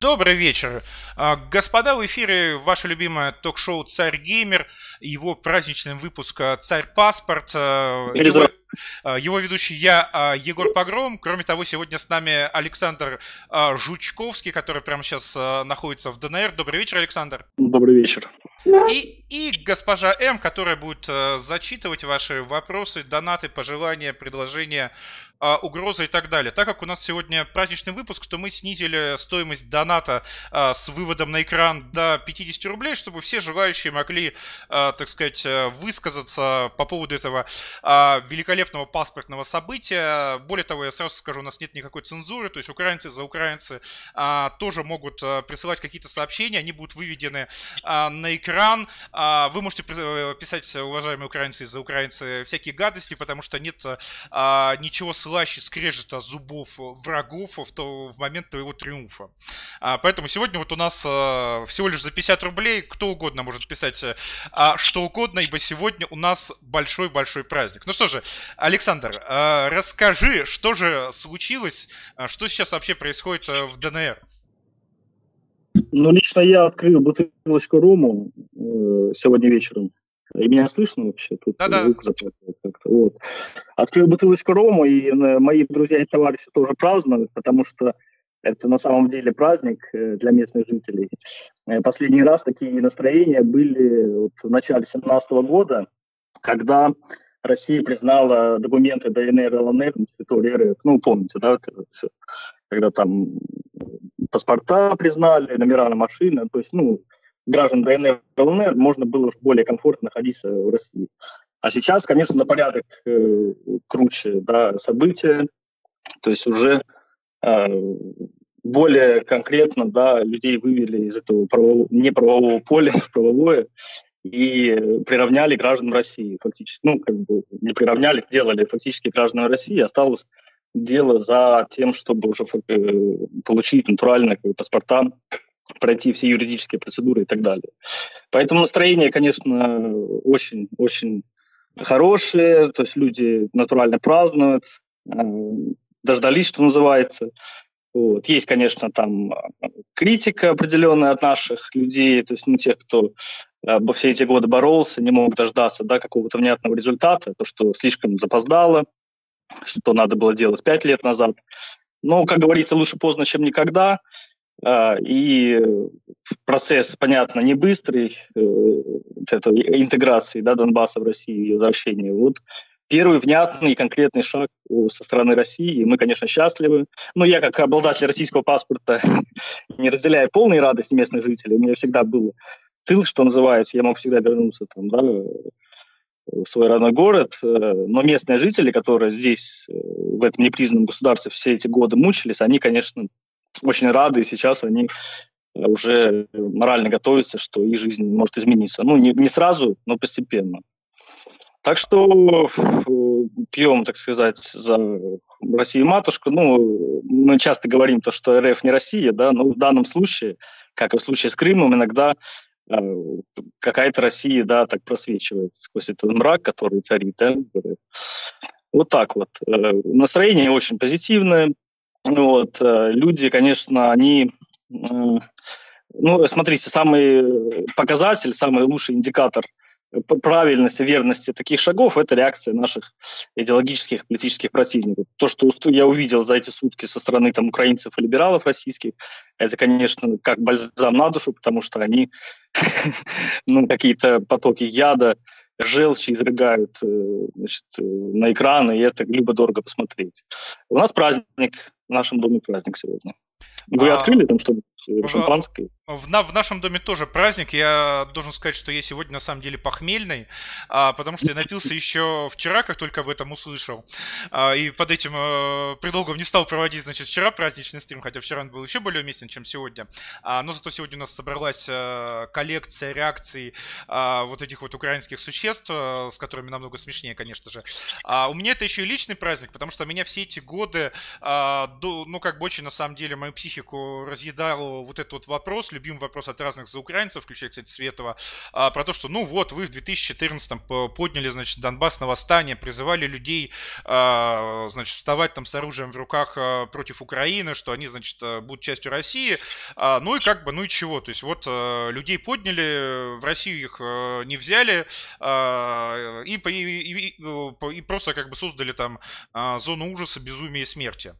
Добрый вечер. А, господа, в эфире ваше любимое ток-шоу «Царь Геймер», его праздничный выпуск «Царь Паспорт». А, его, а, его ведущий я, Егор Погром. Кроме того, сегодня с нами Александр Жучковский, который прямо сейчас находится в ДНР. Добрый вечер, Александр. Добрый вечер. И, и госпожа М, которая будет зачитывать ваши вопросы, донаты, пожелания, предложения а, угрозы и так далее. Так как у нас сегодня праздничный выпуск, то мы снизили стоимость доната а, с выводом на экран до 50 рублей, чтобы все желающие могли, а, так сказать, высказаться по поводу этого а, великолепного паспортного события. Более того, я сразу скажу, у нас нет никакой цензуры, то есть украинцы за украинцы а, тоже могут а, присылать какие-то сообщения, они будут выведены а, на экран. А, вы можете писать, уважаемые украинцы, за украинцы всякие гадости, потому что нет а, ничего с слаще скрежета зубов врагов в, то, в момент твоего триумфа. А, поэтому сегодня вот у нас а, всего лишь за 50 рублей кто угодно может писать а, что угодно, ибо сегодня у нас большой-большой праздник. Ну что же, Александр, а, расскажи, что же случилось, а, что сейчас вообще происходит в ДНР? Ну, лично я открыл бутылочку рому э, сегодня вечером. И меня слышно вообще? Тут Да-да. звук как-то. Вот. Открыл бутылочку рома, и э, мои друзья и товарищи тоже празднуют, потому что это на самом деле праздник э, для местных жителей. Э, последний раз такие настроения были вот в начале 2017 года, когда Россия признала документы ДНР и ЛНР на территории РФ. Ну, помните, да, это все. Когда там паспорта признали, номера на машины. То есть, ну, граждан ДНР и ЛНР можно было уже более комфортно находиться в России. А сейчас, конечно, на порядок э, круче да, события, то есть уже э, более конкретно да, людей вывели из этого правового, неправового поля в правовое и приравняли граждан России фактически. Ну, как бы не приравняли, делали фактически граждан России. Осталось дело за тем, чтобы уже э, получить натурально как бы, паспорта пройти все юридические процедуры и так далее. Поэтому настроение, конечно, очень-очень хорошие, то есть люди натурально празднуют, э, дождались, что называется. Вот. Есть, конечно, там критика определенная от наших людей, то есть ну, тех, кто во все эти годы боролся, не мог дождаться да, какого-то внятного результата, то, что слишком запоздало, что надо было делать пять лет назад. Но, как говорится, лучше поздно, чем никогда. А, и процесс, понятно, не быстрый, э, это интеграции да, Донбасса в Россию и возвращения. Вот первый внятный и конкретный шаг со стороны России, и мы, конечно, счастливы. Но я, как обладатель российского паспорта, не разделяю полной радости местных жителей. У меня всегда был тыл, что называется, я мог всегда вернуться там, да, в свой родной город, э, но местные жители, которые здесь, э, в этом непризнанном государстве, все эти годы мучились, они, конечно, очень рады, и сейчас они уже морально готовятся, что их жизнь может измениться. Ну, не, не сразу, но постепенно. Так что пьем, так сказать, за Россию матушку. Ну, мы часто говорим то, что РФ не Россия, да, но в данном случае, как и в случае с Крымом, иногда э, какая-то Россия, да, так просвечивает сквозь этот мрак, который царит, да, вот так вот. Э, настроение очень позитивное, вот. Э, люди, конечно, они... Ну, смотрите, самый показатель, самый лучший индикатор правильности, верности таких шагов – это реакция наших идеологических, политических противников. То, что я увидел за эти сутки со стороны там, украинцев и либералов российских, это, конечно, как бальзам на душу, потому что они ну, какие-то потоки яда, желчи изрыгают э, значит, э, на экраны, и это любо-дорого посмотреть. У нас праздник, в нашем доме праздник сегодня. Вы а, открыли там что-нибудь шампанское? В, на, в нашем доме тоже праздник. Я должен сказать, что я сегодня на самом деле похмельный, а, потому что я напился еще вчера, как только об этом услышал. А, и под этим а, предлогом не стал проводить, значит, вчера праздничный стрим, хотя вчера он был еще более уместен, чем сегодня. А, но зато сегодня у нас собралась а, коллекция реакций а, вот этих вот украинских существ, а, с которыми намного смешнее, конечно же. А, у меня это еще и личный праздник, потому что меня все эти годы, а, до, ну, как бы очень, на самом деле, мою психику разъедало поднял вот этот вот вопрос, любимый вопрос от разных заукраинцев, включая, кстати, Светова, а, про то, что, ну вот, вы в 2014-м подняли, значит, Донбасс на восстание, призывали людей, а, значит, вставать там с оружием в руках а, против Украины, что они, значит, будут частью России, ну и как бы, ну и чего, то есть вот а, людей подняли, в Россию их не взяли, и, и, и, и просто как бы создали там зону ужаса, безумия и смерти.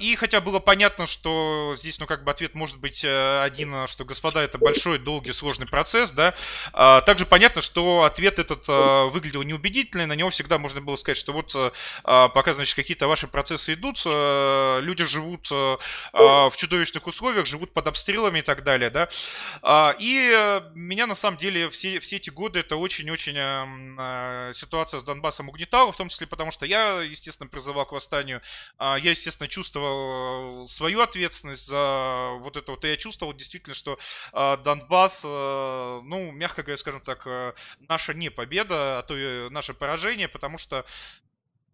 И хотя было понятно, что здесь, ну, как бы ответ может быть э, один, что, господа, это большой, долгий, сложный процесс, да, а, также понятно, что ответ этот а, выглядел неубедительный, на него всегда можно было сказать, что вот пока, значит, какие-то ваши процессы идут, люди живут в чудовищных условиях, живут под обстрелами и так далее, да, и э, меня, на самом деле, все, все эти годы это очень-очень эм, ситуация с Донбассом угнетала, в том числе потому, что я, естественно, призывал к восстанию, я, естественно, чувствовал свою ответственность за вот это вот. И я чувствовал действительно, что э, Донбасс, э, ну, мягко говоря, скажем так, э, наша не победа, а то и наше поражение, потому что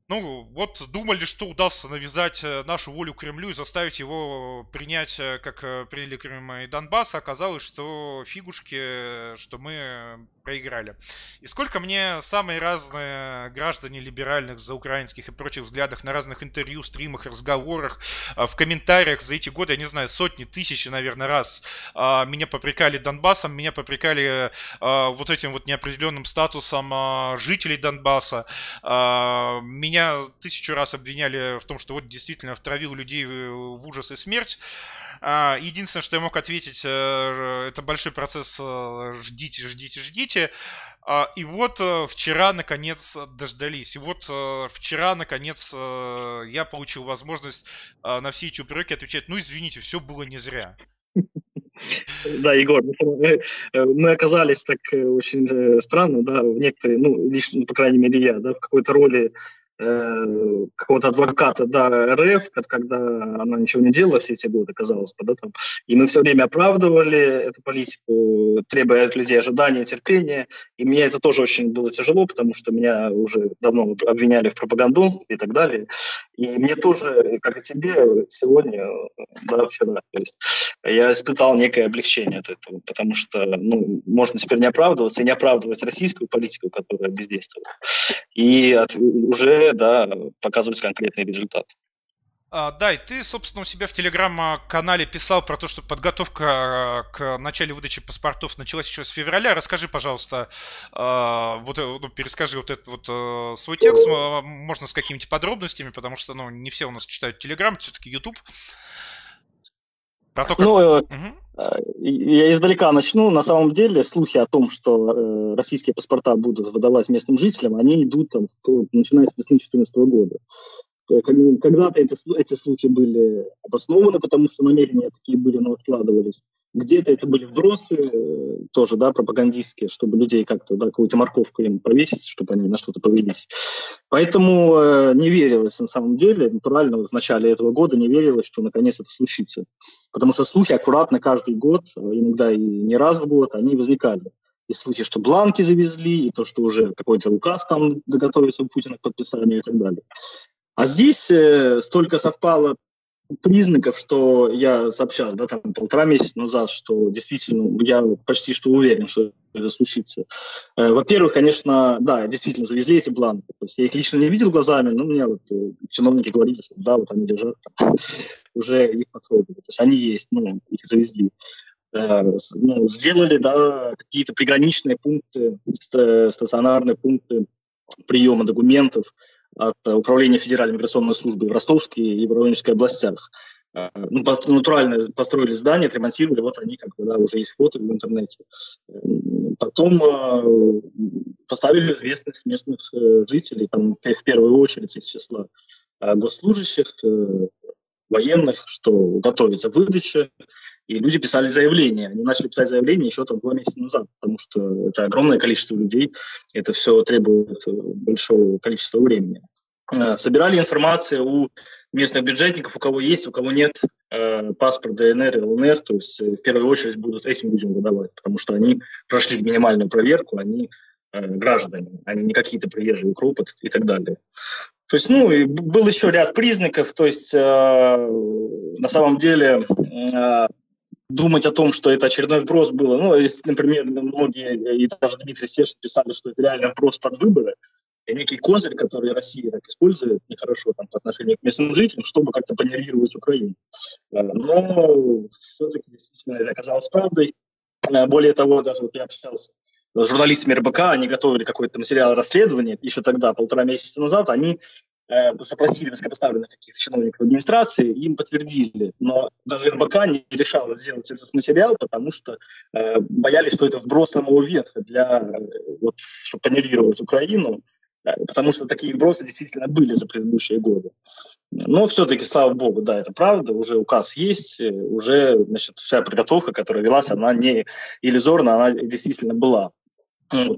ну, вот думали, что удастся навязать э, нашу волю Кремлю и заставить его принять, э, как э, приняли Крым и Донбасс. Оказалось, что фигушки, что мы проиграли. И сколько мне самые разные граждане либеральных, заукраинских и прочих взглядах на разных интервью, стримах, разговорах, в комментариях за эти годы, я не знаю, сотни, тысячи, наверное, раз меня попрекали Донбассом, меня попрекали вот этим вот неопределенным статусом жителей Донбасса, меня меня тысячу раз обвиняли в том, что вот действительно втравил людей в ужас и смерть. А, единственное, что я мог ответить, э, это большой процесс э, «ждите, ждите, ждите». А, и вот э, вчера, наконец, дождались. И вот вчера, наконец, я получил возможность на все эти упреки отвечать. Ну, извините, все было не зря. Да, Егор, мы оказались так очень странно, да, в некоторые, ну, лично, ну, по крайней мере, я, да, в какой-то роли Э, какого-то адвоката, да, РФ, когда она ничего не делала все эти годы, казалось бы, да, там. И мы все время оправдывали эту политику, требуя от людей ожидания, терпения. И мне это тоже очень было тяжело, потому что меня уже давно обвиняли в пропагандонстве и так далее. И мне тоже, как и тебе, сегодня, да, вчера, то есть я испытал некое облегчение от этого, потому что ну, можно теперь не оправдываться и не оправдывать российскую политику, которая бездействует, и от, уже да, показывать конкретный результат. А, да, и ты, собственно, у себя в телеграм-канале писал про то, что подготовка а, к начале выдачи паспортов началась еще с февраля. Расскажи, пожалуйста, а, вот, э, ну, перескажи вот этот вот э, свой текст, можно с какими-то подробностями, потому что, ну, не все у нас читают телеграм, все-таки YouTube. Про то, как... Ну, угу. я издалека начну. На самом деле слухи о том, что российские паспорта будут выдавать местным жителям, они идут там, начиная с весны 2014 года. Э, когда-то эти слухи были обоснованы, потому что намерения такие были, но откладывались. Где-то это были вбросы, э, тоже, да, пропагандистские, чтобы людей как-то, да, какую-то морковку им повесить, чтобы они на что-то повелись. Поэтому э, не верилось на самом деле, натурально в начале этого года не верилось, что наконец это случится. Потому что слухи аккуратно каждый год, а иногда и не раз в год, они возникали и слухи, что бланки завезли, и то, что уже какой-то указ там доготовится у Путина к подписанию и так далее. А здесь э, столько совпало признаков, что я сообщал, да, там полтора месяца назад, что действительно я почти что уверен, что это случится. Э, во-первых, конечно, да, действительно завезли эти бланки. То есть я их лично не видел глазами, но мне вот э, чиновники говорили, что да, вот они лежат, там, уже их потрогали. То есть они есть, ну, их завезли. Э, ну, сделали, да, какие-то приграничные пункты, стационарные пункты приема документов, от Управления Федеральной миграционной службы в Ростовской и Воронежской областях. А, ну, натурально построили здание, отремонтировали, вот они как бы, да, уже есть фото в интернете. Потом а, поставили известность местных э, жителей, там, в первую очередь из числа госслужащих, э, военных, что готовится выдача, и люди писали заявления. Они начали писать заявления еще там два месяца назад, потому что это огромное количество людей, это все требует э, большого количества времени. Э, собирали информацию у местных бюджетников, у кого есть, у кого нет э, паспорт ДНР и ЛНР, то есть в первую очередь будут этим людям выдавать, потому что они прошли минимальную проверку, они граждане, они не какие-то приезжие укропы и так далее. То есть, ну, и был еще ряд признаков, то есть, э, на самом деле, э, думать о том, что это очередной вброс было. Ну, если, например, многие, и даже Дмитрий Стешин писали, что это реально вброс под выборы, и некий козырь, который Россия так использует нехорошо там, по отношению к местным жителям, чтобы как-то понервировать Украину. Э, но все-таки действительно это оказалось правдой. Э, более того, даже вот я общался с журналистами РБК, они готовили какой-то материал расследования еще тогда, полтора месяца назад, они э, запросили высокопоставленных каких-то чиновников администрации, им подтвердили. Но даже РБК не решала сделать этот материал, потому что э, боялись, что это вброс самого верха для, э, вот, чтобы панелировать Украину, э, потому что такие вбросы действительно были за предыдущие годы. Но все-таки, слава богу, да, это правда, уже указ есть, э, уже значит, вся подготовка, которая велась, она не иллюзорна, она действительно была.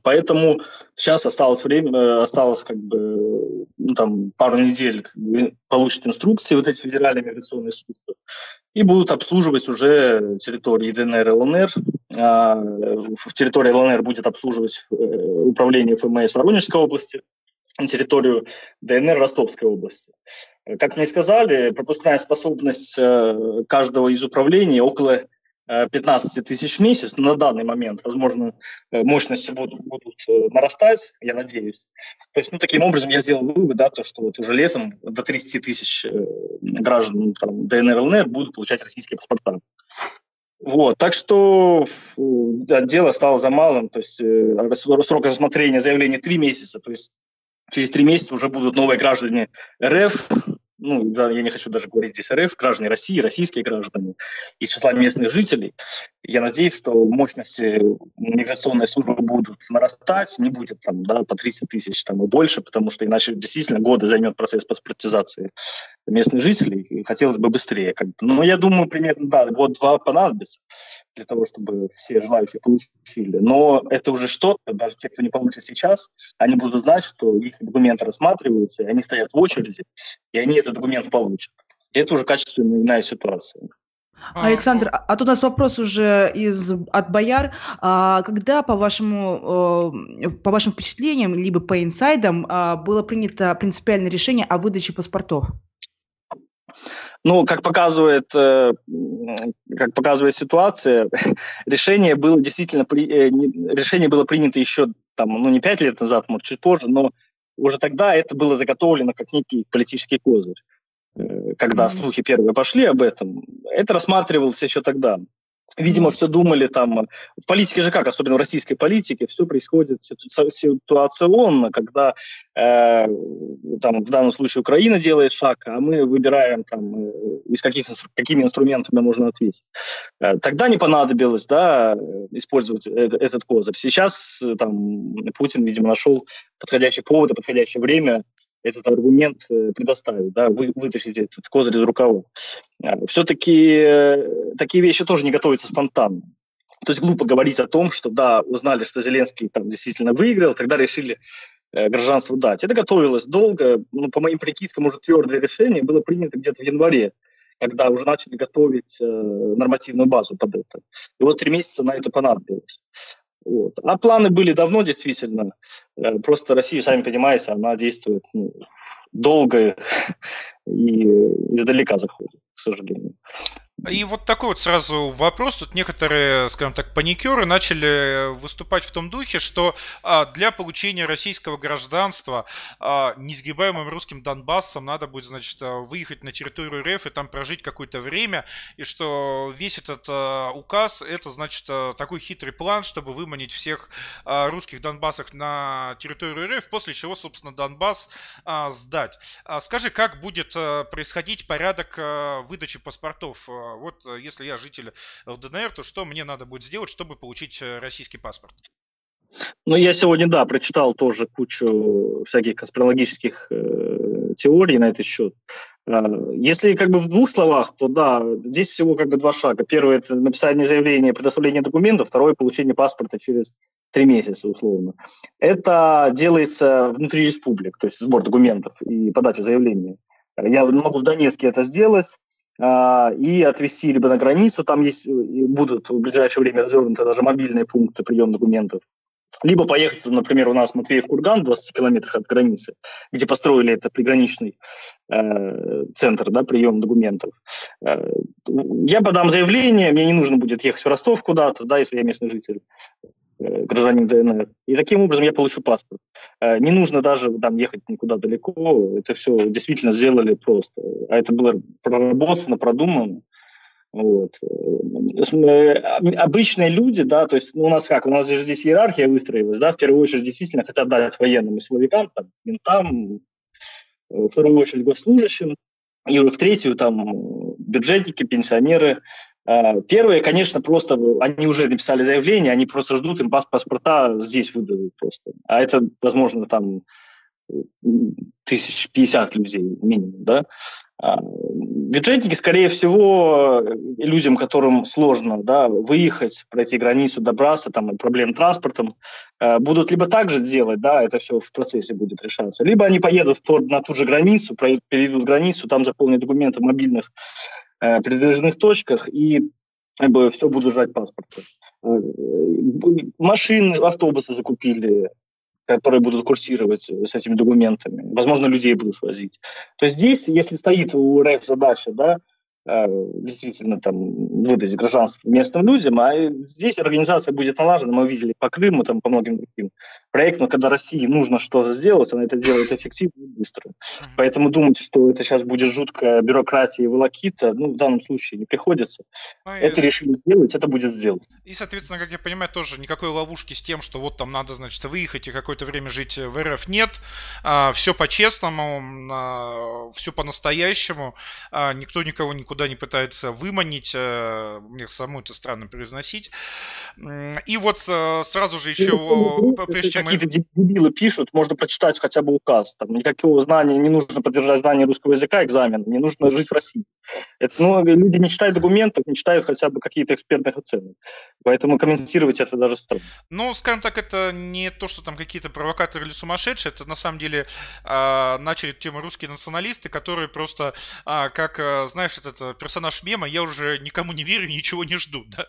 Поэтому сейчас осталось время, э, осталось как бы ну, там пару недель получат инструкции вот эти федеральные миграционные службы и будут обслуживать уже территории ДНР и ЛНР. А, в территории ЛНР будет обслуживать э, управление ФМС Воронежской области, территорию ДНР Ростовской области. Как мне сказали, пропускная способность э, каждого из управлений около 15 тысяч в месяц на данный момент. Возможно, э, мощности будут, будут э, нарастать, я надеюсь. То есть, ну, таким образом я сделал вывод, да, то, что вот уже летом до 30 тысяч э, граждан там, ДНР, ЛНР будут получать российские паспорта. Вот, так что да, дело стало за малым, то есть срок рассмотрения заявления три месяца, то есть через три месяца уже будут новые граждане РФ, ну, я не хочу даже говорить здесь РФ, граждане России, российские граждане из числа местных жителей. Я надеюсь, что мощности миграционной службы будут нарастать, не будет там, да, по 30 тысяч там, и больше, потому что иначе действительно годы займет процесс паспортизации местных жителей, и хотелось бы быстрее. Как -то. Но я думаю, примерно, да, год-два понадобится для того, чтобы все желающие получили. Но это уже что-то, даже те, кто не получит сейчас, они будут знать, что их документы рассматриваются, они стоят в очереди, и они этот документ получат. И это уже качественная иная ситуация. А, Александр, а, а тут у нас вопрос уже из, от Бояр. А, когда, по, вашему, э, по вашим впечатлениям, либо по инсайдам, а, было принято принципиальное решение о выдаче паспортов? Ну, как показывает, э, как показывает ситуация, решение было действительно э, решение было принято еще там, ну, не пять лет назад, может, чуть позже, но уже тогда это было заготовлено как некий политический козырь. Э, когда слухи первые пошли об этом, это рассматривалось еще тогда. Видимо, все думали там... В политике же как, особенно в российской политике, все происходит ситуационно, когда э, там, в данном случае Украина делает шаг, а мы выбираем, там, э, из каких, какими инструментами можно ответить. Э, тогда не понадобилось да, использовать этот, этот козырь. Сейчас там, Путин, видимо, нашел подходящий повод и подходящее время этот аргумент э, предоставить, да, вы, вытащить этот козырь из рукава. А, Все-таки э, такие вещи тоже не готовятся спонтанно. То есть глупо говорить о том, что да, узнали, что Зеленский там действительно выиграл, тогда решили э, гражданство дать. Это готовилось долго, ну, по моим прикидкам, уже твердое решение было принято где-то в январе, когда уже начали готовить э, нормативную базу под это. И вот три месяца на это понадобилось. Вот. А планы были давно, действительно. Э, просто Россия, сами понимаете, она действует ну, долго и издалека заходит, к сожалению. И вот такой вот сразу вопрос. Тут некоторые, скажем так, паникеры начали выступать в том духе, что а, для получения российского гражданства а, несгибаемым русским Донбассом надо будет, значит, а, выехать на территорию РФ и там прожить какое-то время, и что весь этот указ это, значит, такой хитрый план, чтобы выманить всех русских Донбассах на территорию РФ, после чего, собственно, Донбасс сдать. Скажи, как будет происходить порядок выдачи паспортов? Вот э, если я житель ЛДНР, то что мне надо будет сделать, чтобы получить э, российский паспорт? Ну, я сегодня, да, прочитал тоже кучу всяких конспирологических э, теорий на этот счет. Э, если как бы в двух словах, то да, здесь всего как бы два шага. Первый – это написание заявления, предоставление документов. Второй – получение паспорта через три месяца, условно. Это делается внутри республик, то есть сбор документов и подача заявления. Я могу в Донецке это сделать, а, и отвезти либо на границу, там есть, будут в ближайшее время развернуты даже мобильные пункты приема документов, Либо поехать, например, у нас Матвеев-Курган, в 20 километрах от границы, где построили это приграничный э, центр, да, прием документов. Э, я подам заявление, мне не нужно будет ехать в Ростов куда-то, да, если я местный житель э, гражданин ДНР. И таким образом я получу паспорт. Э, не нужно даже там ехать никуда далеко. Это все действительно сделали просто. А это было проработано, продумано. Вот. Э, обычные люди, да, то есть ну, у нас как, у нас же здесь иерархия выстроилась, да, в первую очередь действительно хотят дать военным и силовикам, там, ментам, э, в вторую очередь госслужащим, и в третью там бюджетники, пенсионеры. А, первые, конечно, просто они уже написали заявление, они просто ждут, им паспорта здесь выдадут просто. А это, возможно, там тысяч пятьдесят людей минимум, да. А, бюджетники, скорее всего, людям, которым сложно да, выехать, пройти границу, добраться, там, проблем транспортом, э, будут либо так же делать, да, это все в процессе будет решаться, либо они поедут на ту же границу, перейдут границу, там заполнят документы мобильных э, передвижных точках и как бы, все будут ждать паспорта. Э, машины, автобусы закупили, которые будут курсировать с этими документами. Возможно, людей будут возить. То есть здесь, если стоит у РФ задача, да, Э, действительно там выдать гражданство местным людям, а здесь организация будет налажена, мы видели по Крыму, там, по многим другим проектам, когда России нужно что-то сделать, она это делает эффективно и быстро. Поэтому думать, что это сейчас будет жуткая бюрократия и волокита, ну, в данном случае не приходится. Ну, это и... решили сделать, это будет сделать. И, соответственно, как я понимаю, тоже никакой ловушки с тем, что вот там надо, значит, выехать и какое-то время жить в РФ нет. А, все по-честному, а, все по-настоящему, а, никто никого никуда никуда не пытается выманить. Э, мне самому это странно произносить. И вот э, сразу же еще... Ну, прежде чем Какие-то дебилы пишут, можно прочитать хотя бы указ. Там никакого знания, не нужно поддержать знание русского языка, экзамен, не нужно жить в России. Это, ну, люди не читают документов, не читают хотя бы какие-то экспертных оценок. Поэтому комментировать это даже странно. Ну, скажем так, это не то, что там какие-то провокаторы или сумасшедшие, это на самом деле э, начали тему русские националисты, которые просто, э, как, э, знаешь, этот персонаж мема, я уже никому не верю, ничего не жду, да.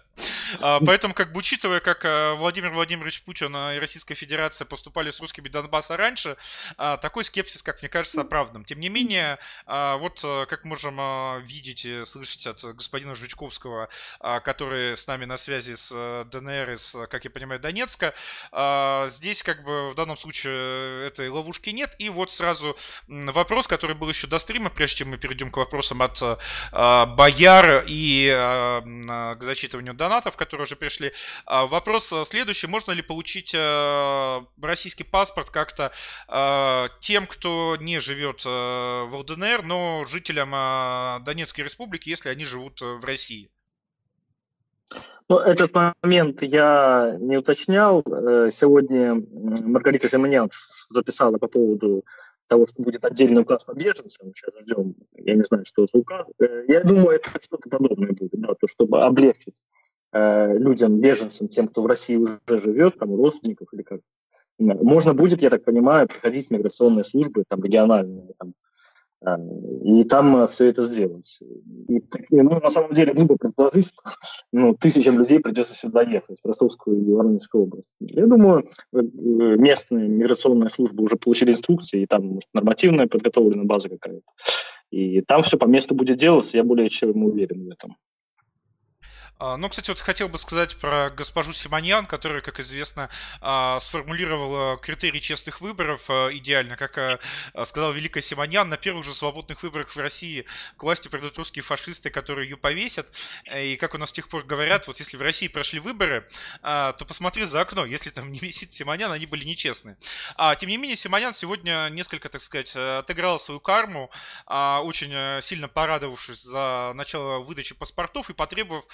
А, поэтому, как бы учитывая, как а, Владимир Владимирович Путин и Российская Федерация поступали с русскими Донбасса раньше, а, такой скепсис, как мне кажется, оправданным. Тем не менее, вот как можем видеть и слышать от господина Жучковского, который с нами на связи с ДНР, из, как я понимаю, Донецка, здесь как бы в данном случае этой ловушки нет. И вот сразу вопрос, который был еще до стрима, прежде чем мы перейдем к вопросам от бояр и к зачитыванию донатов, которые уже пришли. А, вопрос э, следующий. Можно ли получить э, российский паспорт как-то э, тем, кто не живет в ЛДНР, но жителям Донецкой Республики, если они живут в России? Ну, этот момент я не уточнял. Сегодня Маргарита Жеманян что-то писала по поводу того, что будет отдельный указ по беженцам, сейчас ждем, я не знаю, что за указ. Я думаю, это что-то подобное будет, да, то, чтобы облегчить Э, людям, беженцам, тем, кто в России уже живет, там, родственников или как. Можно будет, я так понимаю, приходить в миграционные службы, там, региональные, там, э, и там э, все это сделать. И, ну, на самом деле, глупо предположить, что ну, тысячам людей придется сюда ехать, в Ростовскую и Воронежскую область. Я думаю, местные миграционные службы уже получили инструкции, и там может, нормативная подготовлена база какая-то. И там все по месту будет делаться, я более чем уверен в этом. А, ну, кстати, вот хотел бы сказать про госпожу Симоньян, которая, как известно, а, сформулировала критерии честных выборов а, идеально. Как сказал Великая Симоньян, на первых же свободных выборах в России к власти придут русские фашисты, которые ее повесят. И как у нас с тех пор говорят, вот если в России прошли выборы, то посмотри за окно. Если там не висит Симоньян, они были нечестны. А, тем не менее, Симоньян сегодня несколько, так сказать, отыграла свою карму, очень сильно порадовавшись за начало выдачи паспортов и потребовав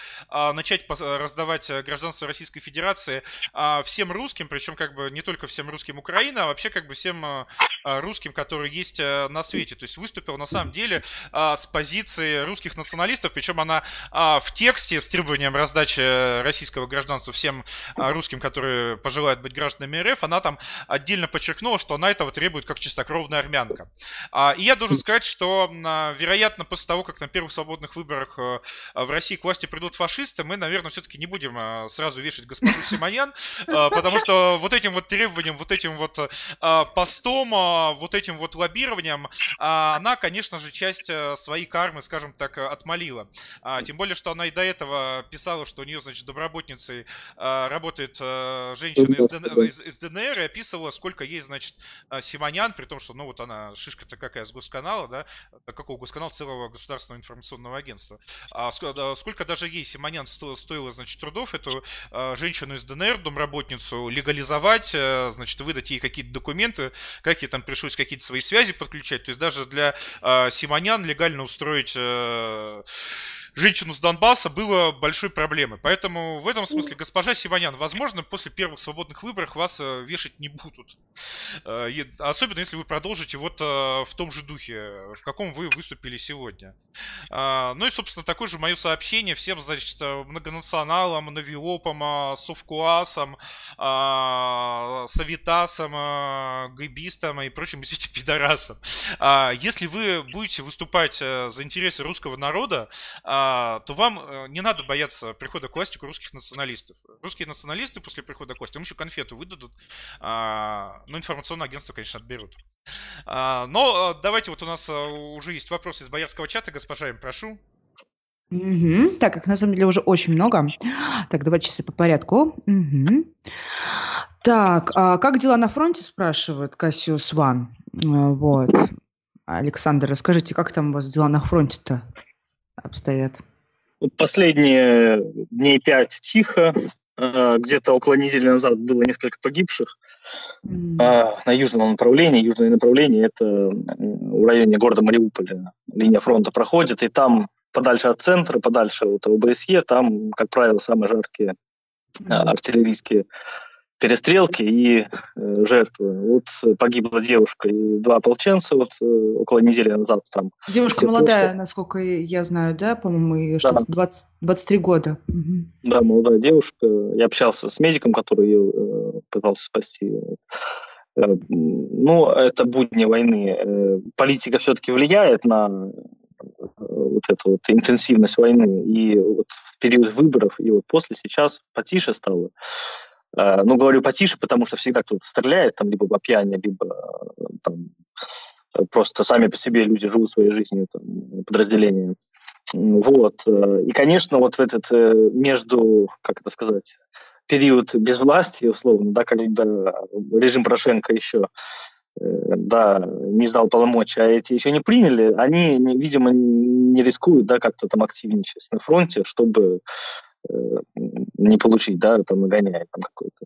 начать раздавать э, гражданство Российской Федерации а, всем русским, причем как бы не только всем русским Украины, а вообще как бы всем а, русским, которые есть э, на свете. То есть выступил на самом деле с позиции русских националистов, причем она в тексте с требованием раздачи российского гражданства всем русским, которые пожелают быть гражданами РФ, она там отдельно подчеркнула, что она этого требует как чистокровная армянка. И я должен сказать, что, вероятно, после того, как на первых свободных выборах э, в России к власти придут фашисты, фашисты, мы, наверное, все-таки не будем а, сразу вешать госпожу Симонян, а, потому что вот этим вот требованием, вот этим вот а, постом, вот этим вот лоббированием, она, конечно же, часть а, своей кармы, скажем так, отмолила. Тем более, что она и до этого писала, что у нее, значит, доброботницей а, работает а, женщина из, ДНР, из, из ДНР и описывала, сколько ей, значит, Симонян, при том, что, ну, вот она шишка-то какая с госканала, да, какого госканала целого государственного информационного агентства. Сколько даже ей Симонян стоило, значит, трудов эту а, женщину из ДНР, домработницу, легализовать, э, значит, выдать ей какие-то документы, как ей там пришлось какие-то свои связи подключать. То есть даже для а, Симонян легально устроить э, женщину с Донбасса было большой проблемой. Поэтому в этом смысле госпожа Сиванян, возможно, после первых свободных выборов вас э, вешать не будут. Э, особенно если вы продолжите вот э, в том же духе, в каком вы выступили сегодня. Ну и, собственно, такое же мое сообщение всем, значит, многонационалам, навиопам, совкуасам, савитасам, гайбистам и прочим, извините, пидорасам. Если вы будете выступать за интересы русского народа, а, то вам э, не надо бояться прихода к власти русских националистов. Русские националисты после прихода к власти им еще конфету выдадут, а, но информационное агентство, конечно, отберут. А, но э, давайте, вот у нас э, уже есть вопрос из боярского чата, госпожа, им прошу. Угу. Так, их на самом деле уже очень много. Так, давайте часы по порядку. Угу. Так, а как дела на фронте, спрашивает Кассиус Ван. Вот. Александр, расскажите, как там у вас дела на фронте-то? Обстоят? Последние дней пять тихо. А, где-то около недели назад было несколько погибших mm. на южном направлении. Южное направление – это в районе города Мариуполя. Линия фронта проходит, и там подальше от центра, подальше от ОБСЕ, там, как правило, самые жаркие mm. артиллерийские перестрелки и э, жертвы. Вот погибла девушка и два ополченца вот э, около недели назад там. Девушка молодая, просто... насколько я знаю, да, по-моему, да. что 20, 23 года. Угу. Да, молодая девушка. Я общался с медиком, который ее э, пытался спасти. Э, ну, это будни войны. Э, политика все-таки влияет на э, вот эту вот интенсивность войны. И вот в период выборов, и вот после сейчас потише стало. Э, ну, говорю потише, потому что всегда кто-то стреляет, там, либо по пьяни, либо э, там, просто сами по себе люди живут своей жизнью, там, подразделения. Вот. Э, и, конечно, вот в этот между, как это сказать, период безвластия, условно, да, когда режим Порошенко еще да, не сдал полномочия, а эти еще не приняли, они, видимо, не рискуют, да, как-то там активничать на фронте, чтобы Э, не получить, да, там нагоняет там какой-то.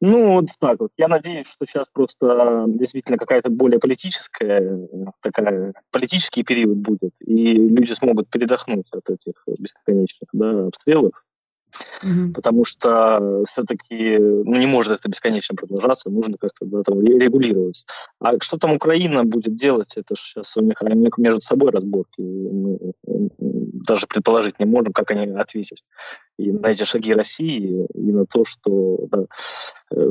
Ну, вот так вот. Я надеюсь, что сейчас просто действительно какая-то более политическая, такая, политический период будет, и люди смогут передохнуть от этих бесконечных да, обстрелов. Угу. Потому что все-таки ну, не может это бесконечно продолжаться, нужно как-то да, там, регулировать. А что там Украина будет делать, это же сейчас у них между собой разборки. Мы даже предположить не можем, как они ответят и на эти шаги России, и на то, что да, э,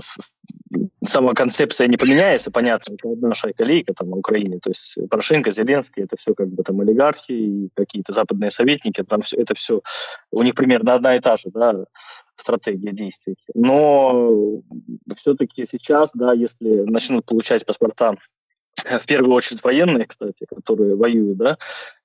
сама концепция не поменяется, понятно, это одна шайка-лейка там на Украине, то есть Порошенко, Зеленский, это все как бы там олигархи и какие-то западные советники, там все, это все, у них примерно одна и та же, да, стратегия действий. Но все-таки сейчас, да, если начнут получать паспорта в первую очередь военные, кстати, которые воюют, да,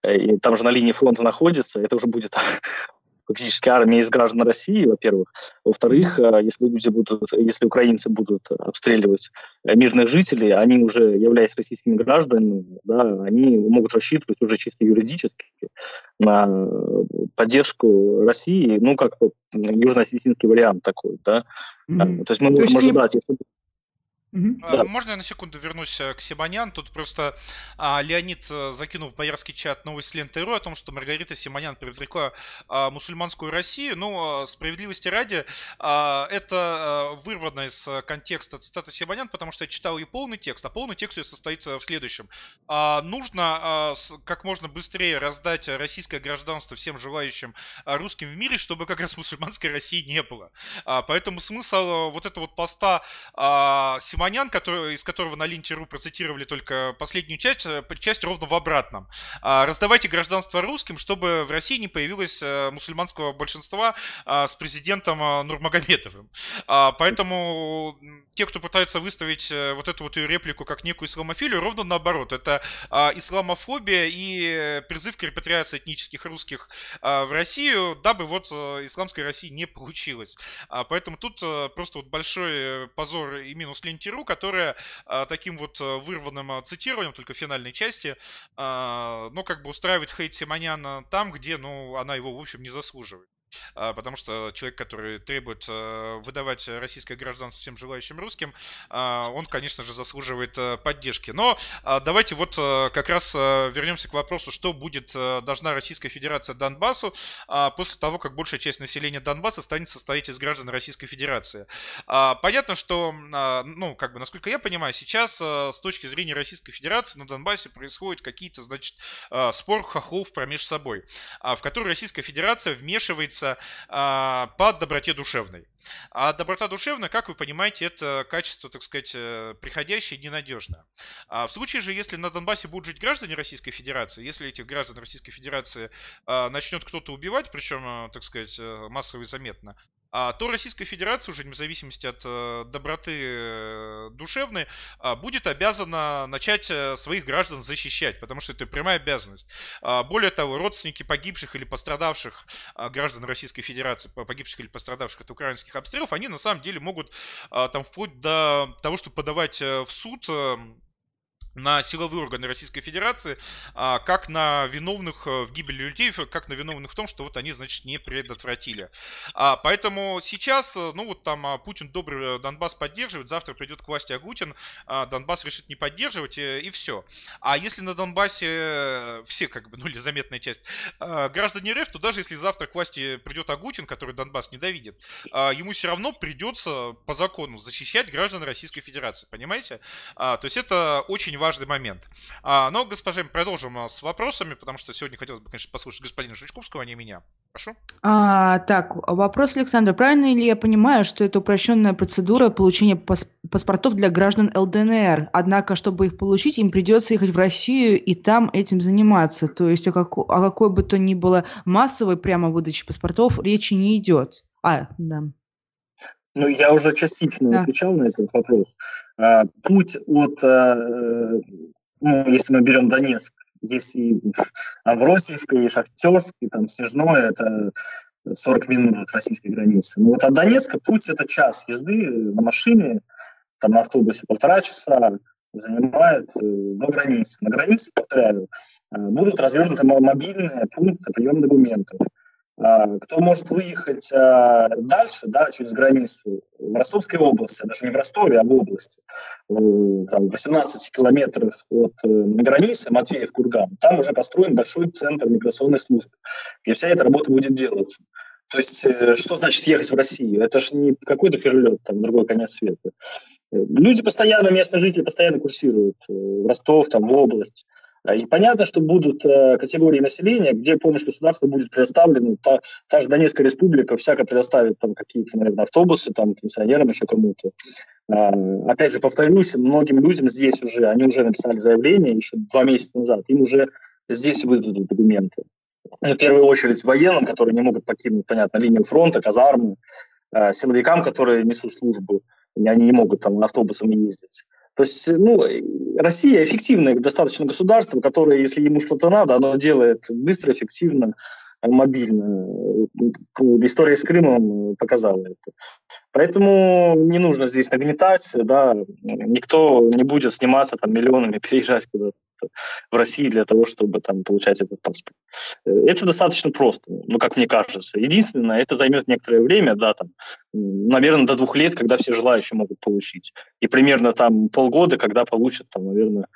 э, и там же на линии фронта находятся, это уже будет фактически армия из граждан России, во-первых. Во-вторых, э, если люди будут, если украинцы будут обстреливать э, мирных жителей, они уже, являясь российскими гражданами, да, они могут рассчитывать уже чисто юридически на поддержку России, ну, как южно-осетинский вариант такой, да. Mm-hmm. То есть мы можем ожидать, если Угу. Можно я на секунду вернусь э, к Симонян? Тут просто а, Леонид э, закинул в боярский чат новость ленты.ру о том, что Маргарита Симонян привлекла а, мусульманскую Россию. Ну, справедливости ради, а, это вырвано из контекста цитаты Симонян, потому что я читал ее полный текст, а полный текст ее состоит в следующем. А, нужно а, с, как можно быстрее раздать российское гражданство всем желающим а, русским в мире, чтобы как раз мусульманской России не было. А, поэтому смысл вот этого вот поста а, Симонян Симонян, который, из которого на ленте.ру процитировали только последнюю часть, э, часть ровно в обратном. А, раздавайте гражданство русским, чтобы в России не появилось э, мусульманского большинства а, с президентом Нурмагомедовым. А, поэтому те, кто пытаются выставить вот эту вот ее реплику как некую исламофилию, ровно наоборот. Это исламофобия и призыв к репатриации этнических русских в Россию, дабы вот исламской России не получилось. Поэтому тут просто вот большой позор и минус ленте.ру, которая таким вот вырванным цитированием, только в финальной части, ну, как бы устраивает хейт Симоняна там, где, ну, она его, в общем, не заслуживает. А, потому что человек, который требует э, выдавать российское гражданство всем желающим русским, а, он, конечно же, заслуживает э, поддержки. Но а, давайте вот э, как раз вернемся к вопросу, что будет должна Российская Федерация Донбассу после того, как большая часть населения Донбасса станет состоять из граждан Российской Федерации. Понятно, что, ну, как бы, насколько я понимаю, сейчас с точки зрения Российской Федерации на Донбассе происходят какие-то, значит, спор хохлов промеж собой, в который Российская Федерация вмешивается находится а, по доброте душевной. А доброта душевная, как вы понимаете, это качество, так сказать, э, приходящее и ненадежное. А в случае же, если на Донбассе будут жить граждане Российской Федерации, если этих граждан Российской Федерации а, начнет кто-то убивать, причем, э, так сказать, э, массово и заметно, то Российская Федерация, уже вне зависимости от э, доброты э, душевной, а, будет обязана начать э, своих граждан защищать, потому что это прямая обязанность. А, более того, родственники погибших или пострадавших граждан Российской Федерации, погибших или пострадавших от украинских обстрелов, они на самом деле могут там вплоть до того, чтобы подавать в суд на силовые органы Российской Федерации, а, как на виновных э, в гибели людей, как на виновных в том, что вот они, значит, не предотвратили. А, поэтому сейчас, э, ну вот там а, Путин добрый э, Донбасс поддерживает, завтра придет к власти Агутин, Донбасс решит не поддерживать и все. А если на Донбассе все, как бы, ну или заметная часть, граждане РФ, то даже если завтра к власти придет Агутин, который Донбасс ненавидит, ему все равно придется по закону защищать граждан Российской Федерации, понимаете? То есть это очень важный момент. А, но, госпожа, продолжим а, с вопросами, потому что сегодня хотелось бы, конечно, послушать господина Шучковского, а не меня. Прошу. А, так, вопрос, Александр. Правильно ли я понимаю, что это упрощенная процедура получения пас паспортов для граждан ЛДНР? Однако, чтобы их получить, им придется ехать в Россию и там этим заниматься. То есть о, как, о какой бы то ни было массовой прямо выдаче паспортов речи не идет. А, да. Ну, я уже частично да. отвечал на этот вопрос. А, путь от, э, ну, если мы берем Донецк, здесь и Авросиевка, и Шахтерск, и там Снежное, это 40 минут от российской границы. Ну, вот от Донецка путь это час езды на машине, там на автобусе полтора часа, занимает э, до границы. На границе, повторяю, э, будут развернуты мобильные пункты приема документов. А, кто может выехать а, дальше, да, через границу, в Ростовской области, даже не в Ростове, а в области, там, 18 километров от э, границы Матвеев, Курган, там уже построен большой центр миграционной службы, где вся эта работа будет делаться. То есть, э, что значит ехать в Россию? Это же не какой-то перелет, там, другой конец света. Люди постоянно, местные жители постоянно курсируют э, в Ростов, там, в область. А, и понятно, что будут э, категории населения, где помощь государства будет предоставлена. Та, та же Донецкая республика всяко предоставит там какие-то, наверное, автобусы, там, пенсионерам, еще кому-то. А, опять же, повторюсь, многим людям здесь уже, они уже написали заявление еще два месяца назад, им уже здесь выдадут документы. В первую очередь военным, которые не могут покинуть, понятно, линию фронта, казармы, э, силовикам, которые несут службу, и они не могут там автобусом ездить. То есть, ну, Россия эффективное достаточно государство, которое, если ему что-то надо, оно делает быстро, эффективно, мобильно. История с Крымом показала это. Поэтому не нужно здесь нагнетать, да, никто не будет сниматься там миллионами, переезжать куда-то в России для того, чтобы там получать этот паспорт. Это достаточно просто, ну, как мне кажется. Единственное, это займет некоторое время, да, там, наверное, до двух лет, когда все желающие могут получить. И примерно там полгода, когда получат, там, наверное,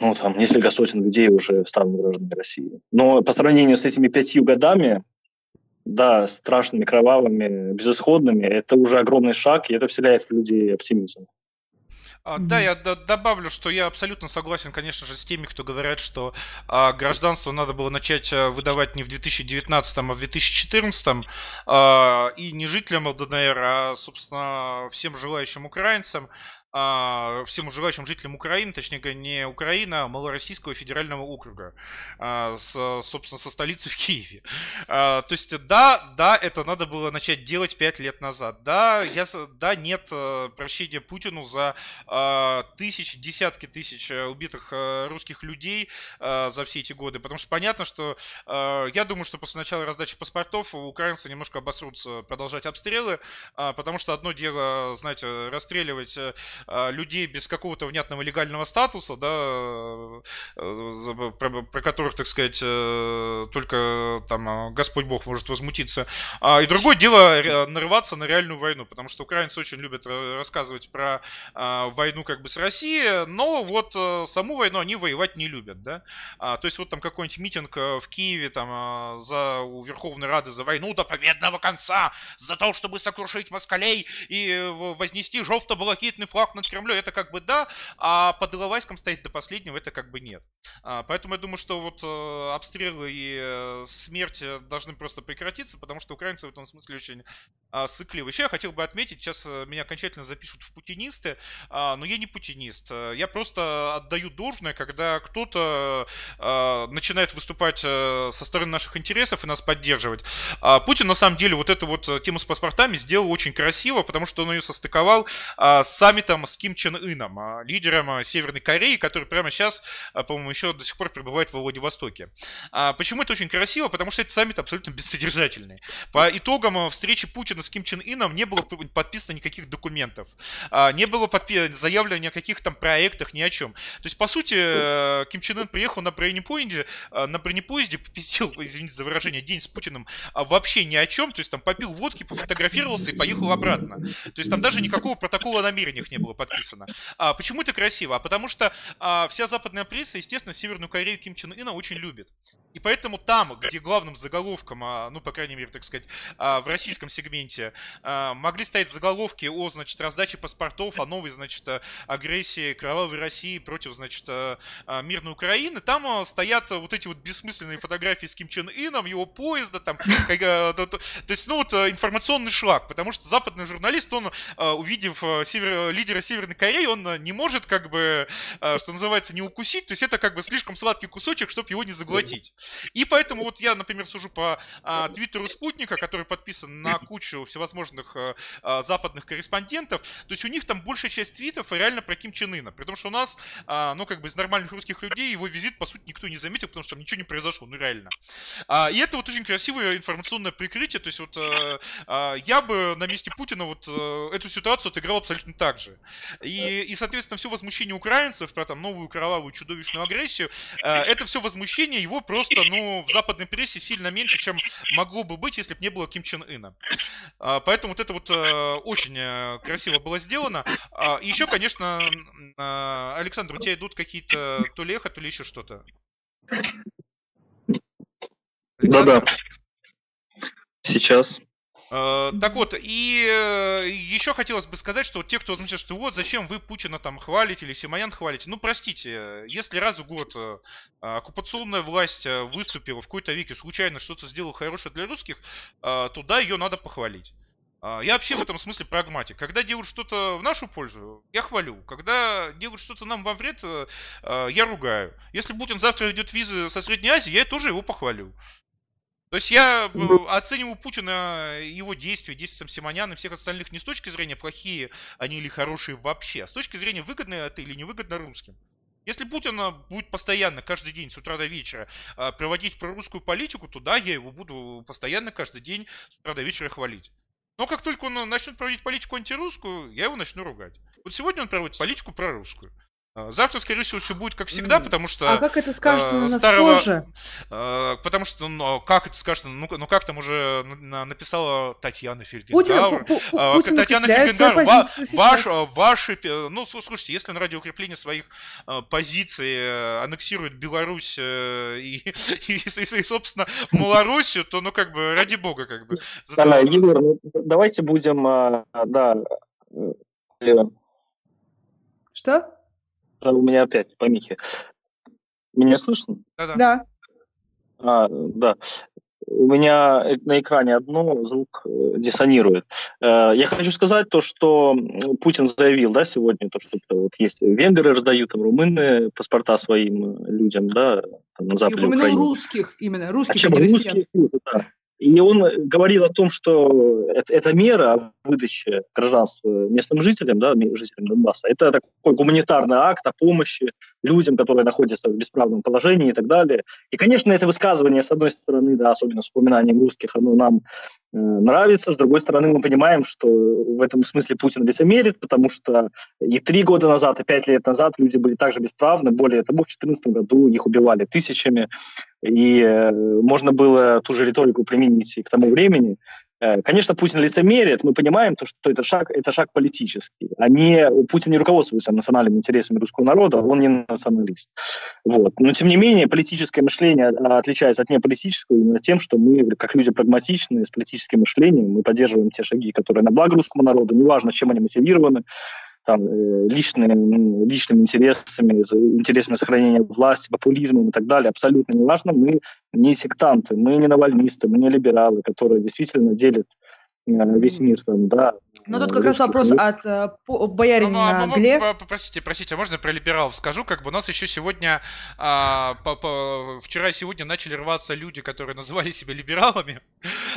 ну, там, несколько сотен людей уже станут гражданами России. Но по сравнению с этими пятью годами, да, страшными, кровавыми, безысходными, это уже огромный шаг, и это вселяет в людей оптимизм. А, да, я добавлю, что я абсолютно согласен, конечно же, с теми, кто говорят, что а, гражданство надо было начать а, выдавать не в 2019, а в 2014, а, и не жителям ЛДНР, а, собственно, всем желающим украинцам. А, всем желающим жителям Украины, точнее не Украина, а Малороссийского федерального округа, а, с, собственно, со столицы в Киеве. А, то есть, да, да, это надо было начать делать пять лет назад. Да, я, да, нет э, прощения Путину за тысяч, десятки тысяч э, убитых э, русских людей за все эти годы, потому что понятно, что я думаю, что после начала раздачи паспортов украинцы немножко обосрутся продолжать обстрелы, потому что одно дело, знаете, расстреливать а, людей без какого-то внятного легального статуса, да, э, про, про которых, так сказать, э, только там а, Господь Бог может возмутиться. А, и другое дело нарываться на реальную войну, потому что украинцы очень любят рассказывать про войну как бы с Россией, но вот э, саму войну они воевать не любят, да. То есть вот там какой-нибудь митинг в Киеве там за у Верховной Рады за войну до победного конца, за то, чтобы сокрушить москалей и вознести желто-блакитный флаг флаг над это как бы да, а под Иловайском стоит до последнего, это как бы нет. А, поэтому я думаю, что вот э, обстрелы и э, смерть должны просто прекратиться, потому что украинцы в этом смысле очень а, сыкливы. Еще я хотел бы отметить, сейчас э, меня окончательно запишут в путинисты, а, но я не путинист. Я просто отдаю должное, когда кто-то начинает выступать со стороны наших интересов и нас поддерживать. Путин, на самом деле, вот эту вот тему с паспортами сделал очень красиво, потому что он ее состыковал с саммитом саммитом с Ким Чен Ыном, а, лидером а, Северной Кореи, который прямо сейчас, а, по-моему, еще до сих пор пребывает во Владивостоке. Почему это очень красиво? Потому что этот саммит абсолютно бессодержательный. По итогам встречи Путина с Ким Чен Ыном не было подписано никаких документов, не было подпи- заявлено ни о каких там проектах, ни о чем. То есть, по сути, Ким Чен Ын приехал на бронепоезде, на бронепоезде попиздил, извините за выражение, день с Путиным вообще ни о чем, то есть там попил водки, пофотографировался и поехал обратно. То есть там даже никакого протокола о намерениях не было подписано. А, почему это красиво? А потому что а, вся западная пресса, естественно, Северную Корею Ким Чен Ына очень любит. И поэтому там, где главным заголовком, а, ну, по крайней мере, так сказать, а, в российском сегменте, а, могли стоять заголовки о, значит, раздаче паспортов, о новой, значит, агрессии кровавой России против, значит, а, а мирной Украины, там а, стоят вот эти вот бессмысленные фотографии с Ким Чен Ыном, его поезда, там, как, а, то, то, то есть, ну, вот информационный шлак, потому что западный журналист, он, а, увидев север, лидер Северной Кореи, он э, не может, как бы, э, что называется, не укусить, то есть это как бы слишком сладкий кусочек, чтобы его не заглотить. И поэтому вот я, например, сужу по а, твиттеру Спутника, который подписан на кучу всевозможных а, западных корреспондентов, то есть у них там большая часть твитов реально про Ким Чен Ына, при том, что у нас, а, ну, как бы из нормальных русских людей его визит, по сути, никто не заметил, потому что там ничего не произошло, ну, реально. А, и это вот очень красивое информационное прикрытие, то есть вот а, а, я бы на месте Путина вот а, эту ситуацию отыграл абсолютно так же. И, и, соответственно, все возмущение украинцев про там новую кровавую чудовищную агрессию, э, это все возмущение его просто, ну, в западной прессе сильно меньше, чем могло бы быть, если бы не было Ким Чен Ына. Э, поэтому вот это вот э, очень э, красиво было сделано. Э, еще, конечно, э, Александр, у тебя идут какие-то то ли эхо, то ли еще что-то. Да-да. Сейчас. Э, так вот, и э, еще хотелось бы сказать, что те, кто возмутился, что вот зачем вы Путина там хвалите или Симонян хвалите, ну простите, если раз в год э, оккупационная власть выступила в какой-то веке, случайно что-то сделала хорошее для русских, то да, ее надо похвалить. Я вообще в этом смысле прагматик. Когда делают что-то в нашу пользу, я хвалю. Когда делают что-то нам во вред, я ругаю. Если Путин завтра ведет визы со Средней Азии, я тоже его похвалю. То есть я э, оцениваю Путина, его действия, действия там Симоняна и всех остальных не с точки зрения плохие они или хорошие вообще, а с точки зрения выгодно это или невыгодно русским. Если Путин э, будет постоянно, каждый день, с утра до вечера, э, проводить прорусскую политику, то да, я его буду постоянно, каждый день, с утра до вечера хвалить. Но как только он начнет проводить политику антирусскую, я его начну ругать. Вот сегодня он проводит политику прорусскую. А, завтра, скорее всего, все будет как всегда, потому что... А как это скажется э, на старого, позже? Э, потому что, ну, как это скажется, ну, ну как там уже написала Татьяна Фельгенгауэр. Путин, Путин Татьяна Фельгенгауэр, ва, ваш, ваши... Ну, слушайте, если на радиоукрепление своих э, позиций э, аннексирует Беларусь э, и, и, и, и, собственно, Малоруссию, то, ну, как бы, ради бога, как бы. Зато... Да, Егор, ну, давайте будем, а, да... Что? У меня опять помехи. Меня слышно? Да-да. Да. А, да. у меня на экране одно, звук э, диссонирует. Э, я хочу сказать то, что Путин заявил, да, сегодня, то, что вот есть венгры раздают, там, румыны паспорта своим людям, да, там, на западе И Украины. русских именно, русских, а чем русских, да. И он говорил о том, что это, мера выдачи гражданства местным жителям, да, жителям Донбасса, это такой гуманитарный акт о помощи людям, которые находятся в бесправном положении и так далее. И, конечно, это высказывание, с одной стороны, да, особенно с упоминанием русских, оно нам э, нравится, с другой стороны, мы понимаем, что в этом смысле Путин лицемерит, потому что и три года назад, и пять лет назад люди были также бесправны, более того, в 2014 году их убивали тысячами, и э, можно было ту же риторику применить и к тому времени. Э, конечно, Путин лицемерит, мы понимаем, то, что это шаг, это шаг политический. А не, Путин не руководствуется национальными интересами русского народа, он не националист. Вот. Но, тем не менее, политическое мышление отличается от неполитического именно тем, что мы, как люди прагматичные, с политическим мышлением, мы поддерживаем те шаги, которые на благо русскому народу, неважно, чем они мотивированы, там, э, личными, личными интересами, интересами сохранения власти, популизмом и так далее, абсолютно не важно. Мы не сектанты, мы не навальнисты, мы не либералы, которые действительно делят э, весь мир там, да, ну, тут как раз вопрос от э, боярина ну, ну, Гле. Простите, простите, а можно про либералов скажу? Как бы у нас еще сегодня, а, по, по, вчера и сегодня начали рваться люди, которые называли себя либералами,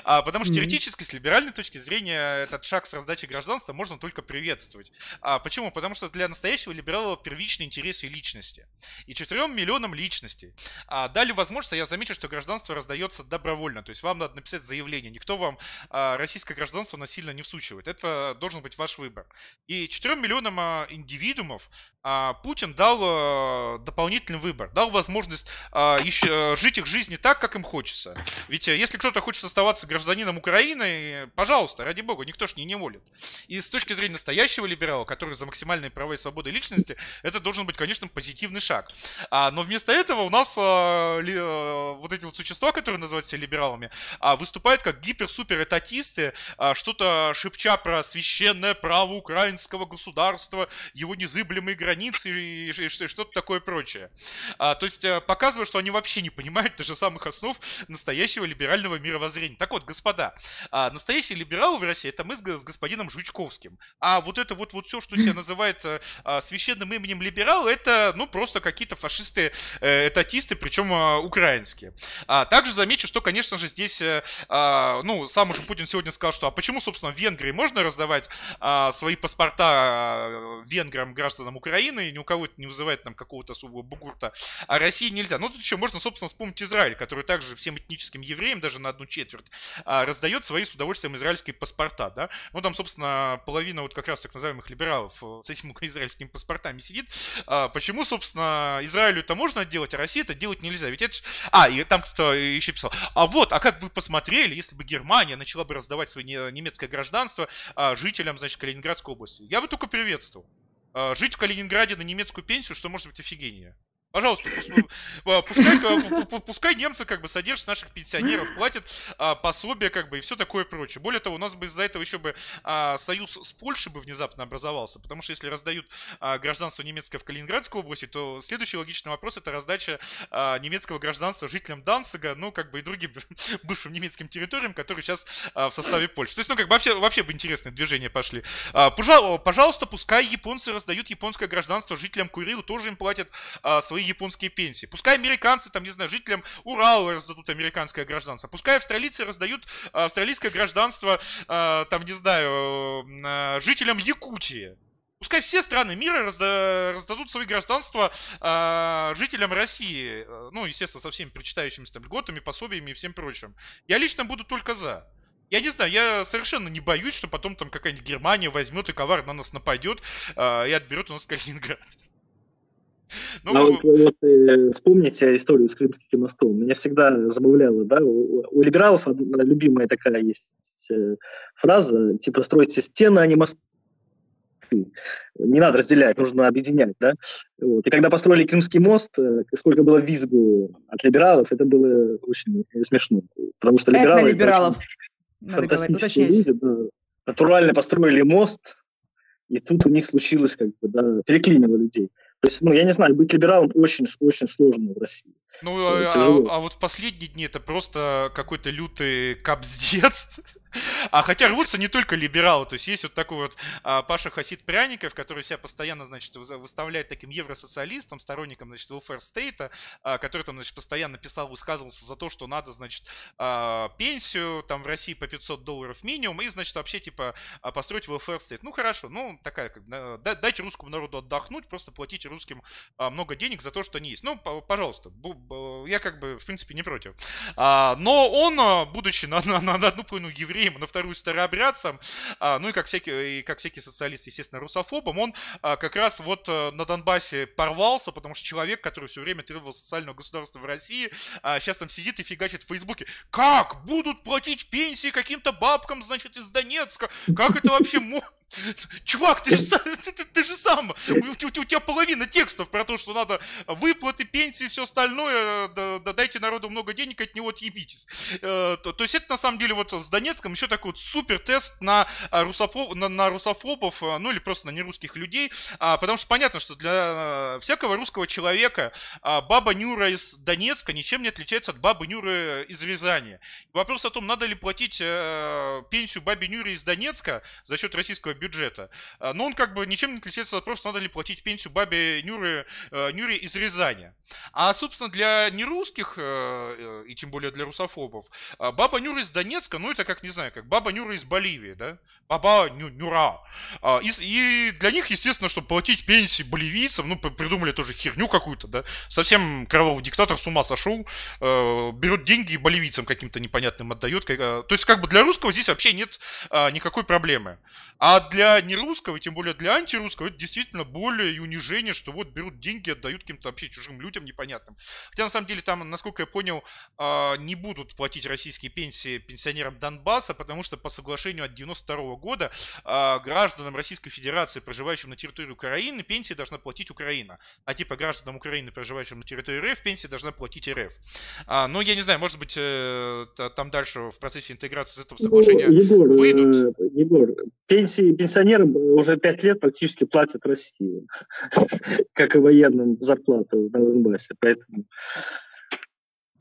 а, потому что теоретически, с либеральной точки зрения, этот шаг с раздачей гражданства можно только приветствовать. А, почему? Потому что для настоящего либерала первичные интересы личности. И четырем миллионам личностей а, дали возможность, а я замечу, что гражданство раздается добровольно, то есть вам надо написать заявление, никто вам а, российское гражданство насильно не всучивает. Это должен быть ваш выбор. И 4 миллионам а, индивидуумов а, Путин дал а, дополнительный выбор, дал возможность еще жить их жизни так, как им хочется. Ведь э, если кто-то хочет оставаться гражданином Украины, пожалуйста, ради бога, никто ж не неволит. И с точки зрения настоящего либерала, который за максимальные права и свободы личности, это должен быть, конечно, позитивный шаг. Но вместо этого у нас вот эти вот существа, которые называют себя либералами, выступают как гипер-супер-этатисты, что-то шепча про священное право украинского государства, его незыблемые границы и, и, и что-то такое прочее. А, то есть э, показывает, что они вообще не понимают даже самых основ настоящего либерального мировоззрения. Так вот, господа, а, настоящие либералы в России это мы с, господином Жучковским. А вот это вот, вот все, что себя называет а, а, священным именем либерал, это ну просто какие-то фашисты, э, этатисты, причем а, украинские. А, также замечу, что, конечно же, здесь, а, ну, сам уже Путин сегодня сказал, что а почему, собственно, в Венгрии можно раздавать свои паспорта венграм, гражданам Украины, и ни у кого это не вызывает там какого-то особого бугурта, а России нельзя. Ну, тут еще можно, собственно, вспомнить Израиль, который также всем этническим евреям, даже на одну четверть, а, раздает свои с удовольствием израильские паспорта, да. Ну, там, собственно, половина вот как раз так называемых либералов э, с этими израильскими паспортами сидит. А, почему, собственно, Израилю это можно делать, а России это делать нельзя? Ведь это... А, и там кто-то еще писал, а вот, а как вы посмотрели, если бы Германия начала бы раздавать свое немецкое гражданство, а, жителям, значит, Калининградской области. Я бы только приветствовал. Жить в Калининграде на немецкую пенсию, что может быть офигение. Пожалуйста, а, пускай, пускай немцы как бы содержат наших пенсионеров, платят а, пособия как бы и все такое прочее. Более того, у нас бы из-за этого еще бы а, союз с Польшей бы внезапно образовался, потому что если раздают а, гражданство немецкое в Калининградской области, то следующий логичный вопрос это раздача а, немецкого гражданства жителям Данцига, ну как бы и другим бывшим немецким территориям, которые сейчас а, в составе Польши. То есть, ну как бы вообще, вообще бы интересные движения пошли. А, пожалуйста, пускай японцы раздают японское гражданство жителям Курилу, тоже им платят а, свои японские пенсии. Пускай американцы, там, не знаю, жителям Урала раздадут американское гражданство. Пускай австралийцы раздают а, австралийское гражданство, а, там, не знаю, а, жителям Якутии. Пускай все страны мира разда, раздадут свои гражданства э, жителям России. Ну, естественно, со всеми причитающимися там льготами, пособиями и всем прочим. Я лично буду только за. Я не знаю, я совершенно не боюсь, что потом там какая-нибудь Германия возьмет и коварно на нас нападет э, и отберет у нас Калининград. Ну, а вот, вот э, вспомните историю с Крымским мостом. Меня всегда забавляло, да, у, у либералов одна любимая такая есть э, фраза, типа «стройте стены, а не мосты». Не надо разделять, нужно объединять, да. Вот. И когда построили Крымский мост, э, сколько было визгу от либералов, это было очень смешно. Потому что либералы... Это либералов. Фантастические люди, да, натурально построили мост, и тут у них случилось, как бы, да, переклинило людей. То есть, ну, я не знаю, быть либералом очень, очень сложно в России. Ну, а, а, а вот в последние дни это просто какой-то лютый капздец. А хотя рвутся не только либералы, то есть есть вот такой вот а, Паша Хасид Пряников, который себя постоянно, значит, выставляет таким евросоциалистом, сторонником, значит, welfare стейта, а, который там, значит, постоянно писал, высказывался за то, что надо, значит, а, пенсию там в России по 500 долларов минимум и, значит, вообще, типа, а, построить welfare стейт. Ну, хорошо, ну, такая, как, дайте русскому народу отдохнуть, просто платите русским а, много денег за то, что они есть. Ну, пожалуйста, я как бы, в принципе, не против. А, но он, будучи на, на, на одну половину евреем, на вторую старообрядцем, а, ну и как всякий, и как всякий социалист, естественно, русофобом, он а, как раз вот а, на Донбассе порвался, потому что человек, который все время требовал социального государства в России, а, сейчас там сидит и фигачит в Фейсбуке. Как будут платить пенсии каким-то бабкам, значит, из Донецка? Как это вообще? Чувак, ты же, ты, ты, ты же сам, у, у, у тебя половина текстов про то, что надо выплаты, пенсии, все остальное, да, да дайте народу много денег, от него отъебитесь. Э, то, то есть это на самом деле вот с Донецком еще такой вот супер тест на, а, русофоб, на, на русофобов, э, ну или просто на нерусских людей, а, потому что понятно, что для э, всякого русского человека а, баба Нюра из Донецка ничем не отличается от бабы Нюры из Рязани. Вопрос о том, надо ли платить пенсию бабе Нюре из Донецка за счет российского бюджета. А, но он как бы ничем не отличается от вопроса, надо ли платить пенсию бабе Нюре, э, Нюре из Рязани. А, собственно, для нерусских, э, э, и тем более для русофобов, баба Нюра из Донецка, ну это как, не знаю, как баба Нюра из Боливии, да? Баба Ню, Нюра. А, и, и для них, естественно, чтобы платить пенсии боливийцам, ну, придумали тоже херню какую-то, да? Совсем кровавый диктатор с ума сошел, берет деньги и боливийцам каким-то непонятным отдает. То есть, как бы для русского здесь вообще нет никакой проблемы. А для нерусского, тем более для антирусского, это действительно более и унижение, что вот берут деньги, отдают каким-то вообще чужим людям непонятным. Хотя на самом деле там, насколько я понял, а, не будут платить российские пенсии пенсионерам Донбасса, потому что по соглашению от 92 года а, гражданам Российской Федерации, проживающим на территории Украины, пенсии должна платить Украина. А типа гражданам Украины, проживающим на территории РФ, пенсии должна платить РФ. А, но я не знаю, может быть, э, там дальше в процессе интеграции с этого ну, соглашения ну, Егор, выйдут. Э, Егор, пенсии пенсионерам уже пять лет практически платят России, как и военным зарплату на Донбассе. Поэтому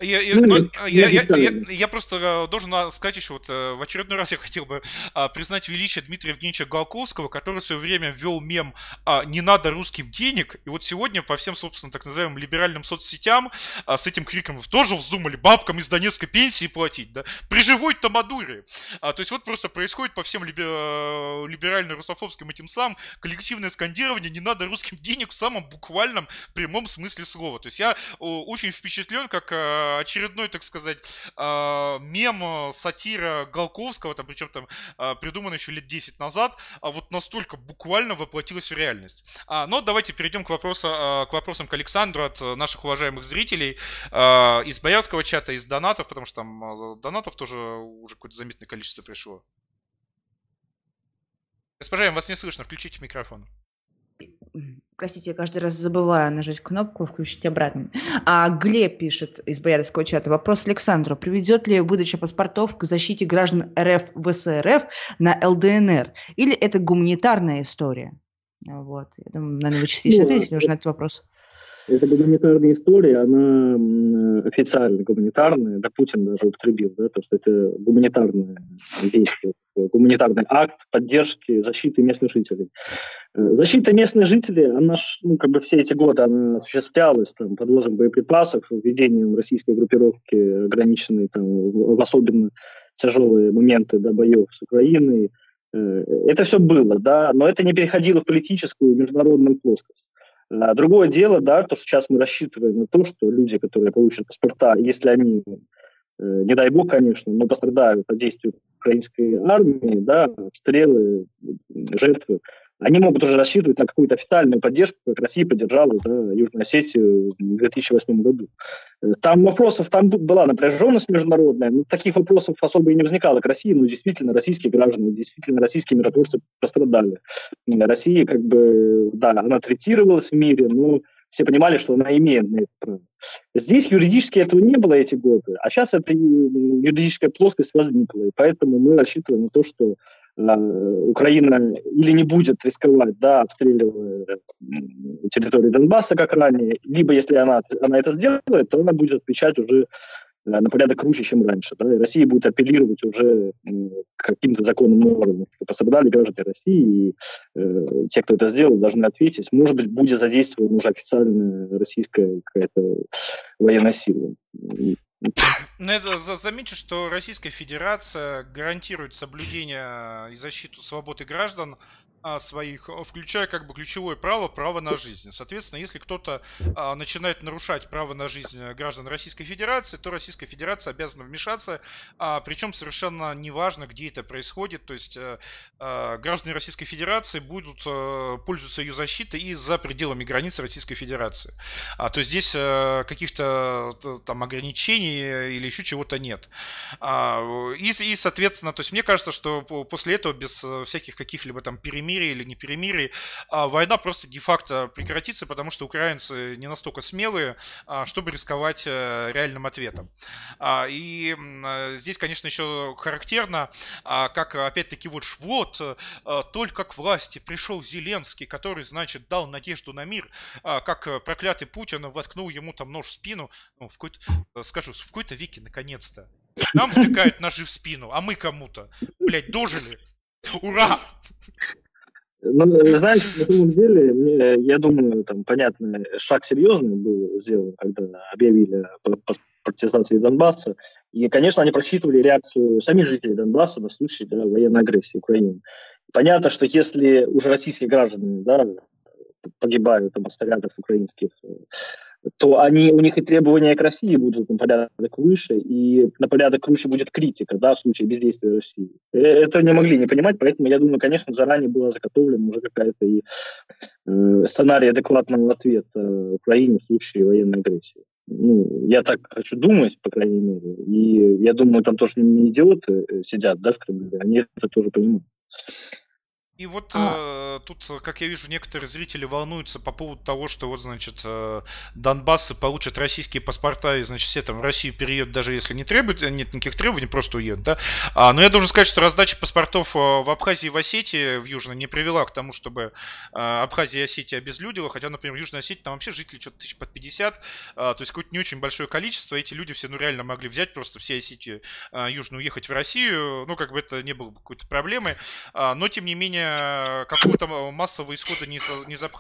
я, я, ну, ну я, я, я, я просто э, должен а, сказать еще, вот э, в очередной раз я хотел бы а, признать величие Дмитрия Евгеньевича Голковского, который в свое время ввел мем а, «Не надо русским денег», и вот сегодня по всем, собственно, так называемым либеральным соцсетям а, с этим криком тоже вздумали бабкам из Донецкой пенсии платить, да, при живой Тамадуре. А, то есть вот просто происходит по всем либер... Э, либерально-русофобским этим самым коллективное скандирование «Не надо русским денег» в самом буквальном прямом смысле слова. То есть я очень впечатлен, как очередной, так сказать, а, мем, а, сатира Голковского, там, причем там а, придуман еще лет 10 назад, а вот настолько буквально воплотилась в реальность. Но давайте перейдем к, вопросу, к вопросам к Александру от наших уважаемых зрителей из боярского чата, из донатов, потому что там донатов тоже уже какое-то заметное количество пришло. Госпожа, вас не слышно, включите микрофон. Простите, я каждый раз забываю нажать кнопку «Включить обратно». А Глеб пишет из Боярского чата. Вопрос Александру. Приведет ли выдача паспортов к защите граждан РФ в СРФ на ЛДНР? Или это гуманитарная история? Вот. Я думаю, наверное, вы частично ну, ответили уже на этот вопрос. Это гуманитарная история, она официально гуманитарная, да Путин даже употребил, да, то, что это гуманитарное действие, гуманитарный акт поддержки защиты местных жителей. Э, защита местных жителей, она ну, как бы все эти годы она осуществлялась там, под лозом боеприпасов, введением российской группировки, ограниченной там, в особенно тяжелые моменты да, боев с Украиной. Э, это все было, да, но это не переходило в политическую международную плоскость. А другое дело, да, то, что сейчас мы рассчитываем на то, что люди, которые получат паспорта, если они, э, не дай бог, конечно, но пострадают от действий украинской армии, да, обстрелы, жертвы, они могут уже рассчитывать на какую-то официальную поддержку, как Россия поддержала да, Южную Осетию в 2008 году. Там вопросов, там была напряженность международная, но таких вопросов особо и не возникало к России, но действительно российские граждане, действительно российские миротворцы пострадали. Россия как бы, да, она третировалась в мире, но все понимали, что она имеет на это право. Здесь юридически этого не было эти годы, а сейчас эта юридическая плоскость возникла, и поэтому мы рассчитываем на то, что Украина или не будет рисковать, да, обстреливая территорию Донбасса, как ранее, либо если она, она это сделает, то она будет отвечать уже Э, на порядок круче, чем раньше. Да? И Россия будет апеллировать уже к каким-то законным нормам. Пострадали граждане России, и э, те, кто это сделал, должны ответить. Может быть, будет задействована уже официальная российская какая-то военная сила. Но это замечу, что Российская Федерация гарантирует соблюдение и защиту свободы граждан своих, а, включая как бы ключевое право, право на жизнь. Соответственно, если кто-то а, начинает нарушать право на жизнь э, граждан Российской Федерации, то Российская Федерация обязана вмешаться, а, причем совершенно неважно, где это происходит. То есть а, а, граждане Российской Федерации будут а, пользоваться ее защитой и за пределами границ Российской Федерации. А, то есть здесь а, каких-то там ограничений или еще чего-то нет. А, и, и, соответственно, то есть мне кажется, что после этого без всяких каких-либо там перемен перемирии или не перемирии, а война просто де-факто прекратится, потому что украинцы не настолько смелые, а, чтобы рисковать э, реальным ответом. А, и э, здесь, конечно, еще характерно, как опять-таки вот вот только к власти пришел Зеленский, который, значит, дал надежду на мир, как проклятый Путин воткнул ему там нож в спину, ну, в какой-то, скажу, в какой-то веке наконец-то. Нам втыкают ножи в спину, а мы кому-то, блядь, дожили. Ура! Ну, знаешь, на самом деле, мне, я думаю, там, понятно, шаг серьезный был сделан, когда объявили о партизации Донбасса. И, конечно, они просчитывали реакцию самих жителей Донбасса на случай да, военной агрессии Украины. Понятно, что если уже российские граждане да, погибают там, от снарядов украинских, то они, у них и требования к России будут на порядок выше, и на порядок выше будет критика, да, в случае бездействия России. Э, это не могли не понимать, поэтому я думаю, конечно, заранее была заготовлена уже какая-то и э, сценарий адекватного ответа Украине в случае военной агрессии. Ну, я так хочу думать, по крайней мере. И я думаю, там тоже не идиоты э, сидят, да, в Кремле, они это тоже понимают. И вот а. э, тут, как я вижу, некоторые зрители волнуются по поводу того, что вот, значит, э, Донбассы получат российские паспорта, и, значит, все там в Россию переедут, даже если не требуют, нет никаких требований, просто уедут, да. А, но я должен сказать, что раздача паспортов э, в Абхазии и в Осетии, в Южной, не привела к тому, чтобы э, Абхазия и Осетия обезлюдила, хотя, например, в Южной Осетии там вообще жителей что-то тысяч под 50, э, то есть какое-то не очень большое количество, эти люди все, ну, реально могли взять просто все Осетию э, Южную, уехать в Россию, ну, как бы это не было бы какой-то проблемой, э, но, тем не менее, какого-то массового исхода не, не за,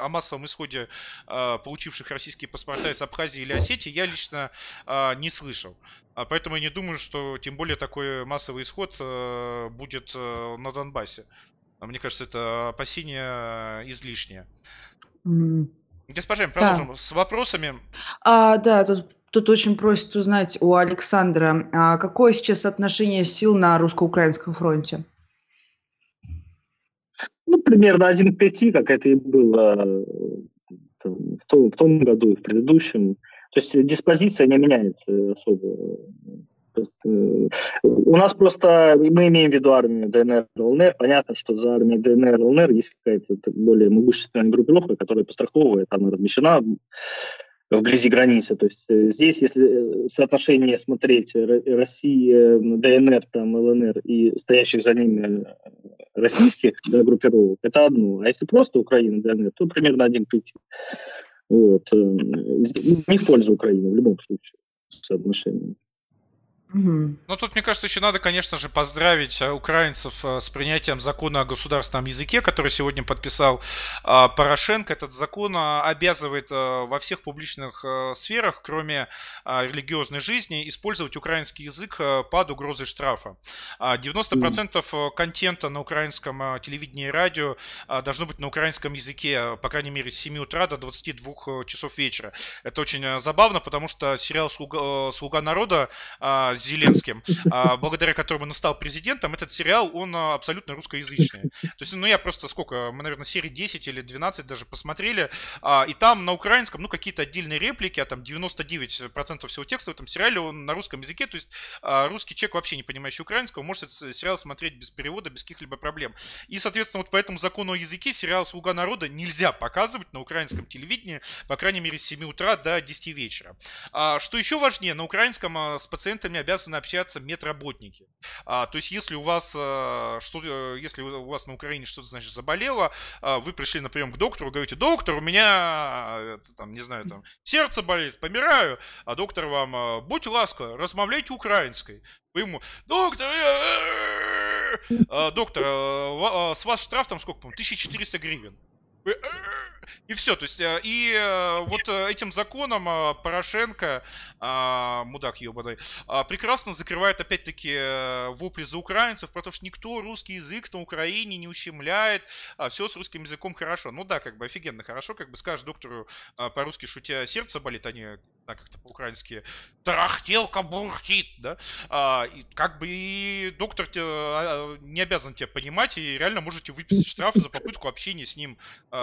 о массовом исходе э, получивших российские паспорта из Абхазии или Осетии я лично э, не слышал. А поэтому я не думаю, что тем более такой массовый исход э, будет э, на Донбассе. Мне кажется, это опасение излишнее. Госпожа, продолжим да. с вопросами. А, да, тут Тут очень просят узнать у Александра, а какое сейчас отношение сил на русско-украинском фронте? Ну, примерно один к пяти, как это и было э, в том, в том году и в предыдущем. То есть диспозиция не меняется особо. Э, у нас просто, мы имеем в виду армию ДНР и ЛНР. Понятно, что за армией ДНР и ЛНР есть какая-то более могущественная группировка, которая постраховывает, она размещена вблизи границы. То есть э, здесь, если соотношение смотреть России, ДНР, там, ЛНР и стоящих за ними российских да, группировок, это одно. А если просто Украина, ДНР, то примерно один к пяти. Вот. Э, не в пользу Украины в любом случае соотношение. Ну, тут, мне кажется, еще надо, конечно же, поздравить э, украинцев э, с принятием закона о государственном языке, который сегодня подписал э, Порошенко. Этот закон обязывает во всех публичных сферах, кроме религиозной жизни, использовать украинский язык под угрозой штрафа. 90% контента на украинском телевидении и радио должно быть на украинском языке, по крайней мере, с 7 утра до 22 часов вечера. Это очень забавно, потому что сериал «Слуга, Слуга народа» Зеленским, а, благодаря которому он стал президентом, этот сериал, он а, абсолютно русскоязычный. То есть, ну, я просто сколько, мы, наверное, серии 10 или 12 даже посмотрели, а, и там на украинском, ну, какие-то отдельные реплики, а там 99% всего текста в этом сериале, он на русском языке, то есть русский человек, вообще не понимающий украинского, может этот сериал смотреть без перевода, без каких-либо проблем. И, соответственно, вот по этому закону о языке сериал «Слуга народа» нельзя показывать на украинском телевидении, по крайней мере, с 7 утра до 10 вечера. Что еще важнее, на украинском с пациентами обязаны общаться медработники. А, то есть, если у вас а, что, э, если у вас на Украине что-то значит заболело, а, вы пришли на прием к доктору, говорите, доктор, у меня там, не знаю, там сердце болит, помираю, а доктор вам, будь ласка, размовляйте украинской. Вы ему, доктор, а, доктор, с вас штраф там сколько, 1400 гривен. И все, то есть, э, и э, вот э, этим законом Порошенко, а, мудак ебаный, а, прекрасно закрывает опять-таки вопли за украинцев, потому что никто русский язык на Украине не ущемляет, а все с русским языком хорошо. Ну да, как бы офигенно хорошо, как бы скажешь доктору по-русски, тебя сердце болит, а не да, как-то по-украински, тарахтелка бурхтит, да, а, и как бы и доктор те, а, не обязан тебя понимать, и реально можете выписать штраф за попытку общения с ним. А...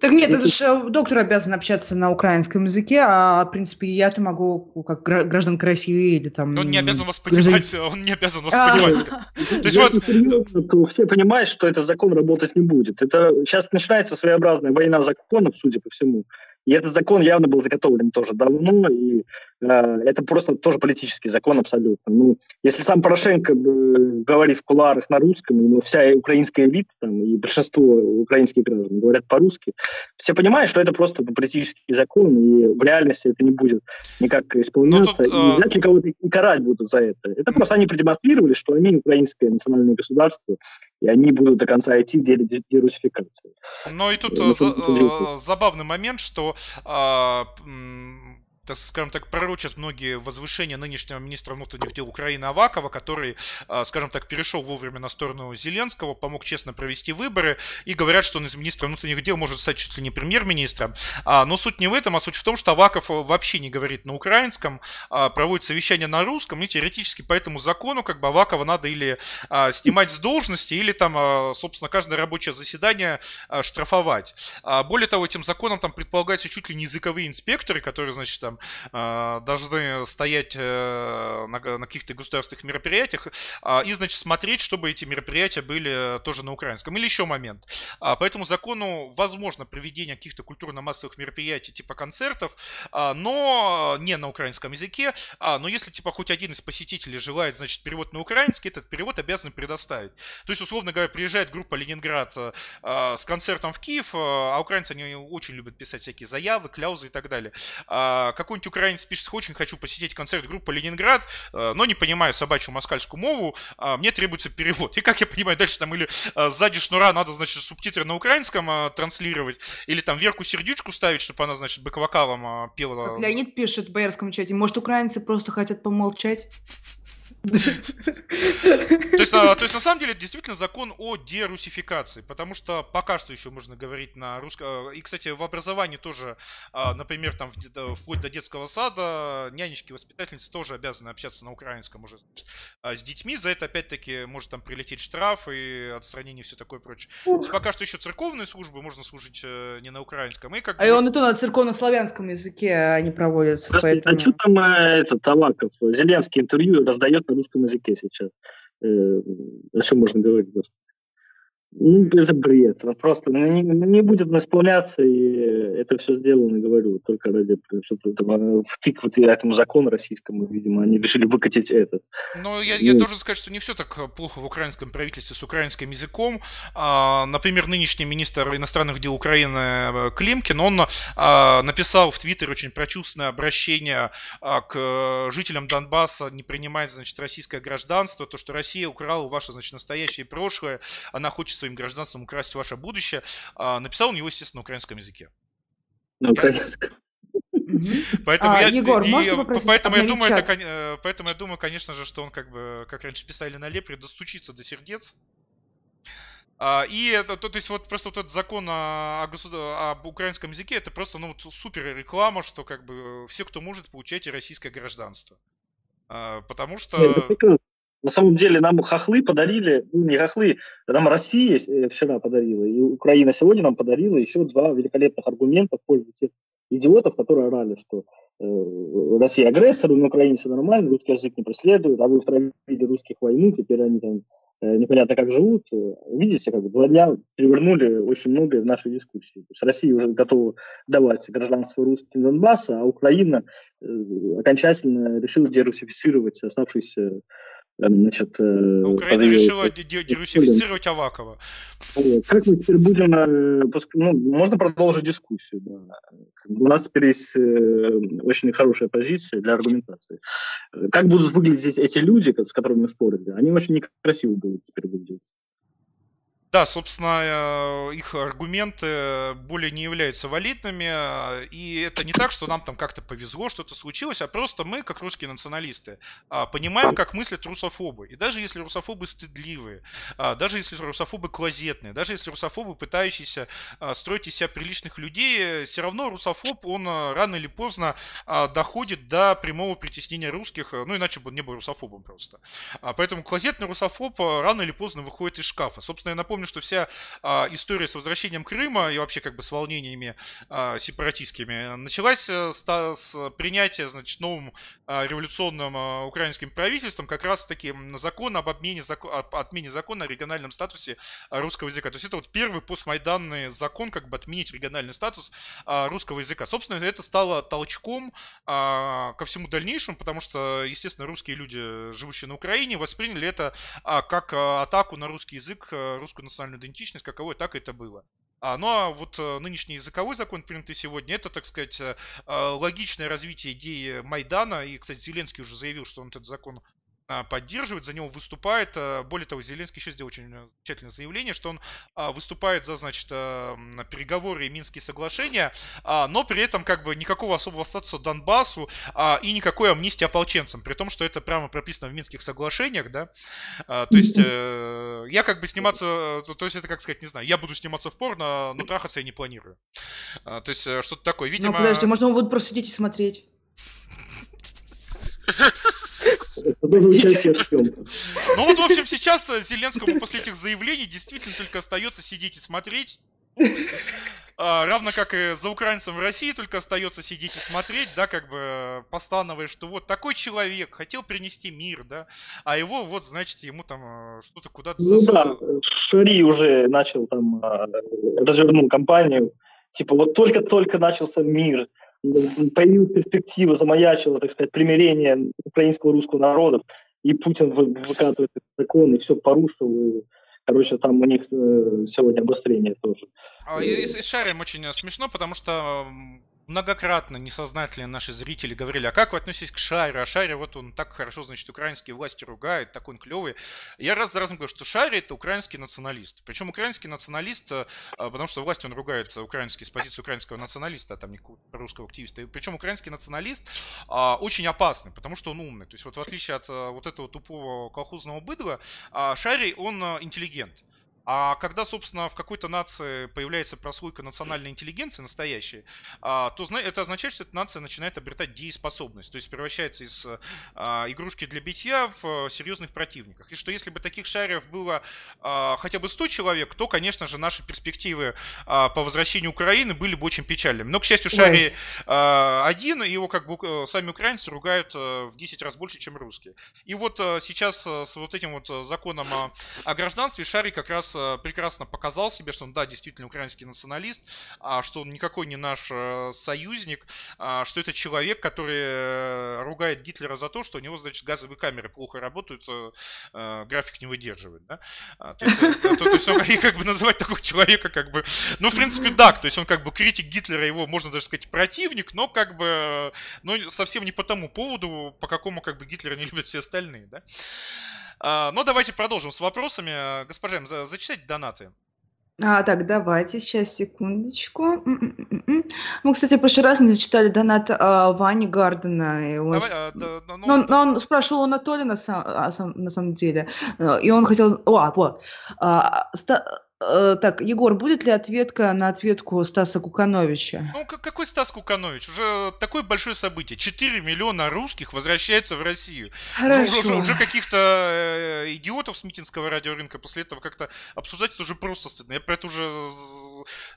Так нет, это же э, доктор обязан общаться на украинском языке, а, в принципе, я-то могу, как гражданка России или там... Но он не обязан вас понимать, он не обязан вас понимать. То есть вот... то все понимают, что этот закон работать не будет. Это сейчас начинается своеобразная война законов, судя по всему. И этот закон явно был заготовлен тоже давно, и э, это просто тоже политический закон абсолютно. Ну, если сам Порошенко говорит в кулуарах на русском, и ну, вся украинская элита там, и большинство украинских граждан говорят по-русски, все понимают, что это просто политический закон, и в реальности это не будет никак исполняться, тут, и а вряд ли кого-то и карать будут за это. Это просто они продемонстрировали, что они украинское национальное государство, и они будут до конца идти в деле. Но и тут ну, за, забавный момент, что а, так скажем так, пророчат многие возвышения нынешнего министра внутренних дел Украины Авакова, который, а, скажем так, перешел вовремя на сторону Зеленского, помог честно провести выборы, и говорят, что он из министра внутренних дел может стать чуть ли не премьер-министром. А, но суть не в этом, а суть в том, что Аваков вообще не говорит на украинском, проводит совещание на русском, и теоретически по этому закону как бы Авакова надо или снимать с должности, или там, собственно, каждое рабочее заседание штрафовать. Более того, этим законом там предполагается чуть ли не языковые инспекторы, которые, значит, там там должны стоять э, на, на каких-то государственных мероприятиях а, и, значит, смотреть, чтобы эти мероприятия были тоже на украинском. Или еще момент. А, по этому закону возможно проведение каких-то культурно-массовых мероприятий типа концертов, а, но не на украинском языке. Но если, типа, хоть один из посетителей желает, значит, перевод на украинский, этот перевод обязан предоставить. То есть, условно говоря, приезжает группа Ленинград с концертом в Киев, а украинцы, они очень любят писать всякие заявы, кляузы и так далее. Какой-нибудь украинец пишет, очень хочу посетить концерт группы Ленинград, э, но не понимаю собачью москальскую мову, а мне требуется перевод. И как я понимаю, дальше там или э, сзади шнура надо, значит, субтитры на украинском э, транслировать, или там Верку Сердючку ставить, чтобы она, значит, бэк-вокалом пела. Как Леонид пишет в боярском чате, может, украинцы просто хотят помолчать? То есть, а, то есть, на самом деле, это действительно закон о дерусификации, потому что пока что еще можно говорить на русском. И, кстати, в образовании тоже, а, например, там вплоть до детского сада, нянечки, воспитательницы тоже обязаны общаться на украинском уже а, с детьми. За это, опять-таки, может там прилететь штраф и отстранение и все такое прочее. То есть, пока что еще церковные службы можно служить э, не на украинском. И как а бы... он и то на церковно-славянском языке они проводятся. Подожди, поэтому... А что там э, этот Талаков? Зеленский интервью раздает на русском языке сейчас. Э, о чем можно говорить? Ну, это бред. Просто ну, не, не будет исполняться, и это все сделано, говорю, только ради что-то там, втик вот этому закону российскому, видимо, они решили выкатить этот. Но я, я ну. должен сказать, что не все так плохо в украинском правительстве с украинским языком. А, например, нынешний министр иностранных дел Украины э, Климкин, он а, написал в Твиттере очень прочувственное обращение а, к жителям Донбасса не принимать, значит, российское гражданство, то, что Россия украла ваше, значит, настоящее и прошлое, она хочет своим гражданством украсть ваше будущее, а, написал он его, естественно, на украинском языке. На украинском. Поэтому а, я, Егор, и, поэтому я думаю, это, э, поэтому я думаю, конечно же, что он как бы, как раньше писали на Лепре, достучится до сердец. А, и это, то, то есть вот просто вот этот закон о, о, об украинском языке, это просто ну, вот супер реклама, что как бы все, кто может, получайте российское гражданство. А, потому что... На самом деле нам хохлы подарили, ну, не хохлы, нам Россия э, вчера подарила, и Украина сегодня нам подарила еще два великолепных аргумента в пользу тех идиотов, которые орали, что э, Россия агрессор, на Украине все нормально, русский язык не преследует, а вы устроили русских войну, теперь они там э, непонятно как живут. Видите, как два дня перевернули очень многое в нашей дискуссии. То есть Россия уже готова давать гражданство русским Донбасса, а Украина э, окончательно решила дерусифицировать оставшиеся Значит, э, Украина под... решила дерусифицировать Авакова. Как мы теперь будем... Э, ну, можно продолжить дискуссию. Да. У нас теперь есть э, очень хорошая позиция для аргументации. Как будут выглядеть эти люди, с которыми мы спорили? Они очень некрасиво будут теперь выглядеть. Да, собственно, э, их аргументы более не являются валидными, э, и это не так, что нам там как-то повезло, что-то случилось, а просто мы, как русские националисты, а, понимаем, как мыслят русофобы. И даже если русофобы стыдливые, а, даже если русофобы клозетные, даже если русофобы, пытающиеся а, строить из себя приличных людей, все равно русофоб, он рано или поздно доходит до прямого притеснения русских, ну иначе бы он не был русофобом просто. Поэтому клозетный русофоб рано или поздно выходит из шкафа. Собственно, я напомню, напомню, что вся а, история с возвращением Крыма и вообще как бы с волнениями а, сепаратистскими началась а, с, с принятия, значит, новым а, революционным а, украинским правительством как раз-таки закон об обмене, закон, отмене закона о региональном статусе а, русского языка. То есть это вот первый постмайданный закон, как бы отменить региональный статус а, русского языка. Собственно, это стало толчком а, ко всему дальнейшему, потому что, естественно, русские люди, живущие на Украине, восприняли это а, как а, атаку на русский язык, русскую национальную идентичность, каковой так это было. А, ну а вот э, нынешний языковой закон, принятый сегодня, это, так сказать, э, логичное развитие идеи Майдана. И, кстати, Зеленский уже заявил, что он этот закон поддерживает, за него выступает. А, более того, Зеленский еще сделал очень э, замечательное заявление, что он а, выступает за, значит, переговоры и Минские соглашения, но при этом как бы никакого особого статуса Донбассу и никакой амнистии ополченцам, при том, что это прямо прописано в Минских соглашениях, да. То есть э, я как бы сниматься, э, то есть это как сказать, не знаю, я буду сниматься в порно, но трахаться я не планирую. То есть что-то такое, видимо... Ну подожди, можно он будет просто сидеть и смотреть. Ну вот, в общем, сейчас э, Зеленскому после этих заявлений действительно только остается сидеть и смотреть. А, равно как и за украинцем в России только остается сидеть и смотреть, да, как бы постановая, что вот такой человек хотел принести мир, да, а его вот, значит, ему там э, что-то куда-то Ну да, Шари уже начал там, развернул кампанию, типа вот только-только начался мир, появилась перспектива, замаячила, так сказать, примирение украинского и русского народов, и Путин выкатывает закон, и все порушил, и Короче, там у них э, сегодня обострение тоже. А, и, и, и шарим очень смешно, потому что многократно несознательные наши зрители говорили, а как вы относитесь к Шаре? А Шаре вот он так хорошо, значит, украинские власти ругает, такой он клевый. Я раз за разом говорю, что Шаре это украинский националист. Причем украинский националист, э, потому что власть он ругает украинский с позиции украинского националиста, а там не русского активиста. И причем украинский националист а, очень опасный, потому что он умный. То есть вот в отличие от а, вот этого тупого колхозного быдла, а, Шари он а, интеллигент. А когда, собственно, в какой-то нации появляется прослойка национальной интеллигенции настоящей, а, то это означает, что эта нация начинает обретать дееспособность, то есть превращается из а, игрушки для битья в серьезных противниках. И что если бы таких шариев было а, хотя бы 100 человек, то, конечно же, наши перспективы по возвращению Украины были бы очень печальными. Но, к счастью, Шари один, и его как бы э, сами украинцы ругают э, в 10 раз больше, чем русские. И вот э, сейчас с вот этим вот законом о, о гражданстве Шари как раз Э, прекрасно показал себе, что он, да, действительно украинский националист, а, что он никакой не наш э, союзник, а, что это человек, который э, ругает Гитлера за то, что у него, значит, газовые камеры плохо работают, график не выдерживает, да? А, то есть, то, есть он как бы называть такого человека, как бы, ну, в принципе, да, то есть он как бы критик Гитлера, его можно даже сказать противник, но как бы, ну, совсем не по тому поводу, по какому как бы Гитлера не любят все остальные, да? А, ну, давайте продолжим с вопросами. Госпожа, за, зачитайте донаты. А, так, давайте, сейчас, секундочку. Мы, кстати, в прошлый раз не зачитали донат а, Вани Гардена. И он... Давай, а, да, ну, но, но он спрашивал Анатолия на, сам, а, сам, на самом деле, и он хотел... О, вот. А, ста... Э, так, Егор, будет ли ответка на ответку Стаса Кукановича? Ну, какой Стас Куканович? Уже такое большое событие. 4 миллиона русских возвращаются в Россию. Хорошо. Уже, уже каких-то э, идиотов с митинского радиорынка после этого как-то обсуждать это уже просто стыдно. Я про это уже...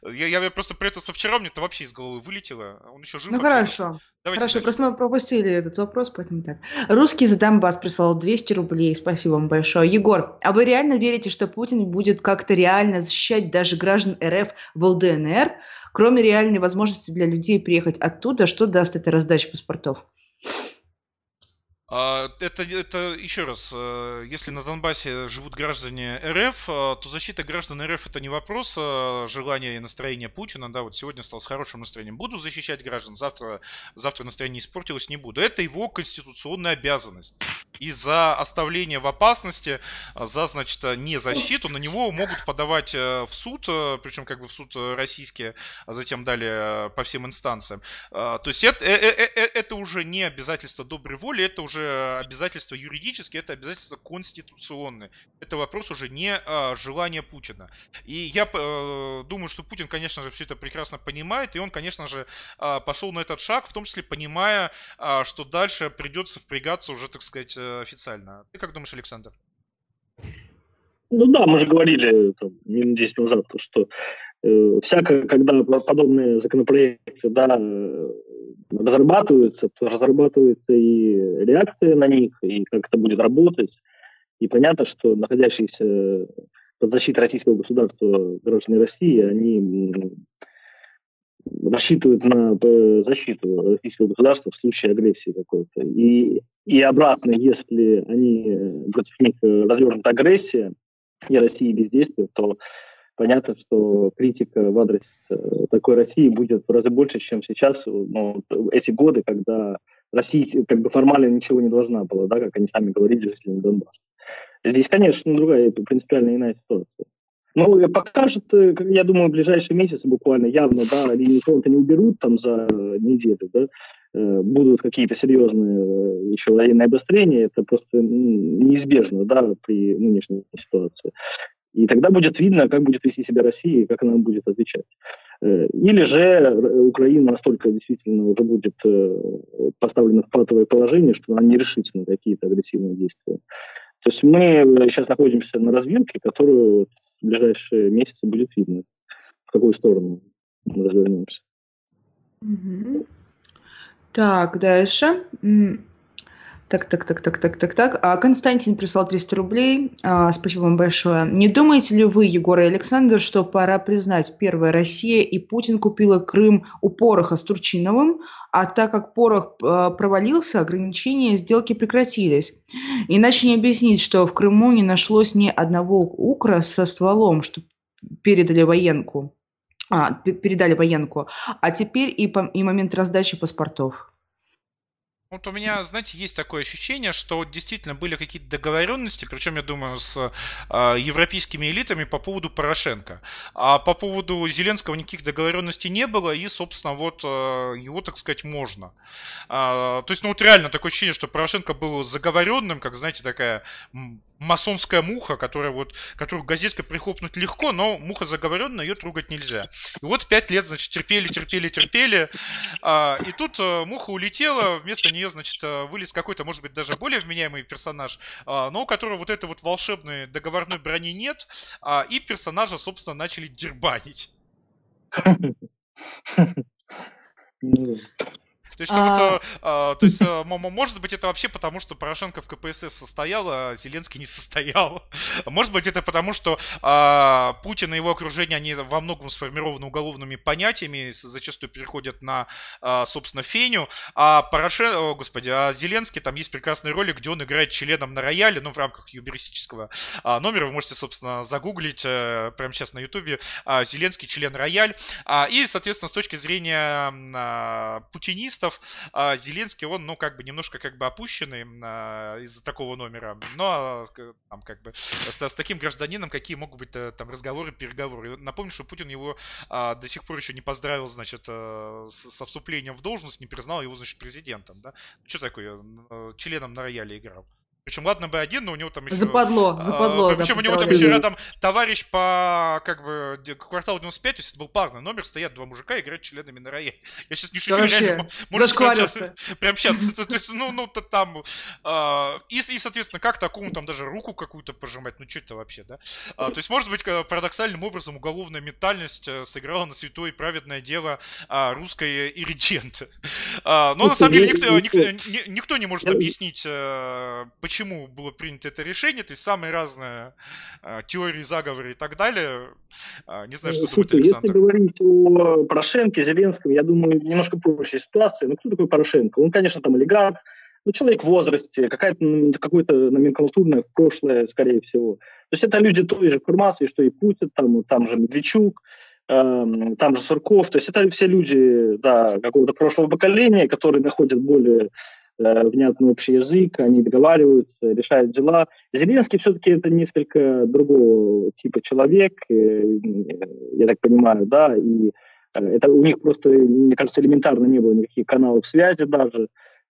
Я, я просто про это со вчера мне это вообще из головы вылетело. Он еще жив. Ну, хорошо. Давайте Хорошо, дальше. просто мы пропустили этот вопрос, поэтому так. Русский за Донбасс прислал 200 рублей. Спасибо вам большое. Егор, а вы реально верите, что Путин будет как-то реально защищать даже граждан РФ в ЛДНР, кроме реальной возможности для людей приехать оттуда? Что даст эта раздача паспортов? А, это, это еще раз, э, если на Донбассе живут граждане РФ, э, то защита граждан РФ это не вопрос э, желания и настроения Путина. Да, вот сегодня стал с хорошим настроением. Буду защищать граждан, завтра, завтра настроение испортилось, не буду. Это его конституционная обязанность. И за оставление в опасности, за, значит, не защиту, на него могут подавать в суд, причем как бы в суд российский, а затем далее по всем инстанциям. То есть это, это уже не обязательство доброй воли, это уже уже обязательства юридические, это обязательства конституционные. Это вопрос уже не а, желания Путина. И я э, думаю, что Путин, конечно же, все это прекрасно понимает, и он, конечно же, э, пошел на этот шаг, в том числе понимая, э, что дальше придется впрягаться уже, так сказать, э, официально. Ты как думаешь, Александр? Ну да, мы же говорили там, минут 10 назад, что э, всяко, когда подобные законопроекты да, э, разрабатываются, то разрабатывается и реакция на них, и как это будет работать. И понятно, что находящиеся под защитой российского государства граждане России, они рассчитывают на э, защиту российского государства в случае агрессии какой-то. И, и обратно, если они против них развернута агрессия, и России бездействует, то понятно, что критика в адрес э, такой России будет в разы больше, чем сейчас, ну, эти годы, когда Россия как бы формально ничего не должна была, да, как они сами говорили, жители Донбасса. Здесь, конечно, другая, принципиально иная ситуация. Ну, покажет, э, я думаю, в ближайшие месяцы буквально явно, да, линию фронта не уберут там за неделю, да, э, будут какие-то серьезные еще военные обострения, это просто неизбежно, да, при нынешней ситуации. И тогда будет видно, как будет вести себя Россия и как она будет отвечать. Э, или же Украина настолько действительно уже будет э, поставлена в патовое положение, что она не решится на какие-то агрессивные действия. То есть мы сейчас находимся на развилке, которую в ближайшие месяцы будет видно, в какую сторону мы развернемся. Так, дальше. Так, так, так, так, так, так, так. А Константин прислал 300 рублей. А, спасибо вам большое. Не думаете ли вы, Егор и Александр, что пора признать, первая Россия и Путин купила Крым у Пороха с Турчиновым, а так как Порох а, провалился, ограничения сделки прекратились. Иначе не объяснить, что в Крыму не нашлось ни одного укра со стволом, что передали военку. А, передали военку. А теперь и, и момент раздачи паспортов. Вот у меня, знаете, есть такое ощущение, что действительно были какие-то договоренности, причем, я думаю, с э, европейскими элитами по поводу Порошенко. А по поводу Зеленского никаких договоренностей не было, и, собственно, вот э, его, так сказать, можно. А, то есть, ну вот реально такое ощущение, что Порошенко был заговоренным, как, знаете, такая масонская муха, которая вот, которую газеткой прихлопнуть легко, но муха заговоренная, ее трогать нельзя. И вот пять лет, значит, терпели, терпели, терпели, э, и тут э, муха улетела, вместо нее, значит, э, вылез какой-то, может быть, даже более вменяемый персонаж, а, но у которого вот этой вот волшебной договорной брони нет, а, и персонажа, собственно, начали дербанить. То есть, а... а, то есть, а, может быть, это вообще потому, что Порошенко в КПСС состоял, а Зеленский не состоял. Может быть, это потому, что а, Путин и его окружение, они во многом сформированы уголовными понятиями, зачастую переходят на, а, собственно, Феню. А Порошенко, господи, а Зеленский, там есть прекрасный ролик, где он играет членом на рояле, ну, в рамках юмористического а, номера. Вы можете, собственно, загуглить а, прямо сейчас на Ютубе а, Зеленский член рояль. А, и, соответственно, с точки зрения а, путинистов, процентов. А Зеленский, он, ну, как бы немножко как бы опущенный а, из-за такого номера. Но там как бы с, с таким гражданином какие могут быть э, там разговоры, переговоры. Напомню, что Путин его а, до сих пор еще не поздравил, значит, а, с, со вступлением в должность, не признал его, значит, президентом, да. Что такое? Членом на рояле играл. Причем, ладно бы один, но у него там еще... Западло, западло. А, причем у него там еще рядом товарищ по, как бы, кварталу 95, то есть это был парный номер, стоят два мужика и играют членами на рояле. Я сейчас не шучу, Вообще, реально. Может. Прям сейчас. То есть, ну, ну, то там... А, и, и, соответственно, как такому там даже руку какую-то пожимать, ну, что это вообще, да? А, то есть, может быть, парадоксальным образом уголовная ментальность э, сыграла на святое и праведное дело а, русской ириденты. А, но, на самом деле, никто, никто, никто не может объяснить, э, почему почему было принято это решение, то есть самые разные э, теории, заговоры и так далее. Э, не знаю, что Слушай, думает Александр. Если говорить о Порошенко, Зеленском, я думаю, немножко проще ситуация. Ну, кто такой Порошенко? Он, конечно, там олигарх, ну, человек в возрасте, какая-то какое-то номенклатурное в прошлое, скорее всего. То есть это люди той же формации, что и Путин, там, там же Медведчук, э, там же Сурков. То есть это все люди да, какого-то прошлого поколения, которые находят более Э, внятный общий язык, они договариваются, решают дела. Зеленский все-таки это несколько другого типа человек, э, я так понимаю, да, и э, это у них просто, мне кажется, элементарно не было никаких каналов связи даже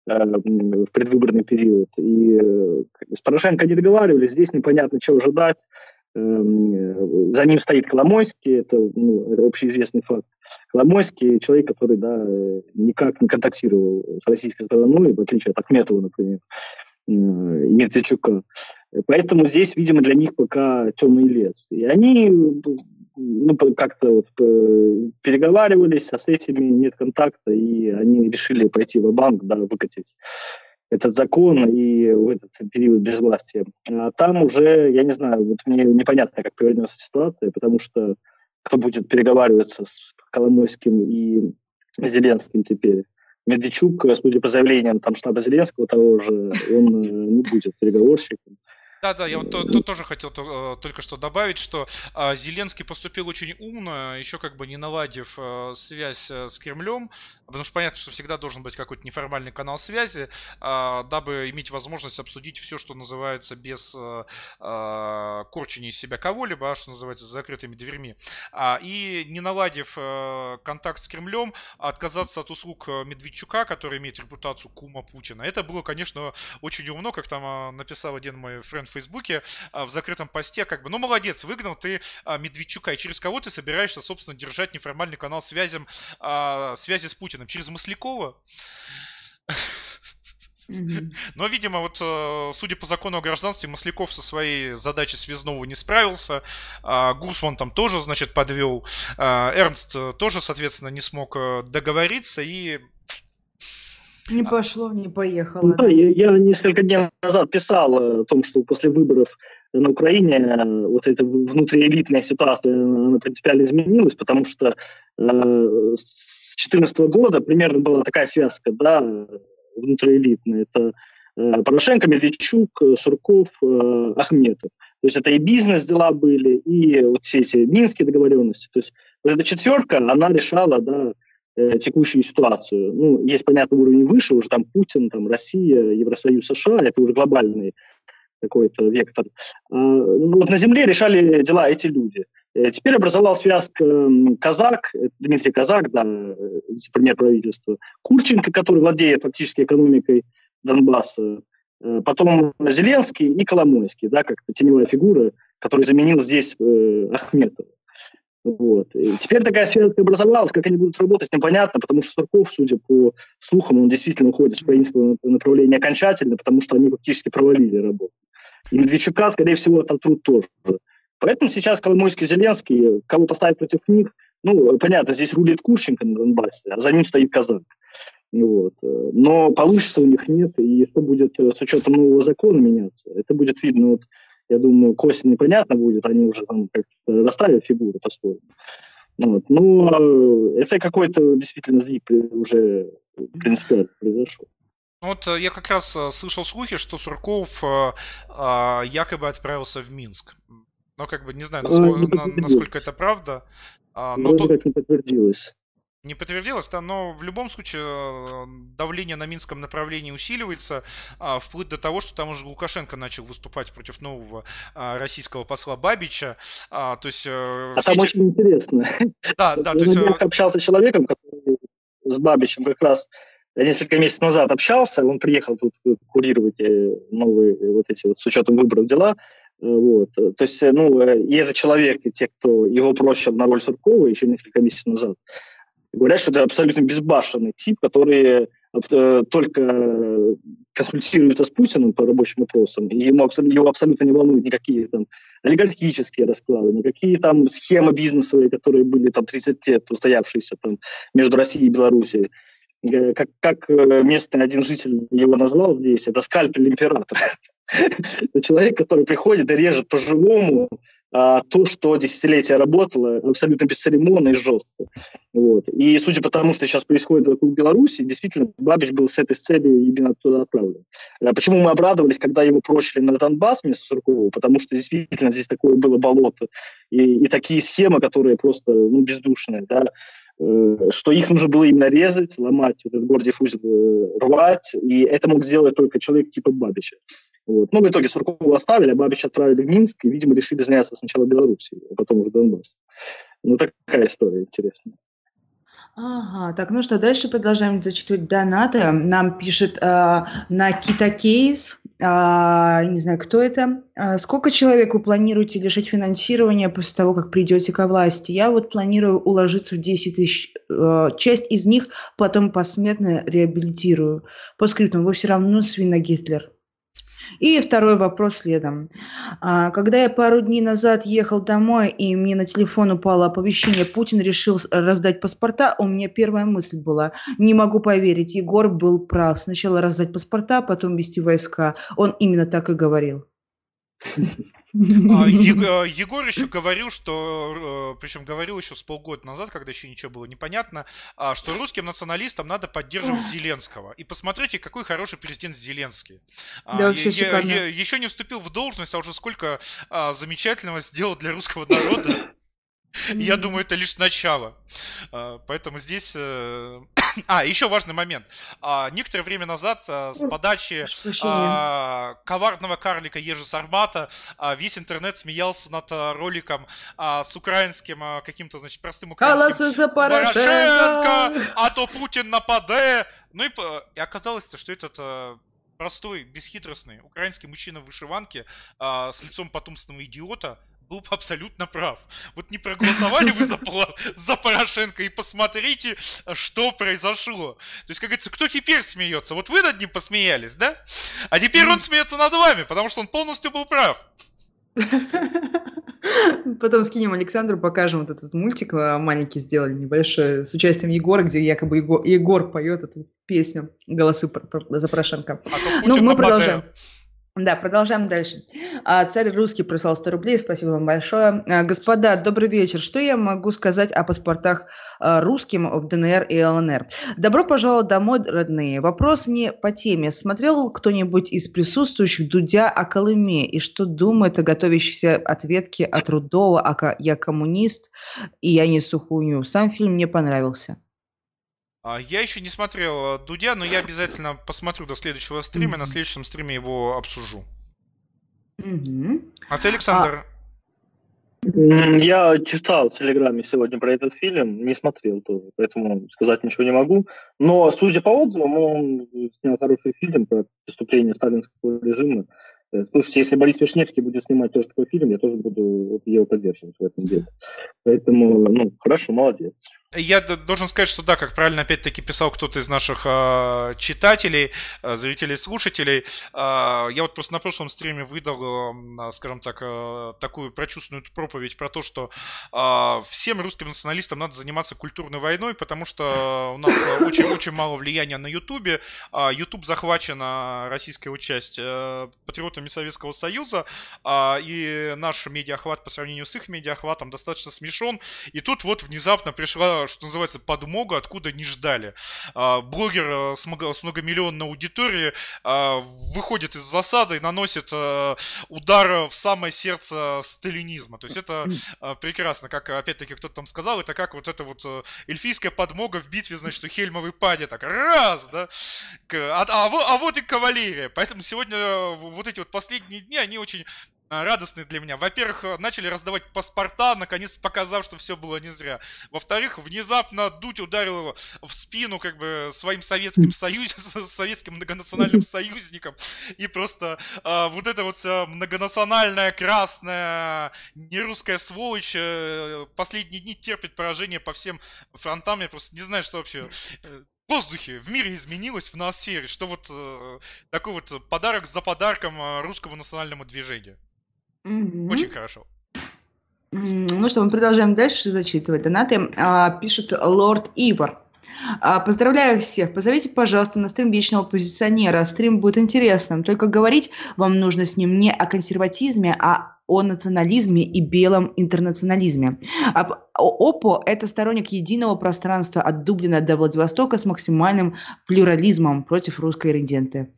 в предвыборный период. И с Порошенко не договаривались, здесь непонятно, чего ожидать. Эм, за ним стоит Коломойский, это ну, общеизвестный факт. Коломойский человек, который да, никак не контактировал с российской стороной, в отличие от Ахметова, например, и Медведчука. Поэтому здесь, видимо, для них пока темный лес. И они ну, как-то вот э, переговаривались, а с этими нет контакта, и они решили пойти в банк да, выкатить этот закон и в этот период безвластия. А там уже, я не знаю, вот мне непонятно, как повернется ситуация, потому что кто будет переговариваться с Коломойским и Зеленским теперь. Медведчук, судя по заявлениям там штаба Зеленского того же, он э, не будет переговорщиком. Да, да, я вот то, то, тоже хотел то, э, только что добавить, что э, Зеленский поступил очень умно, еще как бы не наладив э, связь э, с Кремлем, потому что понятно, что всегда должен быть какой-то неформальный канал связи, э, дабы иметь возможность обсудить все, что называется без э, корчения из себя кого-либо, а что называется, с закрытыми дверьми. А, и не наладив контакт с Кремлем, отказаться от услуг Медведчука, который имеет репутацию кума Путина. Это было, конечно, очень умно, как там написал один мой френд Фейсбуке а, в закрытом посте, как бы, ну, молодец, выгнал ты а, Медведчука, и через кого ты собираешься, собственно, держать неформальный канал связи, а, связи с Путиным? Через Маслякова? Но, видимо, вот, э, судя по закону о гражданстве, Масляков со своей задачей связного не справился. Гусман там тоже, значит, подвел. Эрнст тоже, соответственно, не смог э, договориться. И не а. пошло, не поехало. Ну, да, я, я несколько дней назад писал э, о том, что после выборов на Украине э, вот эта внутриэлитная ситуация она принципиально изменилась, потому что э, с 2014 года примерно была такая связка, да, внутриэлитная. Это э, Порошенко, Медведчук, Сурков, э, Ахметов. То есть это и бизнес-дела были, и вот все эти минские договоренности. То есть вот эта четверка, она решала, да, Э, текущую ситуацию. Ну, есть, понятно, уровень выше, уже там Путин, там Россия, Евросоюз, США, это уже глобальный какой-то вектор. А, ну, вот на Земле решали дела эти люди. Э, теперь образовалась связка Казак, э, Дмитрий Казак, да, вице-премьер правительства, Курченко, который владеет фактически экономикой Донбасса, потом Зеленский и Коломойский, да, как теневая фигура, который заменил здесь э, Ахметова. Вот. Теперь такая связка образовалась, как они будут работать, непонятно, потому что Сурков, судя по слухам, он действительно уходит с украинского направления окончательно, потому что они фактически провалили работу. И Медведчука, скорее всего, ототрут тоже. Поэтому сейчас Коломойский, Зеленский, кого поставить против них, ну, понятно, здесь рулит Курченко на Донбассе, а за ним стоит Казак. Вот. Но получится у них нет, и что будет с учетом нового закона меняться, это будет видно вот я думаю, к осени понятно будет, они уже там как-то расставят фигуры по-своему. Вот. Но это какой-то действительно сдвиг уже принципиально произошел. Ну вот э, я как раз э, слышал слухи, что Сурков э, э, якобы отправился в Минск. Но как бы не знаю, насколько, а, насколько это правда. А, но Вроде то... как не подтвердилось не подтвердилось, да, но в любом случае э, давление на минском направлении усиливается, а, вплоть до того, что там уже Лукашенко начал выступать против нового а, российского посла Бабича. А, то есть, э, а там эти... очень интересно. Да, да. Я то есть... Э, общался с человеком, который с Бабичем как раз Я несколько месяцев назад общался, он приехал тут курировать новые вот эти вот с учетом выборов дела. Вот. То есть, ну, и этот человек, и те, кто его просил на роль Суркова еще несколько месяцев назад, говорят, что это абсолютно безбашенный тип, который э, только консультируется с Путиным по рабочим вопросам, и ему, его абсолютно не волнуют никакие там олигархические расклады, никакие там схемы бизнесовые, которые были там 30 лет устоявшиеся там между Россией и Белоруссией. Э, как, как э, местный один житель его назвал здесь, это скальпель императора. Человек, который приходит и режет по-живому а, то, что десятилетия работало абсолютно бесцеремонно и жестко. Вот. И судя по тому, что сейчас происходит вокруг Беларуси, действительно, Бабич был с этой целью именно туда отправлен. А почему мы обрадовались, когда его прочили на Донбасс вместо Суркова? Потому что действительно здесь такое было болото и, и такие схемы, которые просто ну, бездушные. Да? Э, что их нужно было именно резать, ломать, этот Гордиев узел э, рвать, и это мог сделать только человек типа Бабича. Вот. Ну, в итоге Суркова оставили, а Бабича отправили в Минск, и, видимо, решили заняться сначала Белоруссией, а потом уже Донбасс. Ну, такая история интересная. Ага, так, ну что, дальше продолжаем зачитывать донаты. Нам пишет э, Накита Кейс, э, не знаю, кто это. Э, сколько человек вы планируете лишить финансирования после того, как придете к власти? Я вот планирую уложиться в 10 тысяч. Э, часть из них потом посмертно реабилитирую. По скриптам, вы все равно свина Гитлер. И второй вопрос следом. А, когда я пару дней назад ехал домой, и мне на телефон упало оповещение, Путин решил раздать паспорта, у меня первая мысль была, не могу поверить, Егор был прав. Сначала раздать паспорта, потом вести войска. Он именно так и говорил. А, а, Егор еще говорил, что, э, причем говорил еще с полгода назад, когда еще ничего было непонятно, а, что русским националистам надо поддерживать Зеленского. И посмотрите, какой хороший президент Зеленский. Да, вообще Еще не вступил в должность, а уже сколько замечательного сделал для русского народа. Я думаю, это лишь начало. Поэтому здесь... А, еще важный момент. А, некоторое время назад а, с подачи коварного карлика Ежи Сармата весь интернет смеялся над роликом с украинским каким-то, значит, простым украинским... за Порошенко! А то Путин нападе! Ну и, и оказалось, что этот простой, бесхитростный украинский мужчина в вышиванке с лицом потомственного идиота был абсолютно прав. Вот не проголосовали вы за, за Порошенко и посмотрите, что произошло. То есть, как говорится, кто теперь смеется? Вот вы над ним посмеялись, да? А теперь он смеется над вами, потому что он полностью был прав. Потом скинем Александру, покажем вот этот мультик а, маленький сделали, небольшой, с участием Егора, где якобы Егор, Егор поет эту песню «Голосуй за Порошенко». А ну, мы продолжаем. Да, продолжаем дальше. А, царь русский прислал 100 рублей, спасибо вам большое. А, господа, добрый вечер. Что я могу сказать о паспортах а, русским в ДНР и ЛНР? Добро пожаловать домой, родные. Вопрос не по теме. Смотрел кто-нибудь из присутствующих Дудя о Колыме и что думает о готовящейся ответке от Рудова, а я коммунист и я не сухую. Сам фильм мне понравился. А, я еще не смотрел Дудя, но я обязательно посмотрю до следующего стрима, mm-hmm. на следующем стриме его обсужу. Mm-hmm. А ты, Александр? А... Я читал в Телеграме сегодня про этот фильм, не смотрел тоже, поэтому сказать ничего не могу. Но, судя по отзывам, он снял хороший фильм про преступление сталинского режима. Э, слушайте, если Борис Вишневский будет снимать тоже такой фильм, я тоже буду его поддерживать в этом деле. Поэтому, ну, хорошо, молодец. Я должен сказать, что да, как правильно опять-таки писал кто-то из наших э, читателей, э, зрителей, слушателей, э, я вот просто на прошлом стриме выдал, э, скажем так, э, такую прочувственную проповедь про то, что э, всем русским националистам надо заниматься культурной войной, потому что у нас очень-очень мало влияния на Ютубе. Ютуб захвачен российская часть э, патриотами Советского Союза, э, и наш медиахват по сравнению с их медиахватом достаточно смешон. И тут вот внезапно пришла что называется, подмога, откуда не ждали. А, блогер э, с многомиллионной аудиторией а, выходит из засады и наносит э, удар в самое сердце сталинизма. То есть это а, прекрасно, как опять-таки кто-то там сказал, это как вот эта вот эльфийская подмога в битве, значит, у Хельмовой паде, так раз, да, а, а, а вот и кавалерия. Поэтому сегодня вот эти вот вот последние дни, они очень а, радостные для меня. Во-первых, э, начали раздавать паспорта, наконец показав, что все было не зря. Во-вторых, внезапно Дудь ударил его в спину как бы своим советским союз, советским многонациональным союзником. И просто а, вот эта вот многонациональная красная нерусская сволочь э, последние дни терпит поражение по всем фронтам. Я просто не знаю, что вообще э, в воздухе, в мире изменилось, в ноосфере, что вот э, такой вот подарок за подарком русскому национальному движению. Угу. Очень хорошо. Ну что, мы продолжаем дальше зачитывать донаты. А, пишет лорд Ивар. А, поздравляю всех. Позовите, пожалуйста, на стрим вечного оппозиционера. Стрим будет интересным. Только говорить вам нужно с ним не о консерватизме, а о национализме и белом интернационализме. ОПО – это сторонник единого пространства от Дублина до Владивостока с максимальным плюрализмом против русской резиденты.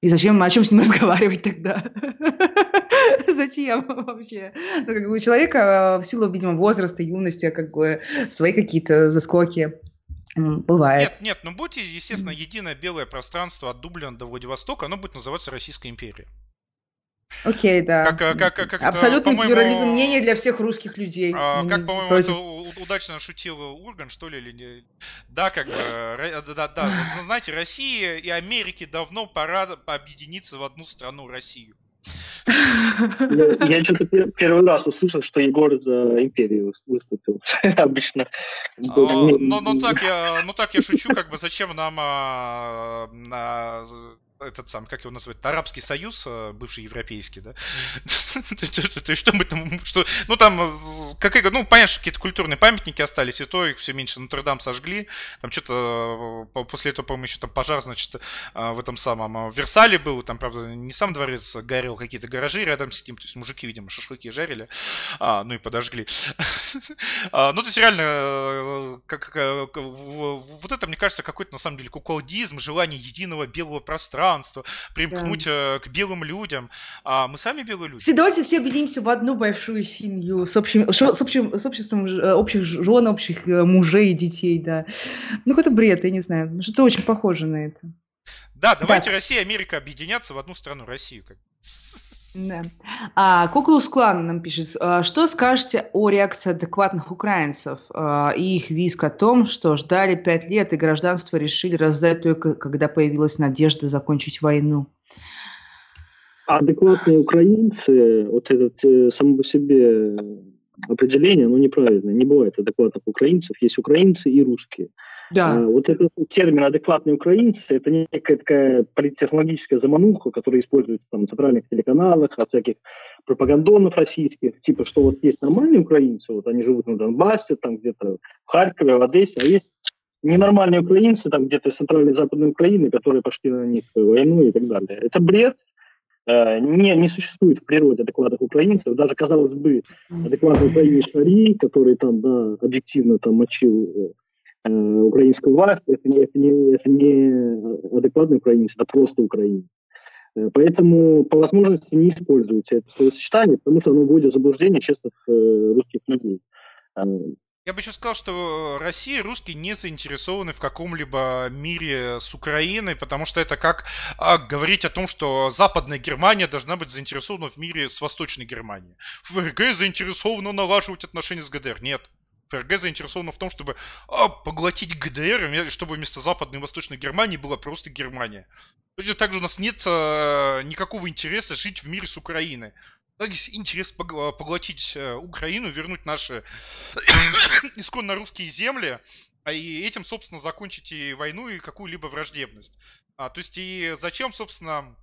И зачем, о чем с ним разговаривать тогда? Зачем вообще? Ну, как бы у человека в силу, видимо, возраста, юности, как бы свои какие-то заскоки. Бывает. Нет, нет, ну будьте, естественно, единое белое пространство от Дублина до Владивостока, оно будет называться Российская империя. Окей, да. Как, как, как, как Абсолютный плюрализм мнения для всех русских людей. А, как, по-моему, против... это удачно шутил Урган, что ли, или не? Да, как бы, да, да, да. Знаете, Россия и Америке давно пора объединиться в одну страну, Россию. Я что-то первый раз услышал, что Егор за империю выступил. Обычно. Ну, ну, так я, ну так я шучу, как бы зачем нам а, этот сам, как его называют, Арабский Союз, э, бывший европейский, да? То есть что мы там, что, ну там, э, как, ну понятно, что какие-то культурные памятники остались, и то их все меньше Нотр-Дам сожгли, там что-то, э, после этого, по-моему, еще там пожар, значит, в этом самом Версале был, там, правда, не сам дворец горел, какие-то гаражи рядом с ним, то есть мужики, видимо, шашлыки жарили, а, ну и подожгли. А, ну, то есть реально, как, вот это, мне кажется, какой-то, на самом деле, куколдизм, желание единого белого пространства, пространство, примкнуть да. Э, к белым людям. А мы сами белые люди. Все, давайте все объединимся в одну большую семью с, общим, с, общим, с обществом э, общих жен, общих э, мужей и детей, да. Ну, какой-то бред, я не знаю. Что-то очень похоже на это. Да, давайте да. Россия и Америка объединятся в одну страну, Россию. Да. А, Куклус Клан нам пишет, «А что скажете о реакции адекватных украинцев а, и их виск о том, что ждали пять лет и гражданство решили раздать только, когда появилась надежда закончить войну? Адекватные украинцы, вот это э, само по себе определение, оно неправильное. Не бывает адекватных украинцев. Есть украинцы и русские. Да. А, вот этот термин «адекватные украинцы» — это некая такая политтехнологическая замануха, которая используется там, на центральных телеканалах, от всяких пропагандонов российских, типа, что вот есть нормальные украинцы, вот они живут на Донбассе, там где-то в Харькове, в Одессе, а есть ненормальные украинцы, там где-то из центральной и западной Украины, которые пошли на них войну и так далее. Это бред, Э, не, не существует в природе адекватных украинцев. Даже, казалось бы, адекватный украинец Шари, который там, да, объективно там мочил э, украинскую власть, это не, это, не, это не адекватный украинец, это просто украинец. Э, поэтому по возможности не используйте это словосочетание, потому что оно вводит в заблуждение честных э, русских людей. Я бы еще сказал, что Россия и русские не заинтересованы в каком-либо мире с Украиной, потому что это как а, говорить о том, что Западная Германия должна быть заинтересована в мире с Восточной Германией. ФРГ заинтересована налаживать отношения с ГДР. Нет. ФРГ заинтересована в том, чтобы а, поглотить ГДР, чтобы вместо Западной и Восточной Германии была просто Германия. Точно так же у нас нет а, никакого интереса жить в мире с Украиной есть интерес поглотить э, Украину, вернуть наши исконно русские земли, а и этим, собственно, закончить и войну, и какую-либо враждебность. А, то есть и зачем, собственно,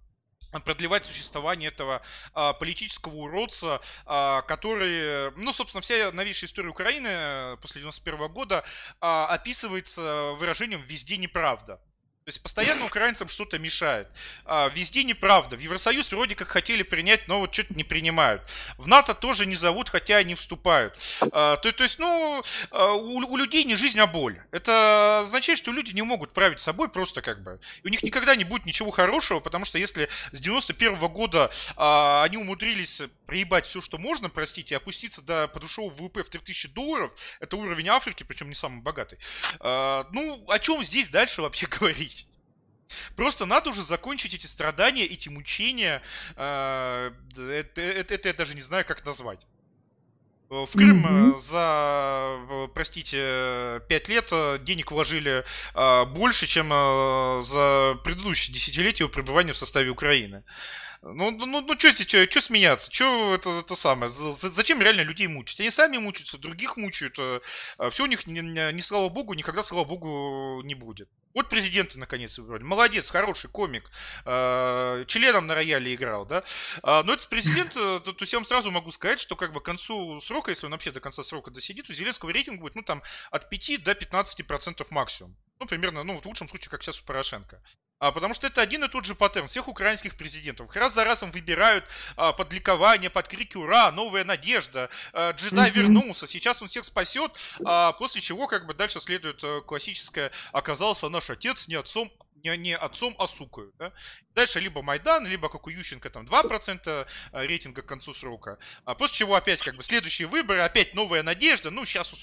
продлевать существование этого а, политического уродца, а, который, ну, собственно, вся новейшая история Украины э, после 91 года а, описывается выражением «везде неправда». То есть постоянно украинцам что-то мешает. А, везде неправда. В Евросоюз вроде как хотели принять, но вот что-то не принимают. В НАТО тоже не зовут, хотя они вступают. А, то, то есть, ну, а, у, у людей не жизнь, а боль. Это означает, что люди не могут править собой просто как бы. И у них никогда не будет ничего хорошего, потому что если с 91 -го года а, они умудрились проебать все, что можно, простите, опуститься до подушевого ВВП в 3000 долларов, это уровень Африки, причем не самый богатый. А, ну, о чем здесь дальше вообще говорить? Просто надо уже закончить эти страдания, эти мучения. Это, это, это я даже не знаю, как назвать. В Крым mm-hmm. за, простите, пять лет денег вложили больше, чем за предыдущие десятилетия пребывания в составе Украины. Ну, ну, ну что здесь, что смеяться? Что это, это самое? Зачем реально людей мучить? Они сами мучаются, других мучают. Э, а Все у них, не, не слава богу, никогда, слава богу, не будет. Вот президента наконец выбрали. Молодец, хороший комик. Э, членом на рояле играл, да. А, но этот президент, э, то, то есть я вам сразу могу сказать, что как бы к концу срока, если он вообще до конца срока досидит, у Зеленского рейтинг будет, ну, там, от 5 до 15 процентов максимум. Ну, примерно, ну, в лучшем случае, как сейчас у Порошенко. А, потому что это один и тот же паттерн всех украинских президентов. Раз за разом выбирают а, под ликование, под крики «Ура! Новая надежда! А, джедай mm-hmm. вернулся! Сейчас он всех спасет!» а, После чего как бы дальше следует а, классическое «Оказался наш отец не отцом, не, не отцом, а сукой. Да? Дальше либо Майдан, либо как у Ющенко там 2% а, рейтинга к концу срока. А после чего опять как бы следующие выборы, опять новая надежда. Ну, сейчас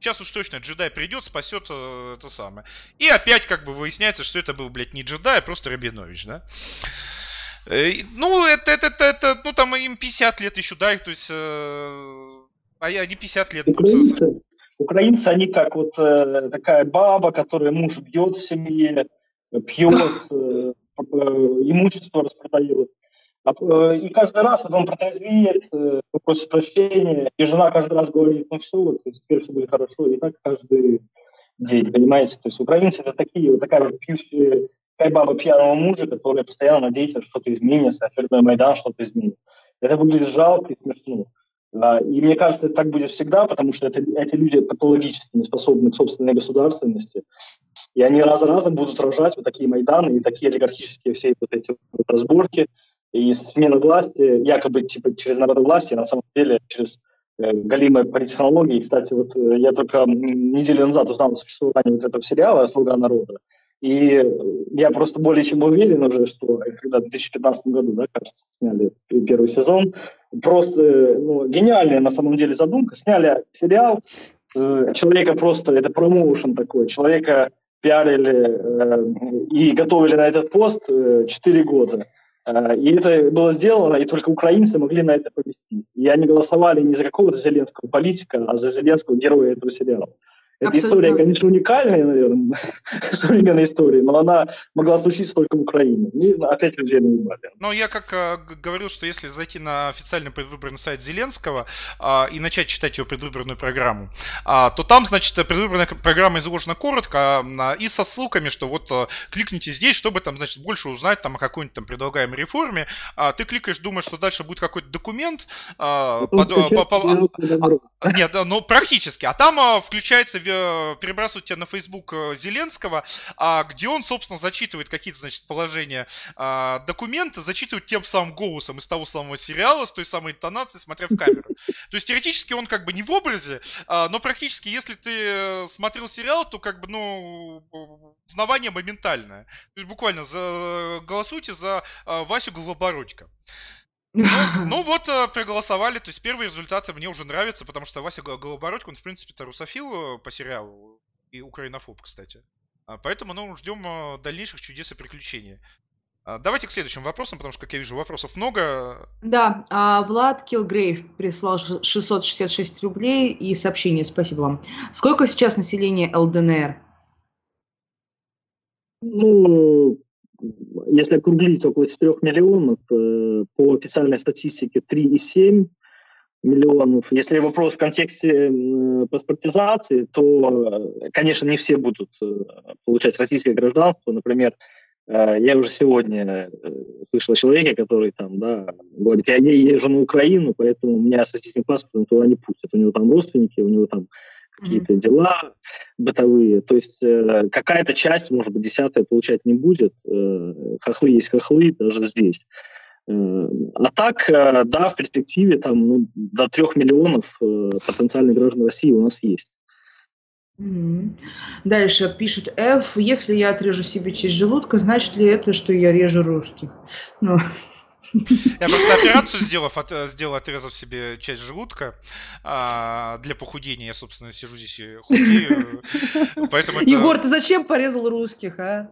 сейчас уж точно джедай придет, спасет э, это самое. И опять как бы выясняется, что это был, блядь, не джедай, а просто Рабинович, да? Э, ну, это, это, это, это, ну, там им 50 лет еще, да, то есть, э, а они 50 лет. Украинцы, украинцы они как вот э, такая баба, которая муж бьет в семье, пьет, э, имущество распродает. А, э, и каждый раз вот он протрезвеет, э, просит прощения, и жена каждый раз говорит, ну все, вот, теперь все будет хорошо, и так каждый день, понимаете? То есть украинцы это такие, вот такая вот пьющая, такая баба пьяного мужа, которая постоянно надеется, что что-то изменится, очередной Майдан что-то изменит. Это выглядит жалко и смешно. И мне кажется, так будет всегда, потому что это, эти люди патологически не способны к собственной государственности. И они раз за разом будут рожать вот такие Майданы и такие олигархические все вот эти вот разборки, и смена власти, якобы типа через народовластие, на самом деле через э, галимые политтехнологии. Кстати, вот э, я только неделю назад узнал о существовании вот этого сериала «Слуга народа». И я просто более чем уверен уже, что когда в 2015 году, да, кажется, сняли первый сезон, просто ну, гениальная на самом деле задумка. Сняли сериал, э, человека просто, это промоушен такой, человека пиарили э, и готовили на этот пост э, 4 года. Э, и это было сделано, и только украинцы могли на это повести. И они голосовали не за какого-то Зеленского политика, а за Зеленского героя этого сериала. Эта Абсолютно. история, конечно, уникальная, наверное, современной истории, но она могла случиться только в Украине. И опять людей наебали. Ну, я как э, говорил, что если зайти на официальный предвыборный сайт Зеленского э, и начать читать его предвыборную программу, э, то там, значит, предвыборная программа изложена коротко э, и со ссылками, что вот э, кликните здесь, чтобы там, значит, больше узнать там о какой-нибудь там предлагаемой реформе. А ты кликаешь, думаешь, что дальше будет какой-то документ. Э, под, по, по, а, нет, ну, практически. А там э, включается перебрасывают тебя на Facebook э, Зеленского, а, где он, собственно, зачитывает какие-то, значит, положения а, документа, зачитывает тем самым голосом из того самого сериала, с той самой интонацией, смотря в камеру. То есть, теоретически он как бы не в образе, а, но практически, если ты э, смотрел сериал, то как бы, ну, узнавание моментальное. То есть, буквально за, голосуйте за Васю Голобородько. Ну, ну вот, э, проголосовали, то есть первые результаты мне уже нравятся, потому что Вася Голобородько, он, в принципе-то, русофил э, по сериалу, и украинофоб, кстати. А, поэтому, ну, ждем э, дальнейших чудес и приключений. А, давайте к следующим вопросам, потому что, как я вижу, вопросов много. Да, а Влад Килгрейв прислал 666 рублей и сообщение, спасибо вам. Сколько сейчас населения ЛДНР? Ну, если округлить, около 4 миллионов, э, по официальной статистике 3,7 миллионов. Если вопрос в контексте паспортизации, то, конечно, не все будут э, получать российское гражданство. Например, э, я уже сегодня слышал о человеке, который там, да, говорит, я езжу на Украину, поэтому у меня с российским паспортом туда не пустят. У него там родственники, у него там какие-то дела бытовые. То есть э, какая-то часть, может быть, десятая получать не будет. Э, хохлы есть хохлы даже здесь. Э, а так, э, да, в перспективе там ну, до трех миллионов э, потенциальных граждан России у нас есть. Дальше пишет F. Если я отрежу себе часть желудка, значит ли это, что я режу русских? Ну, Я просто операцию сделав, от, сделал, отрезав себе часть желудка а, для похудения. Я, собственно, сижу здесь и худею. Поэтому это... Егор, ты зачем порезал русских, а?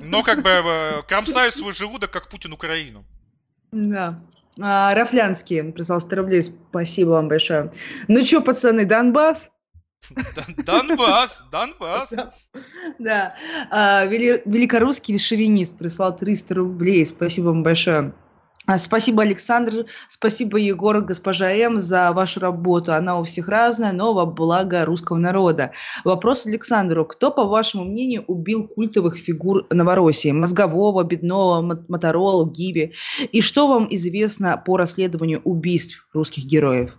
Ну, как бы э, кромсаю свой желудок, как Путин Украину. Да. А, Рафлянский прислал 100 рублей. Спасибо вам большое. Ну что, пацаны, Донбасс? Донбасс, Донбасс. Да. А, великорусский шовинист прислал 300 рублей. Спасибо вам большое. А, спасибо, Александр, спасибо, Егор, госпожа М, за вашу работу. Она у всех разная, но во благо русского народа. Вопрос Александру. Кто, по вашему мнению, убил культовых фигур Новороссии? Мозгового, Бедного, Моторола, Гиби? И что вам известно по расследованию убийств русских героев?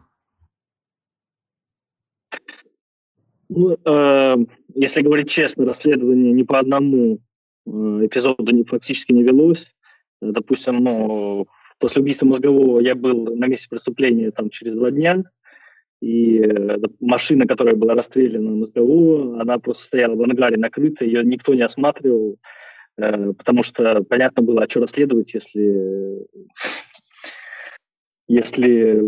Ну, э, если говорить честно, расследование ни по одному э, эпизоду не, фактически не велось. Допустим, ну, после убийства мозгового я был на месте преступления там через два дня, и э, машина, которая была расстреляна мозгового, она просто стояла в ангаре накрыта, ее никто не осматривал, э, потому что понятно было, а что расследовать, если, если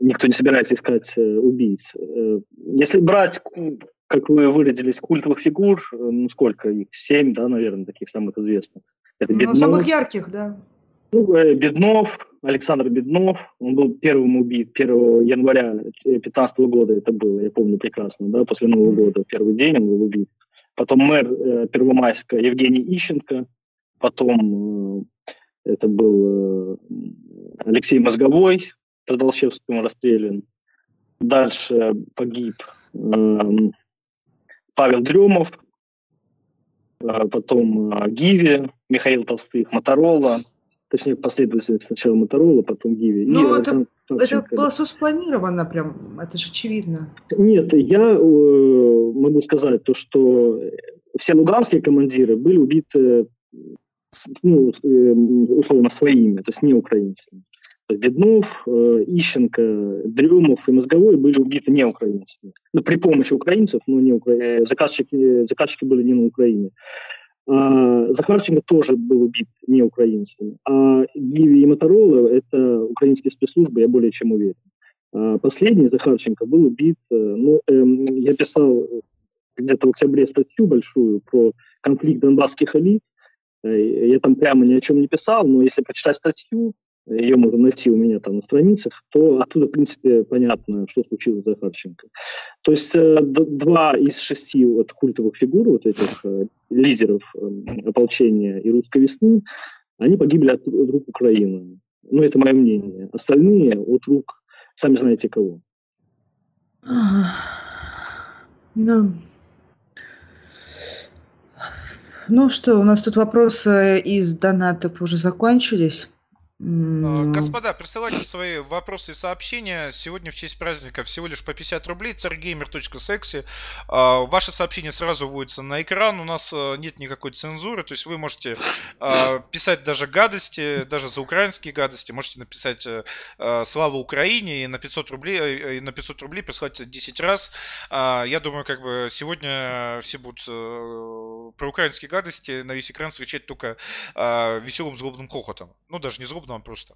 никто не собирается искать э, убийц. Если брать как вы выразились, культовых фигур, ну сколько их? Семь, да, наверное, таких самых известных. Это ну, Беднов. самых ярких, да. Ну, э, Беднов, Александр Беднов, он был первым убит 1 января 2015 года, это было, я помню прекрасно, да, после Нового года, первый день он был убит. Потом мэр э, Первомайска Евгений Ищенко, потом э, это был э, Алексей Мозговой, под расстрелян. Дальше погиб э, Павел Дремов, а потом а, Гиви, Михаил Толстых, Моторола, точнее, последовательно сначала Моторола, потом Гиви. Ну, это, это было спланировано прям, это же очевидно. Нет, я э, могу сказать то, что все луганские командиры были убиты, ну, э, условно, своими, то есть не украинцами. Беднов, э, Ищенко, Дрюмов и Мозговой были убиты не украинцами. Ну, при помощи украинцев, но не укра... Э, заказчики, заказчики были не на Украине. А Захарченко тоже был убит не украинцами. А Гиви и Моторола – это украинские спецслужбы, я более чем уверен. А последний, Захарченко, был убит, э, ну, эм, я писал где-то в октябре статью большую про конфликт донбасских элит. Я там прямо ни о чем не писал, но если почитать статью, ее можно найти у меня там на страницах, то оттуда, в принципе, понятно, что случилось с Захарченко. То есть э, два из шести вот культовых фигур, вот этих э, лидеров э, ополчения и русской весны, они погибли от рук Украины. Ну, это мое мнение. Остальные от рук, сами знаете кого. Ну, ну что, у нас тут вопросы из донатов уже закончились. А, господа, присылайте свои вопросы и сообщения. Сегодня в честь праздника всего лишь по 50 рублей. царгеймер.секси. А, ваши сообщения сразу выводятся на экран. У нас а, нет никакой цензуры. То есть вы можете писать даже гадости, даже за украинские гадости. Можете написать э, «Слава Украине» и на 500 рублей, э, и на 500 рублей присылать 10 раз. Я думаю, как бы сегодня все будут э, про украинские гадости на весь экран встречать только веселым злобным хохотом. Ну, даже не злобным, нам просто.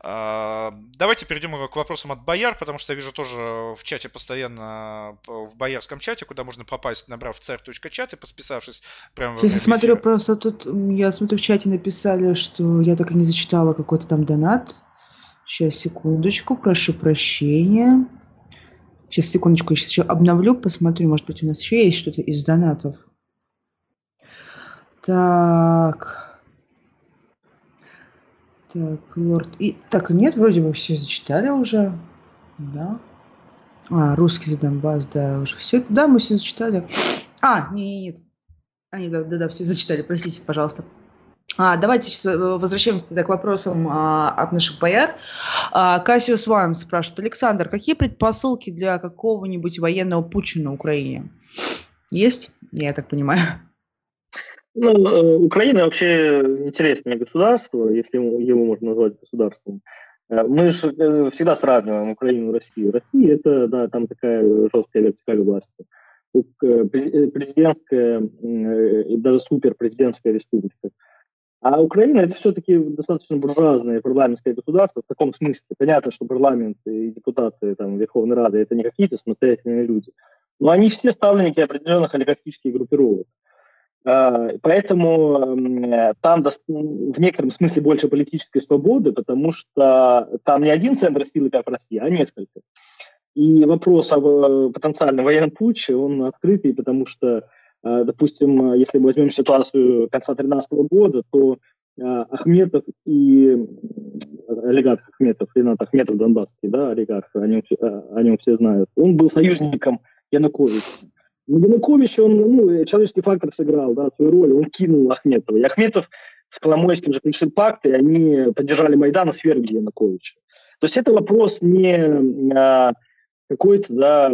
А, давайте перейдем к вопросам от бояр, потому что я вижу тоже в чате постоянно, в боярском чате, куда можно попасть, набрав царь.чат и подписавшись прямо Сейчас смотрю, просто тут, я смотрю, в чате написали, что я так и не зачитала какой-то там донат. Сейчас, секундочку, прошу прощения. Сейчас, секундочку, сейчас еще обновлю, посмотрю, может быть, у нас еще есть что-то из донатов. Так. Так, лорд. И... Так, нет, вроде бы все зачитали уже. Да. А, русский за Донбасс, да, уже все. Да, мы все зачитали. А, нет, нет, нет. А, нет, да, да, да, все зачитали, простите, пожалуйста. А, давайте сейчас э, возвращаемся тогда к вопросам а, от наших бояр. А, Кассиус Ван спрашивает. Александр, какие предпосылки для какого-нибудь военного путча на Украине? Есть? Я так понимаю. Ну, э, Украина вообще интересное государство, если его можно назвать государством. Э, мы же э, всегда сравниваем Украину и Россию. Россия – это, да, там такая жесткая вертикаль власти. Президентская и даже суперпрезидентская республика. А Украина это все-таки достаточно буржуазное парламентское государство в таком смысле. Понятно, что парламент и депутаты там, Верховной Рады это не какие-то самостоятельные люди. Но они все ставленники определенных олигархических группировок. А, поэтому там в некотором смысле больше политической свободы, потому что там не один центр силы, как в России, а несколько. И вопрос о потенциальном военном путче, он открытый, потому что а, допустим, если мы возьмем ситуацию конца 2013 года, то Ахметов и олигарх Ахметов, Ренат Ахметов Донбасский, да, олигарх, о нем, о нем все знают, он был союзником Януковича. Янукович, он, ну, человеческий фактор сыграл, да, свою роль, он кинул Ахметова. И Ахметов с Коломойским заключил пакт, и они поддержали Майдан и свергли Януковича. То есть это вопрос не а, какой-то, да,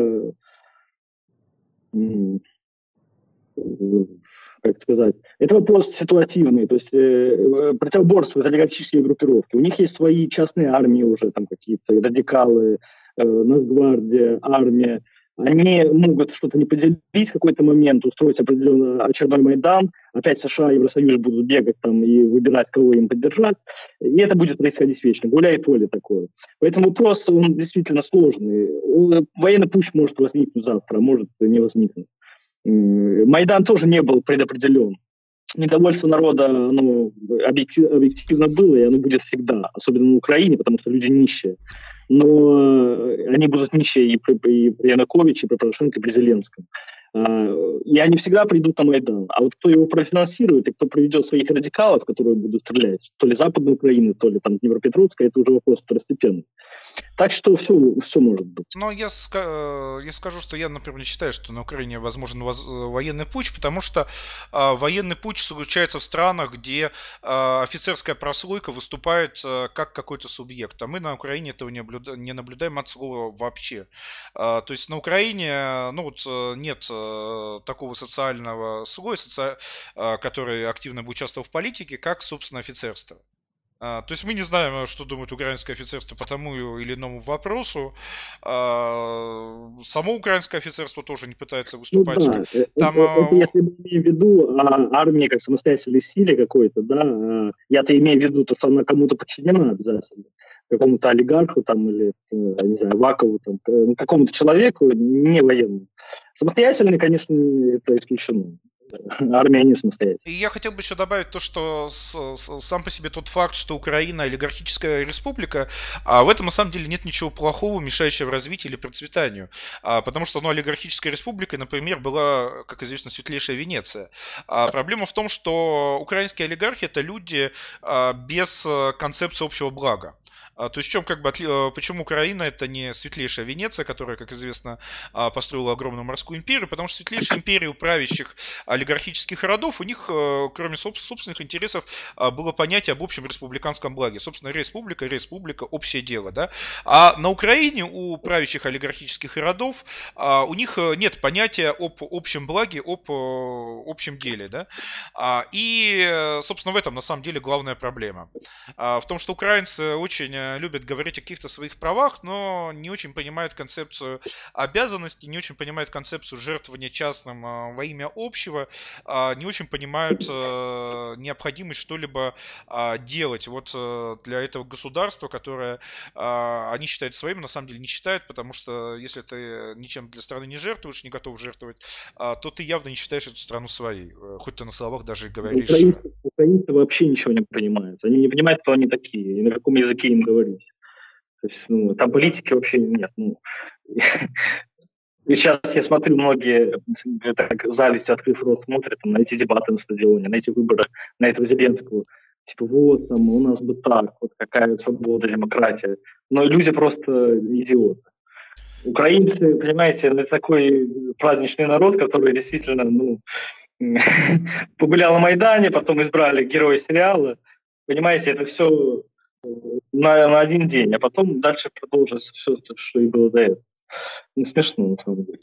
как сказать, это вопрос ситуативный, то есть э, противоборствуют олигархические группировки. У них есть свои частные армии уже, там какие-то радикалы, э, Нацгвардия, армия. Они могут что-то не поделить в какой-то момент, устроить определенный очередной Майдан, опять США и Евросоюз будут бегать там и выбирать, кого им поддержать, и это будет происходить вечно, гуляй поле такое. Поэтому вопрос, он действительно сложный. Военный путь может возникнуть завтра, а может не возникнуть. Майдан тоже не был предопределен. Недовольство народа оно объективно, объективно было, и оно будет всегда, особенно на Украине, потому что люди нищие. Но э, они будут нищие и при, и при Януковиче, и при Порошенко, и при Зеленском. А, и они всегда придут на Майдан. А вот кто его профинансирует и кто приведет своих радикалов, которые будут стрелять, то ли Западной Украины, то ли там Днепропетровска, это уже вопрос второстепенный. Так что все, все может быть. Но я, ска- я скажу, что я, например, не считаю, что на Украине возможен воз- военный путь, потому что э, военный путь случается в странах, где э, офицерская прослойка выступает э, как какой-то субъект. А мы на Украине этого не, наблюда- не наблюдаем от слова вообще. Э, то есть на Украине ну, вот, нет Э, такого социального слоя, соци... Э, который активно бы участвовал в политике, как, собственно, офицерство. А, то есть мы не знаем, что думает украинское офицерство по тому или иному вопросу. А, само украинское офицерство тоже не пытается выступать. Ну, да. Э, Там... Это, это, если мы имеем в виду а, армии как самостоятельной силе какой-то, да, я-то имею в виду, то, что она кому-то подчинена обязательно какому-то олигарху там или, не знаю, Вакову, там, ну, какому-то человеку, не военному. Самостоятельно, конечно, это исключено. Армия не самостоятельная. И я хотел бы еще добавить то, что с, с, сам по себе тот факт, что Украина олигархическая республика, а в этом на самом деле нет ничего плохого, мешающего развитию или процветанию. А, потому что ну, олигархической республикой, например, была, как известно, светлейшая Венеция. А проблема в том, что украинские олигархи это люди а, без э, концепции общего блага. А, то есть в чем как бы э, почему Украина это не светлейшая Венеция, которая, как известно, а, построила огромную морскую империю, потому что светлейшая империя у правящих олигархических родов, у них, э, кроме собственных интересов, а, было понятие об общем республиканском благе. Собственно, республика, республика, общее дело, да. А на Украине у правящих олигархических родов у них э, нет понятия об общем благе, об общем деле, да. И, собственно, в этом на самом деле главная проблема. В том, что украинцы очень любят говорить о каких-то своих правах, но не очень понимают концепцию обязанностей, не очень понимают концепцию жертвования частным а, во имя общего, а, не очень понимают а, необходимость что-либо делать вот для этого государства, которое они считают своим, на самом деле не считают, потому что если ты ничем для страны не жертвуешь, не готов жертвовать, то ты явно не считаешь эту страну своей, э, хоть ты на словах даже и говоришь. Украинцы, украинцы вообще ничего не понимают. Они не понимают, кто они такие, и на каком языке им говорят говорить. То есть, ну, там политики вообще нет. Ну. И сейчас я смотрю, многие так завистью, открыв рот, смотрят там, на эти дебаты на стадионе, на эти выборы, на этого Зеленского. Типа, вот, там, у нас бы так, вот какая свобода, демократия. Но люди просто идиоты. Украинцы, понимаете, это такой праздничный народ, который действительно, ну, погулял на Майдане, потом избрали героя сериала. Понимаете, это все на, на один день, а потом дальше продолжится все, что и было до этого. Ну, смешно, на самом деле.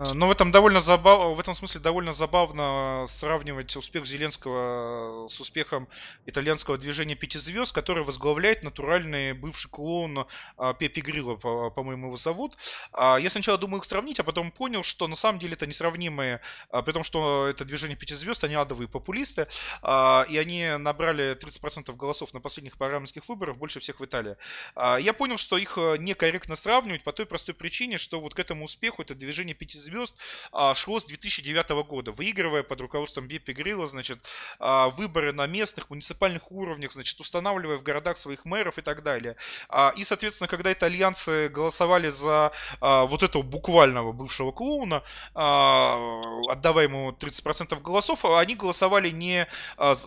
Э, но в этом довольно забав... в этом смысле довольно забавно сравнивать успех Зеленского с успехом итальянского движения пяти звезд, который возглавляет натуральный бывший клоун а, Пепи Грилlo, по-моему, его зовут. А, я сначала думал их сравнить, а потом понял, что на самом деле это несравнимые, а, при том, что это движение пяти звезд, они адовые популисты, и они набрали 30% голосов на последних парламентских выборах, больше всех в Италии. Я понял, что их э, некорректно сравнивать по той простой причине, что вот к этому успеху это движение пяти звезд звезд а, шло с 2009 года, выигрывая под руководством Беппи Грилла, значит, а, выборы на местных, муниципальных уровнях, значит, устанавливая в городах своих мэров и так далее. А, и, соответственно, когда итальянцы голосовали за вот этого буквального бывшего клоуна, отдавая ему 30% голосов, они голосовали не,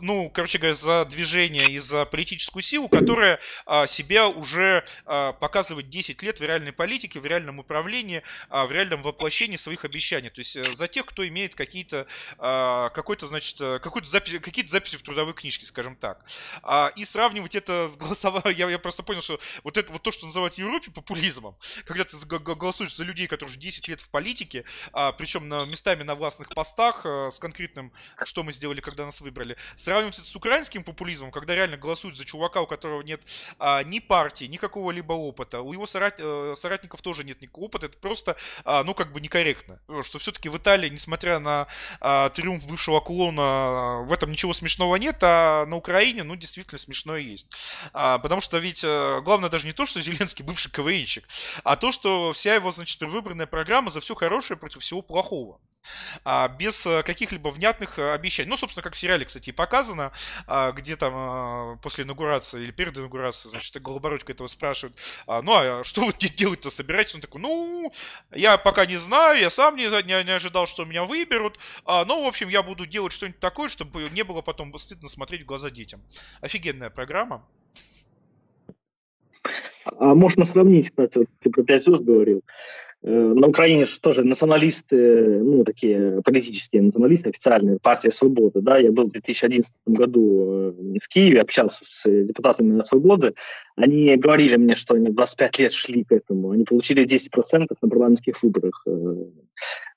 ну, короче говоря, за движение и за политическую силу, которая себя уже показывает 10 лет в реальной политике, в реальном управлении, в реальном воплощении своих своих обещаний. То есть э, за тех, кто имеет какие-то, а, какой-то, значит, э, какую-то запись, какие-то записи в трудовой книжке, скажем так. А, и сравнивать это с голосованием, я, я просто понял, что вот это вот то, что называют в Европе популизмом, когда ты голосуешь за людей, которые уже 10 лет в политике, а, причем на, местами на властных постах, э, с конкретным, что мы сделали, когда нас выбрали, сравнивать это с украинским популизмом, когда реально голосуют за чувака, у которого нет ни партии, ни какого-либо опыта, у его соратников тоже нет никакого опыта, это просто, ну, как бы некорректно корректно. Что все-таки в Италии, несмотря на а, триумф бывшего клоуна, в этом ничего смешного нет, а на Украине, ну, действительно смешное есть. А, потому что ведь а, главное даже не то, что Зеленский бывший КВНщик, а то, что вся его, значит, предвыборная программа за все хорошее против всего плохого а, без э, каких-либо внятных э, обещаний. Ну, собственно, как в сериале, кстати, и показано, а, где там а, после инаугурации или перед инаугурацией, значит, Голобородько этого спрашивает, а, ну, а что вы делать-то собираетесь? Он такой, ну, я пока не знаю, я сам не, не, не ожидал, что меня выберут, а, но, в общем, я буду делать что-нибудь такое, чтобы не было потом стыдно смотреть в глаза детям. Офигенная программа. А можно сравнить, кстати, вот ты про пять звезд говорил. Э, на Украине же тоже националисты, ну, такие политические националисты официальные, партия «Свобода», да, я был в 2011 году э, в Киеве, общался с депутатами от «Свободы», они говорили мне, что они 25 лет шли к этому, они получили 10% на парламентских выборах э,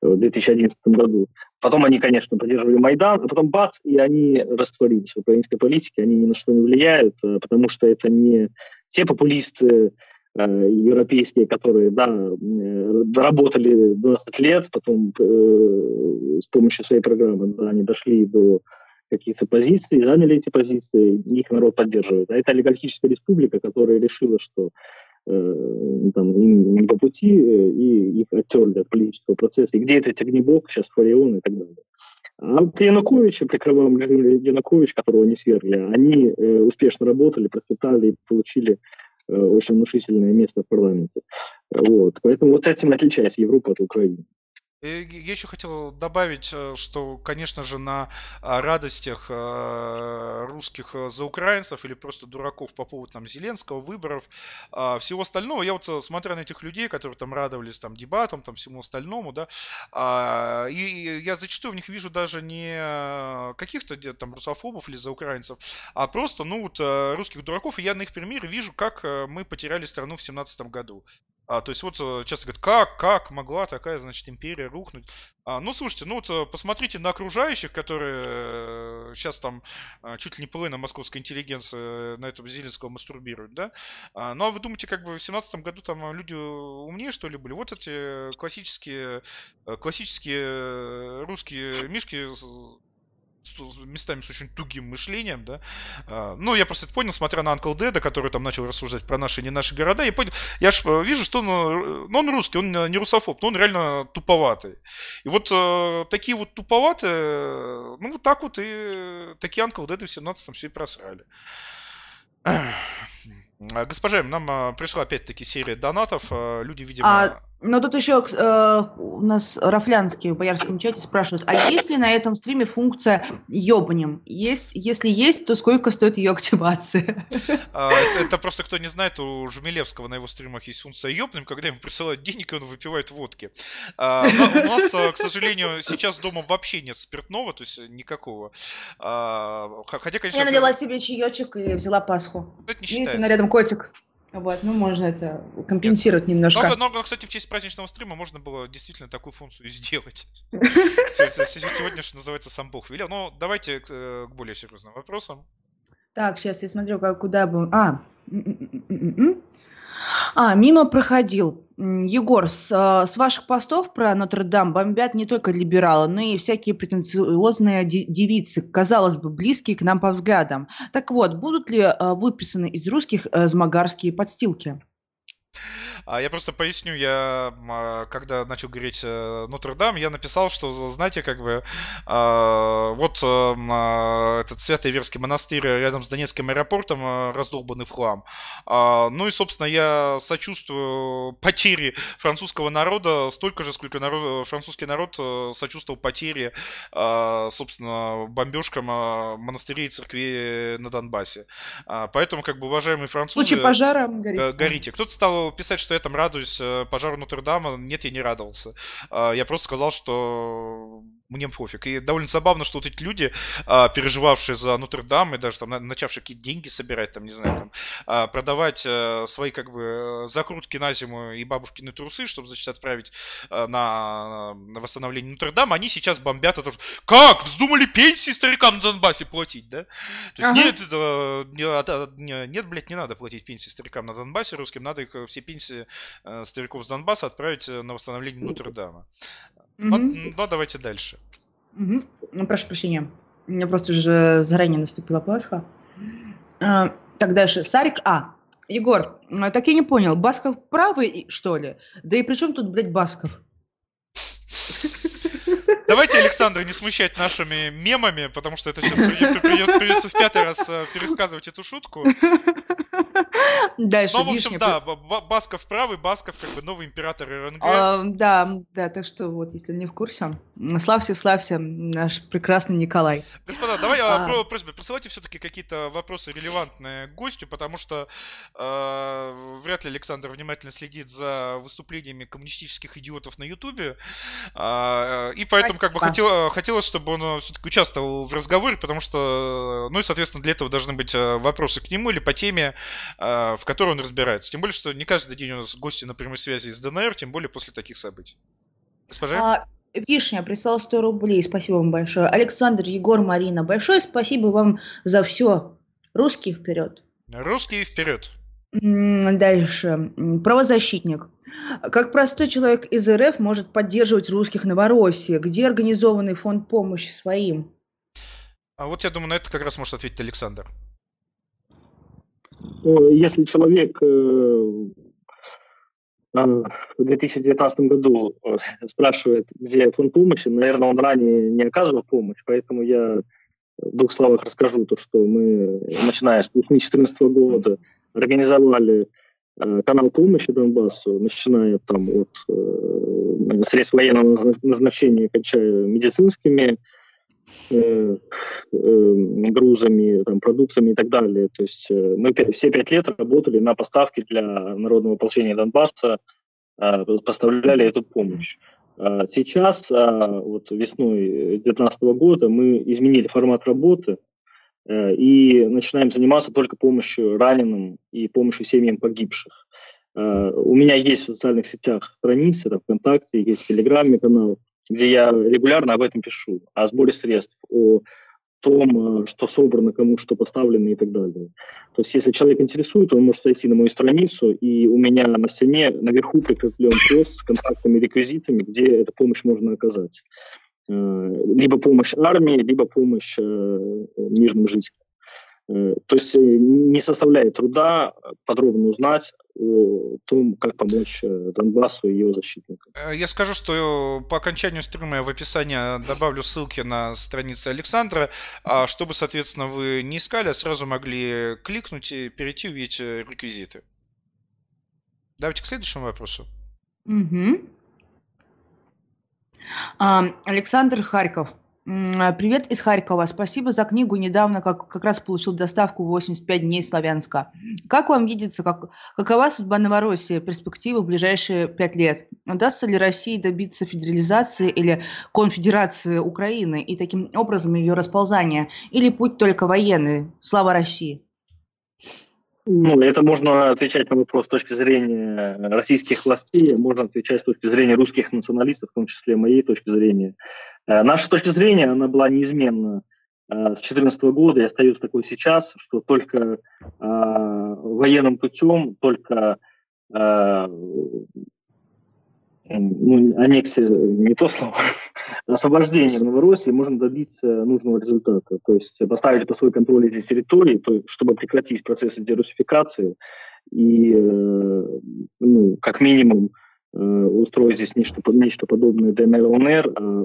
в 2011 году. Потом они, конечно, поддерживали Майдан, а потом бац, и они растворились в украинской политике, они ни на что не влияют, потому что это не те популисты, Э, европейские, которые да, э, работали 20 лет, потом э, с помощью своей программы да, они дошли до каких-то позиций, заняли эти позиции, их народ поддерживает. А это олигархическая республика, которая решила, что э, там, им не по пути, и их оттерли от политического процесса. И где это Огнебок, сейчас Фарион и так далее. А при Януковиче, при кровавом режиме Янукович, которого не свергли, они э, успешно работали, процветали и получили Э, очень внушительное место в парламенте. Вот. Поэтому вот этим отличается Европа от Украины. Я еще хотел добавить, э, что, конечно же, на а, радостях э, русских э, за украинцев или просто дураков по поводу там Зеленского, выборов, а, всего остального, я вот смотря на этих людей, которые там радовались там дебатам, там всему остальному, да, а, и я зачастую в них вижу даже не каких-то там русофобов или за украинцев, а просто, ну вот, русских дураков, и я на их примере вижу, как мы потеряли страну в семнадцатом году. А, то есть вот э, часто говорят, как, как могла такая, значит, империя рухнуть? А, ну, слушайте, ну вот э, посмотрите на окружающих, которые сейчас э, там чуть ли не половина московской интеллигенции на этом Зеленского мастурбируют, да? А, ну, а вы думаете, как бы в семнадцатом году там люди умнее, что ли, были? Вот эти классические, классические русские мишки местами с очень тугим мышлением, да. А, ну, я просто это понял, смотря на Uncle Dead, который там начал рассуждать про наши и не наши города, я понял, я ж э, вижу, что он, э, ну, он русский, он не русофоб, но он реально туповатый. И вот э, такие вот туповатые, ну, вот так вот и такие Uncle Dead в 17-м все и просрали. Госпожа, нам пришла опять-таки серия донатов. Люди, видимо... А но тут еще э, у нас Рафлянский в боярском чате спрашивают, а есть ли на этом стриме функция ёбнем? Есть, если есть, то сколько стоит ее активация? А, это, это просто кто не знает, у Жумилевского на его стримах есть функция ёбнем, когда ему присылают денег, и он выпивает водки. А, у нас, э, к сожалению, сейчас дома вообще нет спиртного, то есть никакого. А, хотя, конечно... Я налила себе чаечек и взяла Пасху. Это не считается. Видите, на рядом котик. Вот, ну можно это компенсировать немножко. Но, но, кстати, в честь праздничного стрима можно было действительно такую функцию сделать. Сегодня, что называется, сам Бог велел. Но давайте к более серьезным вопросам. Так, сейчас я смотрю, куда бы... А, а, мимо проходил. Егор, с, а, с ваших постов про Нотр-Дам бомбят не только либералы, но и всякие претенциозные девицы, казалось бы, близкие к нам по взглядам. Так вот, будут ли а, выписаны из русских а, змагарские подстилки? А я просто поясню, я а, когда начал говорить э, Нотр-Дам, я написал, что, знаете, как бы а, вот э, этот Свято-Иверский монастырь рядом с Донецким аэропортом э, раздолбанный в хлам. Ну и, собственно, я сочувствую потере французского народа столько же, сколько народ, французский народ сочувствовал потере, собственно, бомбежкам монастырей и церквей на Донбассе. Поэтому, как бы, уважаемые французы... В случае пожара горите. горите. Кто-то стал писать, что я там радуюсь э, пожару Нотр-Дама. Нет, я не радовался. А, я просто сказал, что мне пофиг. И довольно забавно, что вот эти люди, а, переживавшие за Нотр-Дам и даже там начавшие какие-то деньги собирать, там, не знаю, там, а, продавать э, свои, как бы, закрутки на зиму и бабушкины трусы, чтобы, значит, отправить э, на восстановление Нотр-Дам, они сейчас бомбят это. Как? Вздумали пенсии старикам на Донбассе платить, да? То есть ага. нет, нет, нет, блядь, не надо платить пенсии старикам на Донбассе русским, надо их все пенсии э, стариков с Донбасса отправить на восстановление Нотр-Дама. Mm-hmm. Вот, ну, давайте дальше. Угу. Ну, прошу прощения. У меня просто уже заранее наступила Пасха. А, так дальше. Сарик А. Егор, так я не понял, Басков правый, что ли? Да и при чем тут, блядь, Басков? Давайте Александра не смущать нашими мемами, потому что это сейчас придется, придется в пятый раз э, пересказывать эту шутку. Дальше. Ну, в общем, да, Басков правый, Басков как бы новый император РНГ. А, да, да, так что вот, если не в курсе, славься, славься, наш прекрасный Николай. Господа, давай а... про, просьба, присылайте все-таки какие-то вопросы релевантные гостю, потому что э, вряд ли Александр внимательно следит за выступлениями коммунистических идиотов на Ютубе, э, и поэтому как бы хотел, хотелось, чтобы он все-таки участвовал в разговоре, потому что, ну и, соответственно, для этого должны быть э, вопросы к нему или по теме, э, в которой он разбирается. Тем более, что не каждый день у нас гости на прямой связи из ДНР, тем более после таких событий. Госпожа? А, Вишня прислал 100 рублей. Спасибо вам большое. Александр, Егор, Марина, большое спасибо вам за все. Русский вперед. Русский вперед. Дальше. Правозащитник. Как простой человек из РФ может поддерживать русских Новороссии? Где организованный фонд помощи своим? А вот я думаю, на это как раз может ответить Александр. Если человек э, в 2019 году э, спрашивает, где фонд помощи, наверное, он ранее не оказывал помощь, поэтому я в двух словах расскажу то, что мы, начиная с 2014 года, организовали э, канал помощи Донбассу, начиная там от э, средств военного назначения, кончая медицинскими э, э, грузами, там, продуктами и так далее. То есть э, мы все пять лет работали на поставки для народного ополчения Донбасса, э, поставляли эту помощь. А сейчас, а, вот весной 2019 года, мы изменили формат работы и начинаем заниматься только помощью раненым и помощью семьям погибших. У меня есть в социальных сетях страницы, там, ВКонтакте, есть в Телеграме канал, где я регулярно об этом пишу, о сборе средств, о том, э, что собрано, кому что поставлено и так далее. То есть, если человек интересует, он может зайти на мою страницу, и у меня на стене наверху прикреплен пост с контактами, реквизитами, где эту помощь можно оказать. Э, либо помощь армии, либо помощь э, мирным жителям. Э, то есть э, не составляет труда подробно узнать о том, как помочь э, Донбассу и его защитникам. Я скажу, что по окончанию стрима я в описании добавлю ссылки на страницы Александра, а чтобы, соответственно, вы не искали, а сразу могли кликнуть и перейти увидеть реквизиты. Давайте к следующему вопросу. Угу. Александр Харьков. А, привет из Харькова. Спасибо за книгу. Недавно как, как раз получил доставку 85 дней Славянска. Как вам видится, как, какова судьба Новороссии, перспективы в ближайшие пять лет? Удастся ли России добиться федерализации или конфедерации Украины и таким образом ее расползания? Или путь только военный? Слава России! Ну, это можно отвечать на вопрос с точки зрения российских властей, можно отвечать с точки зрения русских националистов, в том числе моей точки зрения. Э, наша точка зрения, она была неизменна э, с 2014 года и остается такой сейчас, что только э, военным путем, только ну, аннексия, не то слово, освобождение Новороссии можно добиться нужного результата. То есть поставить под свой контроль эти территории, то, чтобы прекратить процессы дерусификации и, э, ну, как минимум, э, устроить здесь нечто, нечто подобное ДНР, ЛНР. А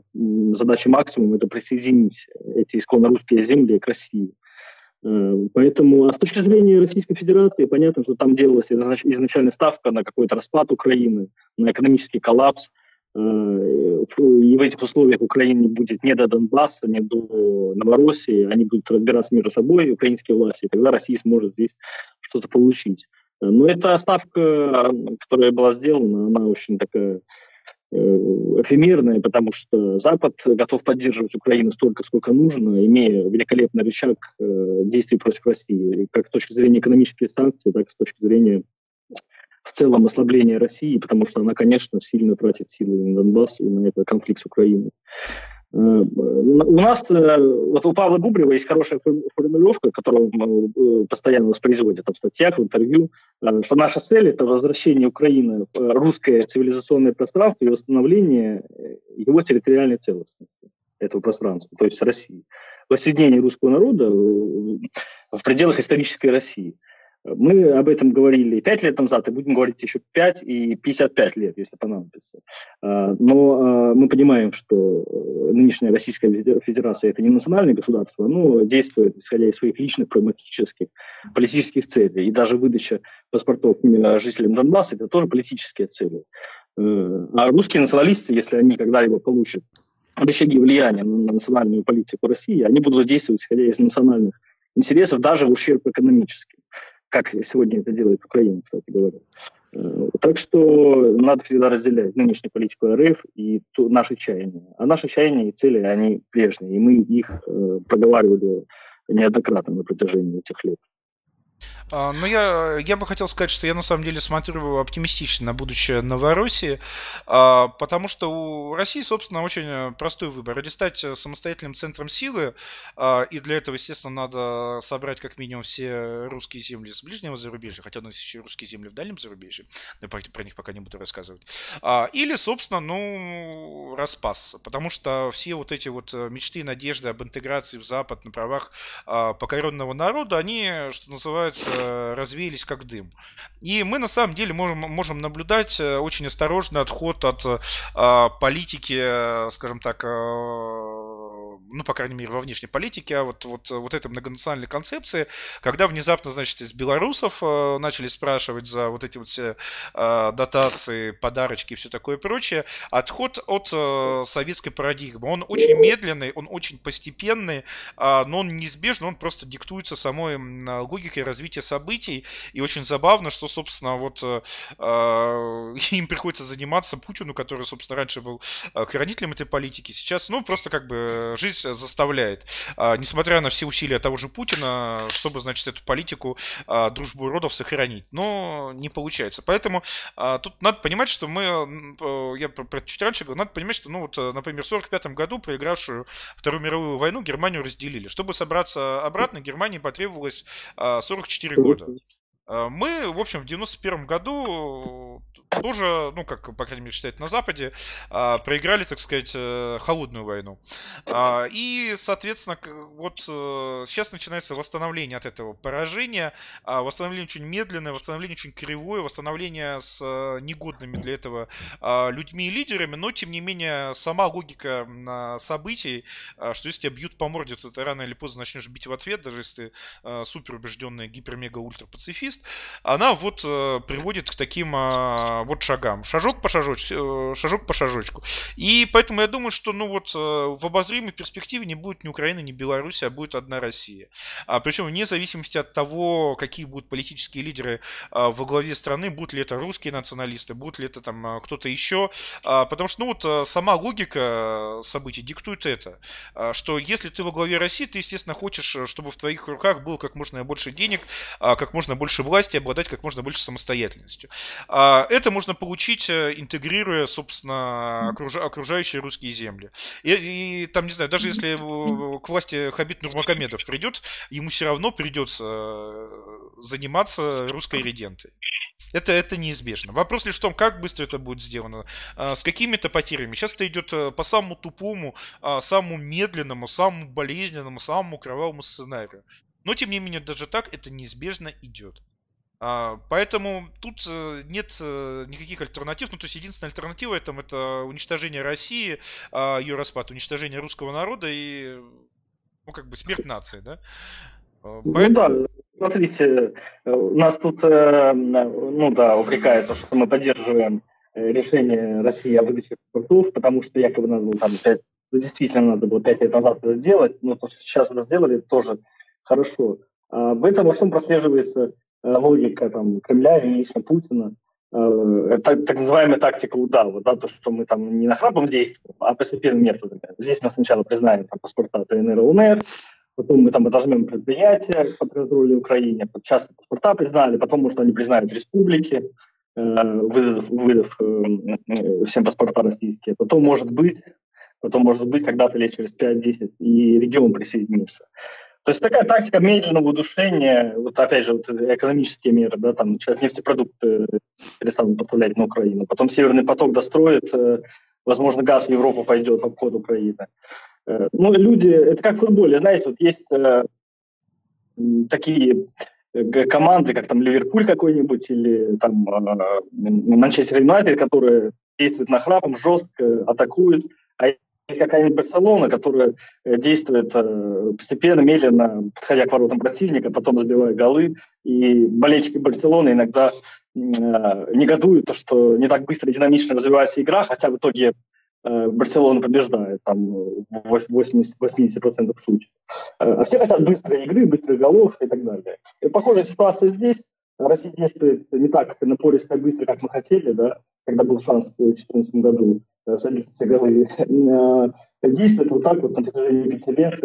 задача максимум – это присоединить эти исконно русские земли к России. Поэтому, а с точки зрения Российской Федерации, понятно, что там делалась изначально ставка на какой-то распад Украины, на экономический коллапс. Э, и в этих условиях Украине будет не до Донбасса, не до Новороссии, они будут разбираться между собой, украинские власти, и тогда Россия сможет здесь что-то получить. Э, но эта ставка, которая была сделана, она очень такая Э, эфемерное, потому что Запад готов поддерживать Украину столько, сколько нужно, имея великолепный рычаг э, действий против России, как с точки зрения экономических санкций, так и с точки зрения в целом ослабления России, потому что она, конечно, сильно тратит силы на Донбасс и на этот конфликт с Украиной. Э, у нас, э, вот у Павла Губрева есть хорошая формулировка, которую он э, постоянно воспроизводит в статьях, в интервью, что наша цель – это возвращение Украины в русское цивилизационное пространство и восстановление его территориальной целостности этого пространства, то есть России. Воссоединение русского народа в пределах исторической России – мы об этом говорили 5 лет назад, и будем говорить еще 5 и 55 лет, если понадобится. А, но а, мы понимаем, что э, нынешняя Российская Федерация – это не национальное государство, но действует, исходя из своих личных прагматических политических целей. И даже выдача паспортов жителям Донбасса – это тоже политические цели. Э, а русские националисты, если они когда-либо получат рычаги влияния на национальную политику России, они будут действовать, исходя из национальных интересов, даже в ущерб экономическим как сегодня это делает Украина, кстати говоря. Э, так что надо всегда разделять нынешнюю политику РФ и ту, наши чаяния. А наши чаяния и цели, они прежние, и мы их э, проговаривали неоднократно на протяжении этих лет. А, ну, я, я бы хотел сказать, что я на самом деле смотрю оптимистично на будущее Новороссии, а, потому что у России, собственно, очень простой выбор. Ради стать самостоятельным центром силы, а, и для этого, естественно, надо собрать как минимум все русские земли с ближнего зарубежья, хотя у нас еще русские земли в дальнем зарубежье, но про, про них пока не буду рассказывать. Или, собственно, ну, распас, потому что все вот эти вот мечты и надежды об интеграции в Запад на правах покоренного народа, они, что называется, Э, развеялись как дым. И мы на самом деле можем, можем наблюдать э, очень осторожный отход от э, политики, скажем так, ну, по крайней мере, во внешней политике, а вот, вот, вот этой многонациональной концепции, когда внезапно, значит, из белорусов э, начали спрашивать за вот эти вот все э, дотации, подарочки и все такое прочее, отход от э, советской парадигмы. Он очень медленный, он очень постепенный, э, но он неизбежно, он просто диктуется самой логикой развития событий, и очень забавно, что, собственно, вот э им приходится заниматься Путину, который, собственно, раньше был хранителем этой политики, сейчас, ну, просто как бы жизнь заставляет, а, несмотря на все усилия того же Путина, чтобы, значит, эту политику а, дружбу родов сохранить. Но не получается. Поэтому а, тут надо понимать, что мы, я про чуть раньше говорил, надо понимать, что, ну вот, например, в 45 году, проигравшую Вторую мировую войну, Германию разделили. Чтобы собраться обратно, Германии потребовалось 44 года. Мы, в общем, в 91 году тоже, ну, как, по крайней мере, считают на Западе, а, проиграли, так сказать, э, холодную войну. А, и, соответственно, вот э, сейчас начинается восстановление от этого поражения. А, восстановление очень медленное, восстановление очень кривое, восстановление с э, негодными для этого людьми и лидерами, но, тем не менее, сама логика событий, что если тебя бьют по морде, то ты рано или поздно начнешь бить в ответ, даже если ты супер убежденный гипер-мега-ультра-пацифист, она вот приводит к таким вот шагам. Шажок по шажочку, э, шажок по шажочку. И поэтому я думаю, что ну вот э, в обозримой перспективе не будет ни Украины, ни Беларуси, а будет одна Россия. А, причем вне зависимости от того, какие будут политические лидеры а, во главе страны, будут ли это русские националисты, будут ли это там кто-то еще. А, потому что ну вот сама логика событий диктует это, что если ты во главе России, ты, естественно, хочешь, чтобы в твоих руках было как можно больше денег, как можно больше власти, обладать как можно больше самостоятельностью. А, это можно получить, э, интегрируя, собственно, окружающие русские земли. И, и там, не знаю, даже если к власти Хабит Нурмагомедов придет, ему все равно придется э, заниматься русской редентой. Это, это неизбежно. Вопрос лишь в том, как быстро это будет сделано, а, с какими-то потерями. Сейчас это идет э, по самому тупому, самому медленному, самому болезненному, самому кровавому сценарию. Но, тем не менее, даже так это неизбежно идет. А, поэтому тут э, нет э, никаких альтернатив. Ну, то есть единственная альтернатива этому это уничтожение России, а, ее распад, уничтожение русского народа и, ну, как бы смерть нации, да? А, ну поэтому... Ну да, смотрите, нас тут, ну да, упрекают, что мы поддерживаем э, решение России о выдаче паспортов, потому что якобы надо было там 5, ну, действительно надо было пять лет назад это сделать, но то, что сейчас это сделали, тоже хорошо. В этом во всем прослеживается Э, логика там, Кремля и лично Путина. Э, это так называемая тактика удава, да, то, что мы там не нахрапом действуем, а постепенными методами. Здесь мы сначала признаем там, паспорта ТНР и ЛНР, потом мы там отожмем предприятия под контролем Украине, часто паспорта признали, потом, может, они признают республики, э, выдав, выдав всем паспорта российские. Потом, может быть, потом, может быть, когда-то лет через 5-10 и регион присоединится. То есть такая тактика медленного удушения, вот опять же, вот экономические меры, да, там сейчас нефтепродукты перестанут поставлять на Украину, потом Северный поток достроит, э, возможно, газ в Европу пойдет в обход Украины. Э, ну, люди, это как в футболе, знаете, вот есть э, такие команды, как там Ливерпуль какой-нибудь или там Манчестер Юнайтед, которые действуют нахрапом, жестко атакуют, есть какая-нибудь Барселона, которая э, действует э, постепенно, медленно, подходя к воротам противника, потом забивая голы. И болельщики Барселоны иногда э, негодуют, то, что не так быстро и динамично развивается игра, хотя в итоге Барселона побеждает там в 80%, 80% случаев. А все хотят быстрой игры, быстрых голов и так далее. И похожая ситуация здесь. Россия действует не так напористо и быстро, как мы хотели, да, когда был шанс в 2014 году забить все голы. Действует вот так вот на протяжении пяти лет.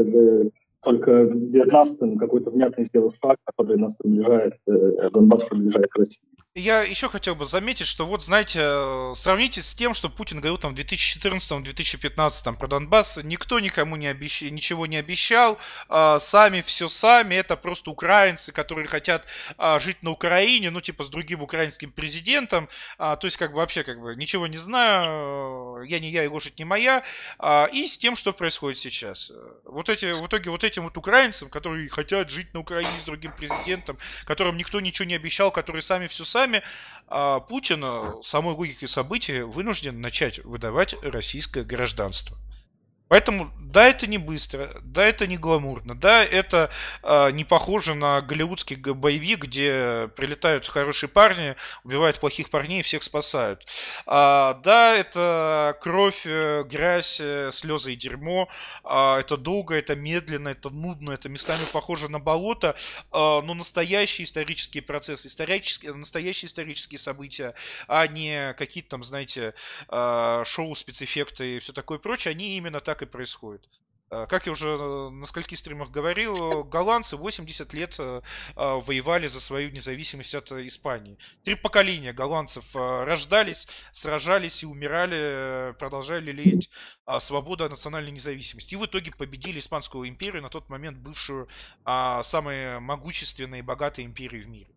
Только в 19-м какой-то внятный сделал шаг, который нас приближает, э, Донбасс приближает к России. Я еще хотел бы заметить, что вот, знаете, э, сравните с тем, что Путин говорил там в 2014-2015 про Донбасс, никто никому не обещ... ничего не обещал, а, сами все сами, это просто украинцы, которые хотят а, жить на Украине, ну, типа, с другим украинским президентом, а, то есть, как бы, вообще, как бы, ничего не знаю, я не я и лошадь не моя, и с тем, что происходит сейчас. Вот эти, в итоге, вот этим вот украинцам, которые хотят жить на Украине с другим президентом, которым никто ничего не обещал, которые сами все сами, сами, а Путин самой логикой событий вынужден начать выдавать российское гражданство. Поэтому, да, это не быстро, да, это не гламурно, да, это э, не похоже на голливудский боевик, где прилетают хорошие парни, убивают плохих парней и всех спасают. А, да, это кровь, э, грязь, э, слезы и дерьмо, а, это долго, это медленно, это нудно, это местами похоже на болото, а, но настоящие исторические процессы, исторические, настоящие исторические события, а не какие-то там, знаете, а, шоу, спецэффекты и все такое прочее, они именно так так и происходит. Э, как я уже э, на скольких стримах говорил, голландцы 80 лет э, воевали за свою независимость от Испании. Три поколения голландцев рождались, сражались и умирали, продолжали леять свободу национальной независимости. И в итоге победили Испанскую империю, на тот момент бывшую самой могущественной и богатой империей в мире.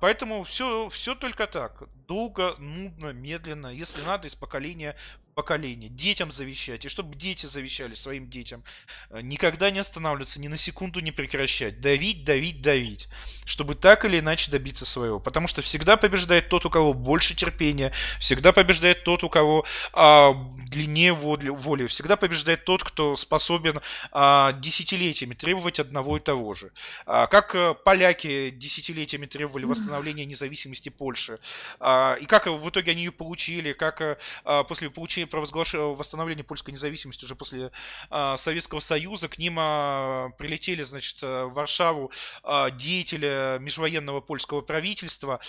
Поэтому все, все только так. Долго, нудно, медленно. Если надо, из поколения поколение, детям завещать, и чтобы дети завещали своим детям. Э, никогда не останавливаться, ни на секунду не прекращать. Давить, давить, давить. Чтобы так или иначе добиться своего. Потому что всегда побеждает тот, у кого больше терпения, всегда побеждает тот, у кого а, длиннее воли, всегда побеждает тот, кто способен а, десятилетиями требовать одного и того же. А, как а, поляки десятилетиями требовали восстановления независимости Польши. А, и как в итоге они ее получили, как а, после получения провозглашения восстановления польской независимости уже после а, Советского Союза. К ним а, прилетели, значит, э, в Варшаву деятели межвоенного польского правительства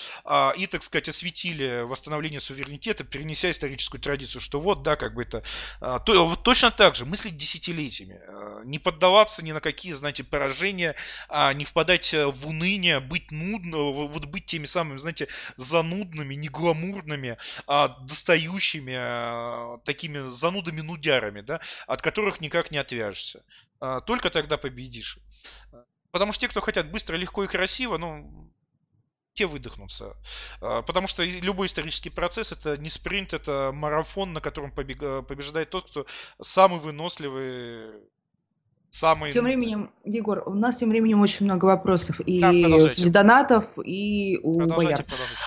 и, так сказать, осветили восстановление суверенитета, перенеся историческую традицию, что вот, да, как бы это... То, вот точно так же, мыслить десятилетиями, не поддаваться ни на какие, знаете, поражения, а, не впадать в уныние, быть нудно, вот быть теми самыми, знаете, занудными, негламурными, а, достающими, такими занудами-нудярами, да, от которых никак не отвяжешься. А, только тогда победишь. Потому что те, кто хотят быстро, легко и красиво, ну, те выдохнутся. А, потому что любой исторический процесс это не спринт, это марафон, на котором побеждает тот, кто самый выносливый, самый... Тем временем, Егор, у нас тем временем очень много вопросов и да, донатов, и у продолжайте, бояр. Продолжайте.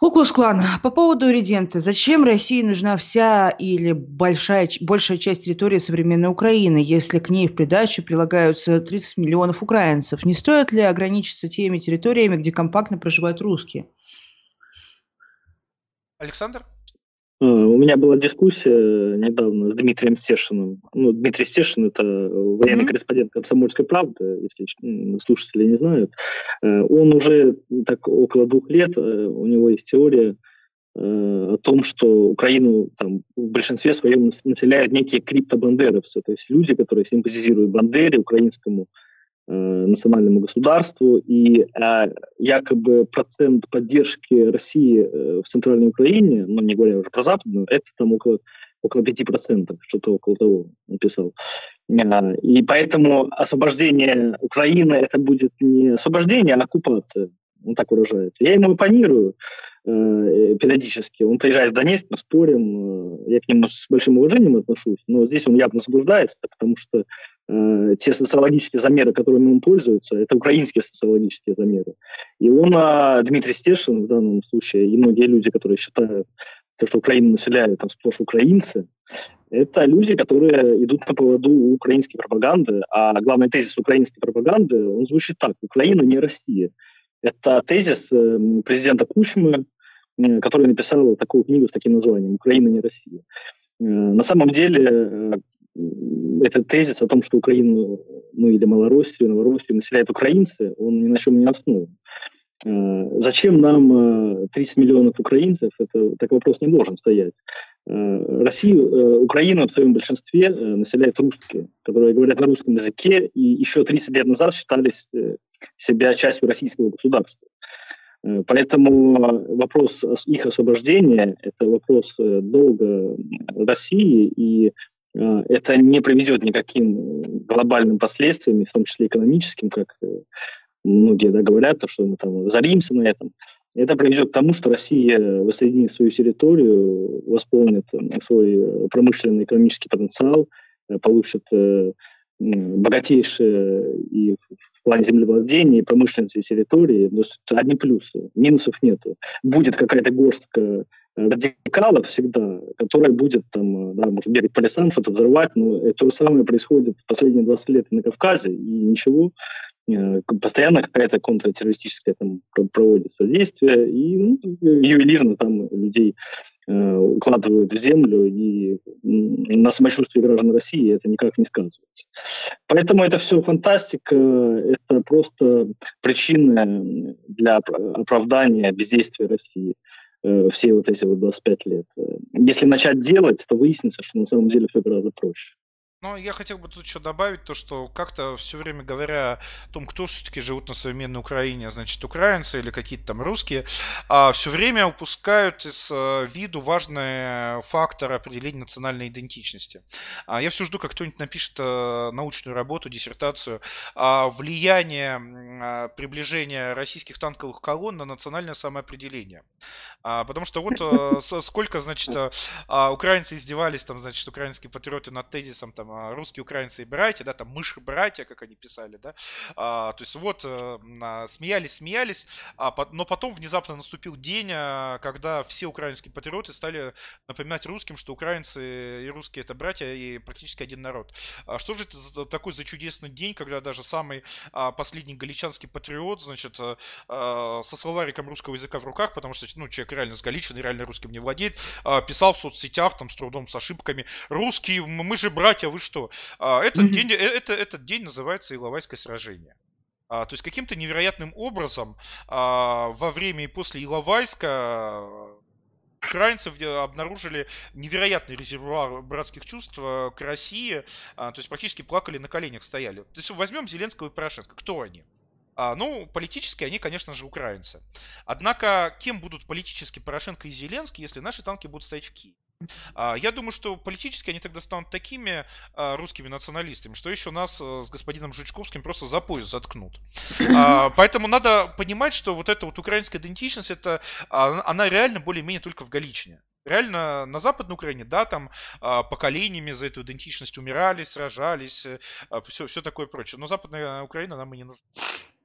Куклус Клан, по поводу Редента. Зачем России нужна вся или большая, большая часть территории современной Украины, если к ней в придачу прилагаются 30 миллионов украинцев? Не стоит ли ограничиться теми территориями, где компактно проживают русские? Александр? Э, у меня была дискуссия недавно с Дмитрием Стешиным. Ну, Дмитрий Стешин – это военный mm-hmm. корреспондент «Комсомольской правды», если слушатели не знают. Э, он уже так около двух лет, э, у него есть теория о том, что Украину там, в большинстве своем населяют некие криптобандеровцы, то есть люди, которые симпатизируют Бандере, украинскому Э, национальному государству, и э, якобы процент поддержки России э, в Центральной Украине, ну не говоря уже про Западную, это там около, около 5%, что-то около того написал. И поэтому освобождение Украины это будет не освобождение, а оккупация. Он так выражается. Я ему оппонирую э, периодически. Он приезжает в Донецк, мы спорим. Э, я к нему с большим уважением отношусь. Но здесь он явно заблуждается, потому что э, те социологические замеры, которыми он пользуется, это украинские социологические замеры. И он, э, Дмитрий Стешин в данном случае, и многие люди, которые считают, что Украину населяют там сплошь украинцы, это люди, которые идут на поводу украинской пропаганды, а главный тезис украинской пропаганды, он звучит так, Украина не Россия. Это тезис эм, президента Кучмы, э, который написал такую книгу с таким названием «Украина не Россия». Э, на самом деле э, этот тезис о том, что Украину, ну или Малороссию, Новороссию населяют украинцы, он ни на чем не основан. Зачем нам 30 миллионов украинцев? Это такой вопрос не должен стоять. Россию, Украину в своем большинстве населяют русские, которые говорят на русском языке и еще 30 лет назад считались себя частью российского государства. Э, поэтому вопрос их освобождения – это вопрос э, долга России, и э, это не приведет никаким глобальным последствиям, в том числе экономическим, как многие да, говорят, что мы там разоримся на этом. Это приведет к тому, что Россия воссоединит свою территорию, восполнит свой промышленный экономический потенциал, получит богатейшие и в плане землевладения, и промышленности территории, но одни плюсы, минусов нету. Будет какая-то горстка радикалов всегда, которая будет там, да, может, бегать по лесам, что-то взрывать, но то же самое происходит последние 20 лет на Кавказе, и ничего Э, постоянно какая-то контртеррористическая там проводится действие, и ну, ювелирно там людей э, укладывают в землю, и на самочувствие граждан России это никак не сказывается. Поэтому это все фантастика, это просто причина для оправдания бездействия России э, все вот эти вот 25 лет. Если начать делать, то выяснится, что на самом деле все гораздо проще. Но я хотел бы тут еще добавить то, что как-то все время говоря о том, кто все-таки живут на современной Украине, значит, украинцы или какие-то там русские, а все время упускают из э, виду важный фактор определения национальной идентичности. А я все жду, как кто-нибудь напишет э, научную работу, диссертацию о влиянии приближения российских танковых колонн на национальное самоопределение. А, потому что вот а, сколько, значит, а, украинцы издевались, там, значит, украинские патриоты над тезисом, там, а, русские украинцы и братья, да, там, мыши братья, как они писали, да, а, то есть вот а, смеялись, смеялись, а, но потом внезапно наступил день, а, когда все украинские патриоты стали напоминать русским, что украинцы и русские это братья и практически один народ. А что же это за, такой за чудесный день, когда даже самый а, последний галичанский патриот, значит, а, со словариком русского языка в руках, потому что, ну, человек реально с Галичины, реально русским не владеет, а, писал в соцсетях, там, с трудом, с ошибками, русские, мы же братья, вы что? А, этот, mm-hmm. день, э, это, этот день называется Иловайское сражение. А, то есть каким-то невероятным образом а, во время и после Иловайска украинцев обнаружили невероятный резервуар братских чувств к России, а, то есть практически плакали на коленях стояли. То есть возьмем Зеленского и Порошенко. Кто они? А, ну, политически они, конечно же, украинцы. Однако, кем будут политически Порошенко и Зеленский, если наши танки будут стоять в Киеве? А, я думаю, что политически они тогда станут такими а, русскими националистами, что еще нас э, с господином Жучковским просто за пояс заткнут. Поэтому надо понимать, что вот эта вот украинская идентичность, это, она реально более-менее только в Галичине. Реально на Западной Украине, да, там поколениями за эту идентичность умирали, сражались, все, э, все такое прочее. Но Западная Украина нам и не нужна.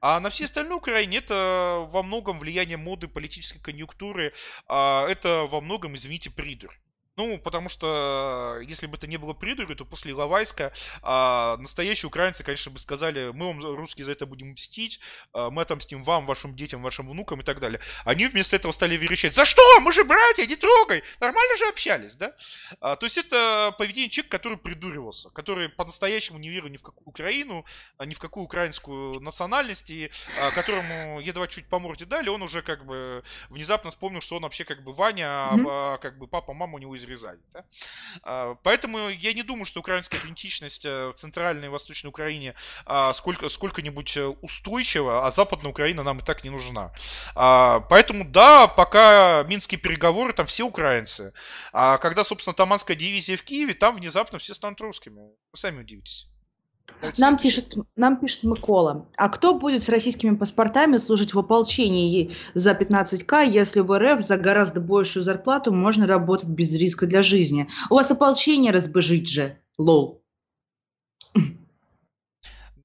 А на всей остальной Украине это во многом влияние моды, политической конъюнктуры, а это во многом, извините, придурь. Ну, потому что э, если бы это не было придурью, то после Иловайска а, настоящие украинцы, конечно, бы сказали, мы вам, русские, за это будем мстить, а, мы отомстим вам, вашим детям, вашим внукам и так далее. Они вместо этого стали верещать, за что? Мы же братья, не трогай! Нормально же общались, да? А, то есть это поведение человека, который придуривался, который по-настоящему не верил ни в какую Украину, а, ни в какую украинскую национальность, и а, которому едва чуть по морде дали, он уже как бы внезапно вспомнил, что он вообще как бы Ваня, mm-hmm. а, как бы папа, мама у него из из Рязани. Да? А, поэтому я не думаю, что украинская идентичность э, в Центральной и Восточной Украине а, сколько, сколько-нибудь э, устойчива, а Западная Украина нам и так не нужна. А, поэтому да, пока минские переговоры, там все украинцы. А когда, собственно, Таманская дивизия в Киеве, там внезапно все станут русскими. Вы сами удивитесь. Нам пишет, нам пишет Микола. А кто будет с российскими паспортами служить в ополчении за 15к, если в РФ за гораздо большую зарплату можно работать без риска для жизни? У вас ополчение разбежить же, лол.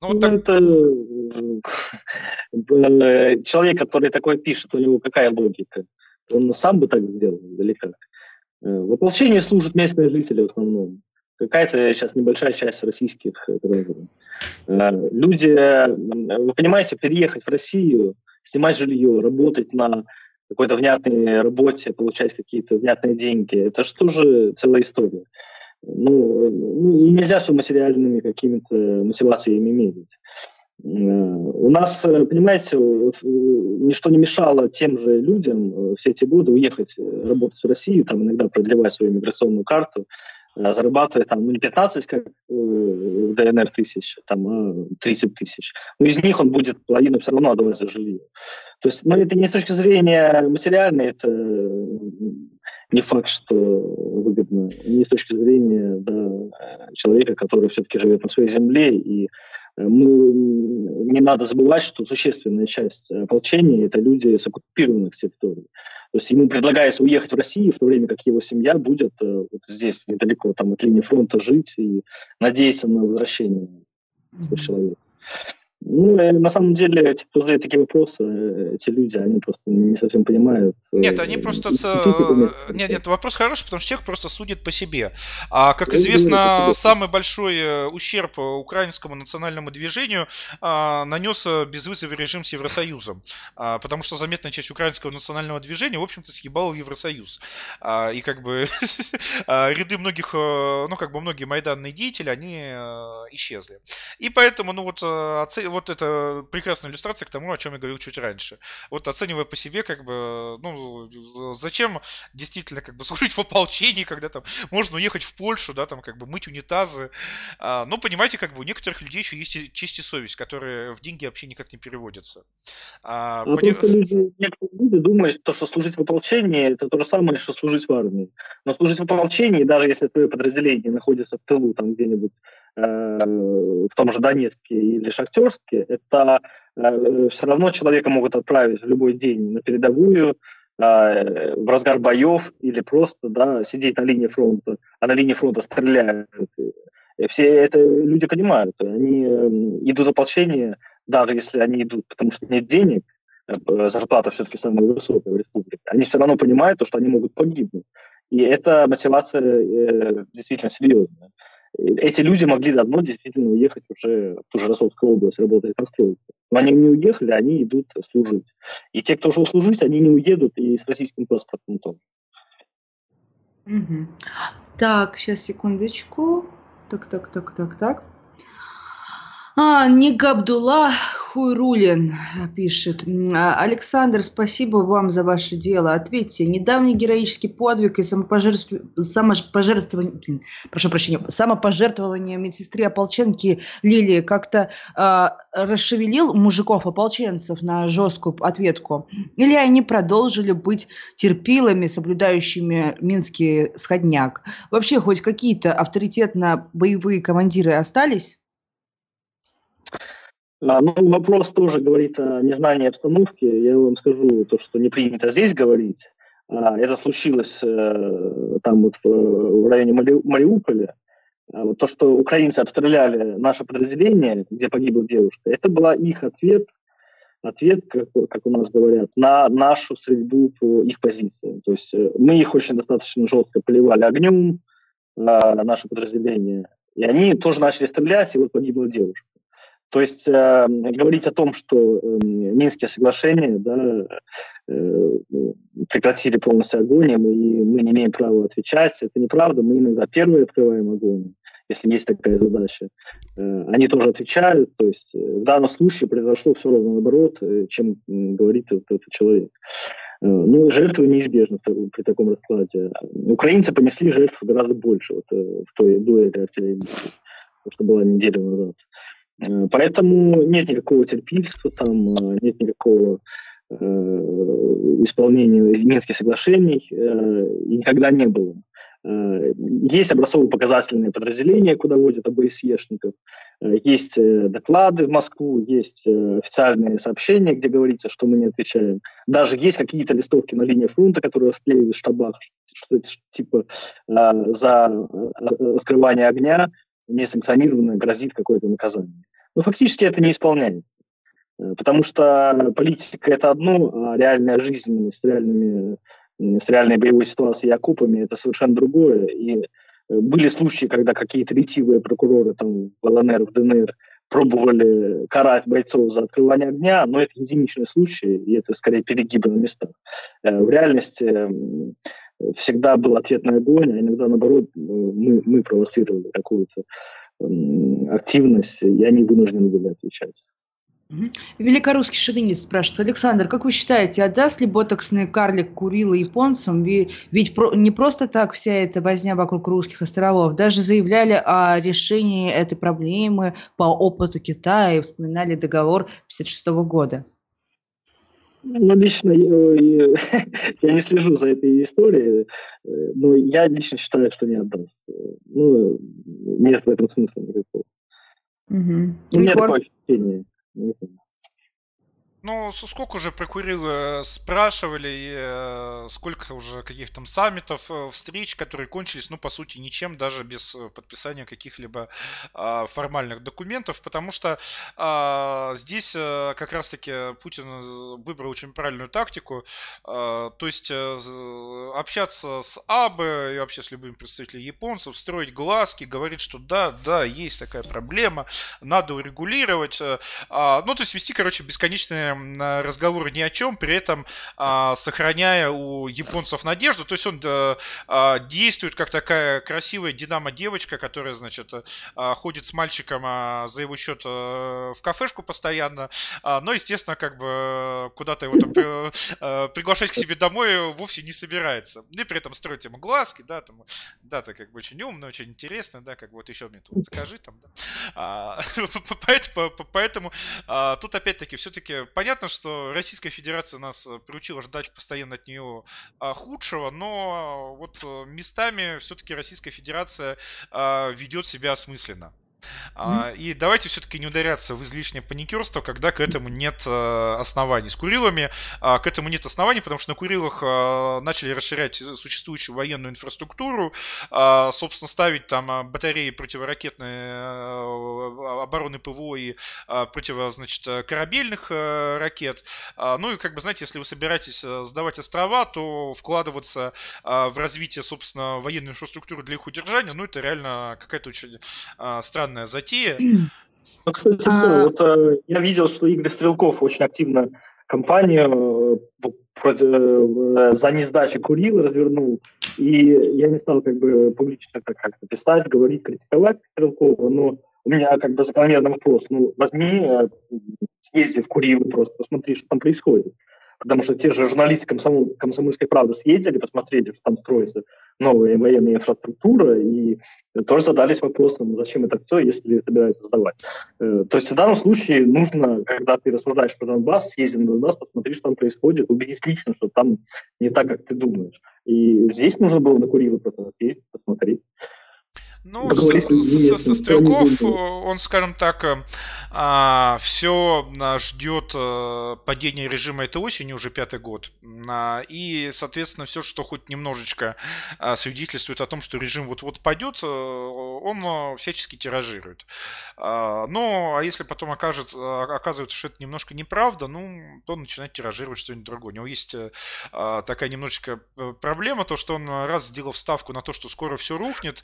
Ну, ну так... это э, человек, который такое пишет, у него какая логика? Он сам бы так сделал, как? Э, в ополчении служат местные жители в основном какая-то сейчас небольшая часть российских граждан. Э, люди, вы понимаете, переехать в Россию, снимать жилье, работать на какой-то внятной работе, получать какие-то внятные деньги, это же тоже целая история. Ну, ну и нельзя все материальными какими-то мотивациями мерить. Э, у нас, понимаете, ничто не мешало тем же людям все эти годы уехать работать в Россию, там иногда продлевать свою миграционную карту, Э, зарабатывает там, ну, не 15, как в ДНР тысяч, там, а 30 тысяч. Но из них он будет половину все равно отдавать за жилье. То есть, ну, это не с точки зрения материальной, это не факт, что выгодно, не с точки зрения да, человека, который все-таки живет на своей земле. И э, мы, не надо забывать, что существенная часть ополчения – это люди с оккупированных территорий. То есть ему предлагается уехать в Россию, в то время как его семья будет э, вот здесь, недалеко там, от линии фронта жить и надеяться на возвращение человека. Ну, на самом деле, те, кто задает такие вопросы, э, эти люди, они просто не совсем понимают. Э, нет, они просто... Нет, нет, вопрос хороший, потому что человек просто судит по себе. А, как известно, самый большой э, ущерб украинскому национальному движению а, нанес безвызовый режим с Евросоюзом. А, потому что заметная часть украинского национального движения, в общем-то, съебала в Евросоюз. А, и как бы ряды многих, ну, как бы многие майданные деятели, они исчезли. И поэтому, ну, вот, вот это прекрасная иллюстрация к тому, о чем я говорил чуть раньше. Вот оценивая по себе, как бы, ну, зачем действительно как бы служить в ополчении, когда там можно уехать в Польшу, да, там как бы мыть унитазы. А, но понимаете, как бы у некоторых людей еще есть честь и совесть, которые в деньги вообще никак не переводятся. А, а поним... люди, некоторые люди думают, то, что служить в ополчении, это то же самое, что служить в армии. Но служить в ополчении, даже если твое подразделение находится в тылу, там где-нибудь в том же Донецке или Шахтерске, это э, все равно человека могут отправить в любой день на передовую, э, в разгар боев или просто да, сидеть на линии фронта, а на линии фронта стреляют. И все это люди понимают. Они э, идут за ополчение, даже если они идут, потому что нет денег, э, зарплата все-таки самая высокая в республике, они все равно понимают, то, что они могут погибнуть. И эта мотивация э, действительно серьезная. Эти люди могли давно действительно уехать уже в ту же Ростовскую область, работать конструктором. Но они не уехали, они идут служить. И те, кто ушел служить, они не уедут и с российским паспортом тоже. Угу. Так, сейчас секундочку. Так, так, так, так, так. А, Ник Абдулла Хуйрулин пишет. «А, Александр, спасибо вам за ваше дело. Ответьте, недавний героический подвиг и самопожертвование, самопожертвование прошу прощения, самопожертвование медсестры ополченки Лилии как-то э, расшевелил мужиков-ополченцев на жесткую ответку? Или они продолжили быть терпилами, соблюдающими минский сходняк? Вообще, хоть какие-то авторитетно-боевые командиры остались? А, ну, вопрос тоже говорит о незнании обстановки. Я вам скажу то, что не принято здесь говорить. А, это случилось э, там вот в, районе Мари, Мариуполя. А, вот то, что украинцы обстреляли наше подразделение, где погибла девушка, это была их ответ, ответ, как, как у нас говорят, на нашу стрельбу по их позиции. То есть э, мы их очень достаточно жестко поливали огнем, на наше подразделение, и они тоже начали стрелять, и вот погибла девушка. То есть э, говорить о том, что э, Минские соглашения да, э, прекратили полностью огонь, и мы не имеем права отвечать, это неправда. Мы иногда первые открываем огонь, если есть такая задача. Э, они тоже отвечают. То есть э, в данном случае произошло все равно наоборот, э, чем говорит этот, этот человек. Э, ну, жертвы неизбежны при таком раскладе. Украинцы понесли жертв гораздо больше вот, в той дуэли артиллерии, что была неделю назад. Э, поэтому нет никакого терпильства, там э, нет никакого э, исполнения Минских соглашений, э, никогда не было. Э, есть образцово-показательные подразделения, куда водят ОБСЕшников, есть доклады в Москву, есть официальные сообщения, где говорится, что мы не отвечаем. Даже есть какие-то листовки на линии фронта, которые расклеивают в штабах, что типа за открывание огня несанкционированно грозит какое-то наказание. Но фактически это не исполняется. Э, потому что политика – это одно, а реальная жизнь с, реальными, с реальной боевой ситуацией и окопами – это совершенно другое. И э, были случаи, когда какие-то ретивые прокуроры там, в ЛНР, в ДНР пробовали карать бойцов за открывание огня, но это единичный случай, и это скорее перегибы на местах. Э, в реальности всегда был ответный огонь, а иногда, наоборот, мы, мы провоцировали какую-то активность, и они вынуждены были отвечать. Великорусский шовинист спрашивает, Александр, как вы считаете, отдаст ли ботоксный карлик Курила японцам? Ведь не просто так вся эта возня вокруг русских островов. Даже заявляли о решении этой проблемы по опыту Китая и вспоминали договор 1956 года. Ну, лично я, я не слежу за этой историей, э, но я лично считаю, что не отдаст. Ну, нет в этом смысла никакого. Угу. У меня такое ощущение. Ну, сколько уже про Курила спрашивали, э, сколько уже каких там саммитов, э, встреч, которые кончились, ну, по сути, ничем, даже без э, подписания каких-либо э, формальных документов, потому что э, здесь э, как раз-таки Путин выбрал очень правильную тактику, э, то есть э, общаться с АБ и вообще с любыми представителями японцев, строить глазки, говорить, что да, да, есть такая проблема, надо урегулировать, э, э, ну, то есть вести, короче, бесконечные разговор ни о чем, при этом а, сохраняя у японцев надежду. То есть он а, действует как такая красивая динамо-девочка, которая, значит, а, ходит с мальчиком за его счет а, в кафешку постоянно. Но, естественно, как бы куда-то его там при, приглашать к себе домой вовсе не собирается. И при этом строить ему глазки, да, там, да, ты как бы очень умный, очень интересный, да, как вот еще мне тут закажи там, да. Поэтому, тут опять-таки все-таки понятно, что Российская Федерация нас э, приучила ждать постоянно от нее а, худшего, но вот э, местами все-таки Российская Федерация а, ведет себя осмысленно. Mm-hmm. И давайте все-таки не ударяться в излишнее паникерство, когда к этому нет э, оснований. С Курилами к этому нет оснований, потому что на Курилах э, начали расширять существующую военную инфраструктуру, собственно, ставить там батареи противоракетной обороны ПВО и противо, значит, корабельных ракет. Ну и, как бы, знаете, если вы собираетесь сдавать острова, то вкладываться в развитие, собственно, военной инфраструктуры для их удержания, ну, это реально какая-то очень странная затея. Ну, кстати, а... вот, э, я видел, что Игорь Стрелков очень активно компанию э, э, за несдачу Курил развернул. И я не стал как бы публично как-то писать, говорить, критиковать Стрелкова, но у меня как бы закономерный вопрос. Ну, возьми, съезди в Курил просто, посмотри, что там происходит потому что те же журналисты комсомол, комсомольской правды съездили, посмотрели, что там строится новая военная инфраструктура, и тоже задались вопросом, зачем это все, если собираются сдавать. Э, то есть в данном случае нужно, когда ты рассуждаешь про Донбасс, съезди на Донбасс, посмотри, что там происходит, убедись лично, что там не так, как ты думаешь. И здесь нужно было на Курилы просто съездить, посмотреть. Ну, с, со Стрелков, он, скажем так, э, а, все ждет а, падения режима этой осенью, уже пятый год. А, и, соответственно, все, что хоть немножечко а, свидетельствует о том, что режим вот-вот пойдет, он всячески тиражирует. Но, а если потом окажется, оказывается, что это немножко неправда, ну, то он начинает тиражировать что-нибудь другое. У него есть такая немножечко э, проблема, то, что он раз сделав ставку на то, что скоро все рухнет,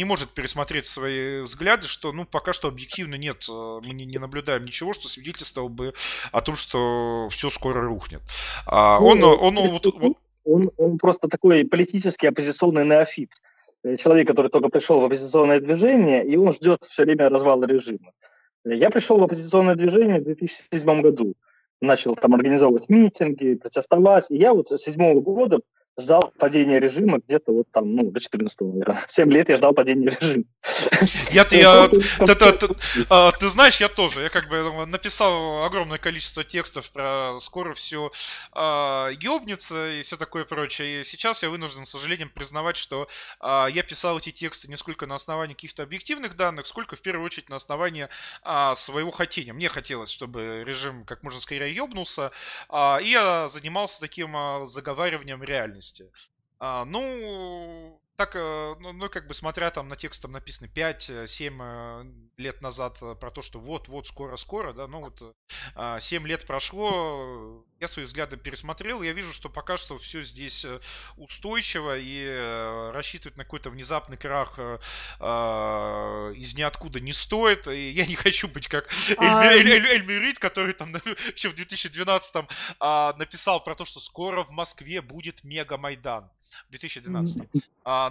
не может пересмотреть свои взгляды, что, ну, пока что объективно нет, э, мы не, не наблюдаем ничего, что свидетельствовало бы о том, что все скоро рухнет. А, ну, он, он, он, вот, вот... он, он просто такой политический оппозиционный неофит. Э, человек, который только пришел в оппозиционное движение, и он ждет все время развала режима. Я пришел в оппозиционное движение в 2007 году. Начал там организовывать митинги, протестовать. И я вот с 2007 года ждал падения режима где-то вот там, ну, до 14 наверное. 7 лет я ждал падения режима. Я, я, ты, ты, ты, а, ты знаешь, я тоже. Я как бы написал огромное количество текстов про скоро все а, ёбнется и все такое прочее. И сейчас я вынужден, к сожалению, признавать, что а, я писал эти тексты не сколько на основании каких-то объективных данных, сколько в первую очередь на основании своего хотения. Мне хотелось, чтобы режим как можно скорее ёбнулся, а, и я занимался таким заговариванием реальности реальности. А, ну, так, э, ну, ну, как бы смотря там на текст там написано 5-7 э, лет назад э, про то, что вот-вот скоро-скоро, да, ну вот 7 лет прошло, я свои взгляды пересмотрел, я вижу, что пока что все здесь устойчиво и рассчитывать на какой-то внезапный крах из ниоткуда не стоит, и я не хочу быть как а... Эльмирит, который там еще в 2012 а, написал про то, что скоро в Москве будет мега-майдан в 2012.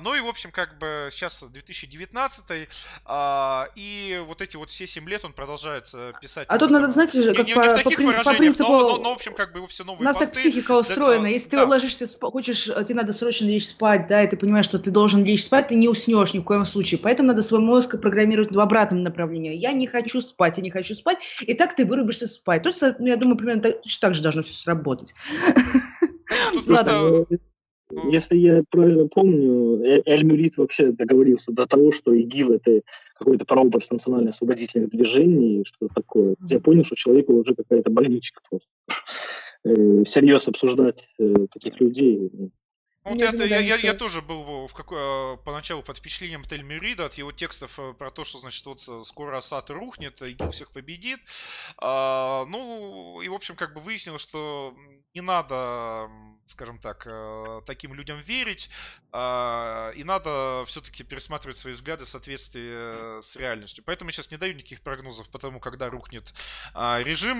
Ну и, в общем, как бы сейчас 2019, а, и вот эти вот все 7 лет он продолжает э, писать. А тут надо, знаете же, как не, по, не по, по принципу... Но, но, но, в общем, как бы все новые У нас посты, так психика устроена. Да, Если да. ты ложишься, хочешь, э, тебе надо срочно лечь спать, да, и ты понимаешь, что ты должен лечь спать, ты не уснешь ни в коем случае. Поэтому надо свой мозг программировать в обратном направлении. Я не хочу спать, я не хочу спать, и так ты вырубишься спать. Тут, ну, я думаю, примерно так, так же должно все сработать. Тут просто если я правильно помню, э, Эль вообще договорился до того, что ИГИЛ — это какой-то прообраз национально-освободительных движений, что такое. Я понял, что человеку уже какая-то больничка просто. Э, всерьез обсуждать э, таких людей ну, вот я, я, я, я, я тоже был в какой, а, поначалу под впечатлением Тель Мерида от его текстов э, про то, что, значит, вот э, скоро Асад рухнет, ИГИЛ всех победит. А, ну, и, в общем, как бы выяснилось, что не надо, скажем так, э, таким людям верить, а, и надо все-таки пересматривать свои взгляды в соответствии с реальностью. Поэтому я сейчас не даю никаких прогнозов по тому, когда рухнет а, режим.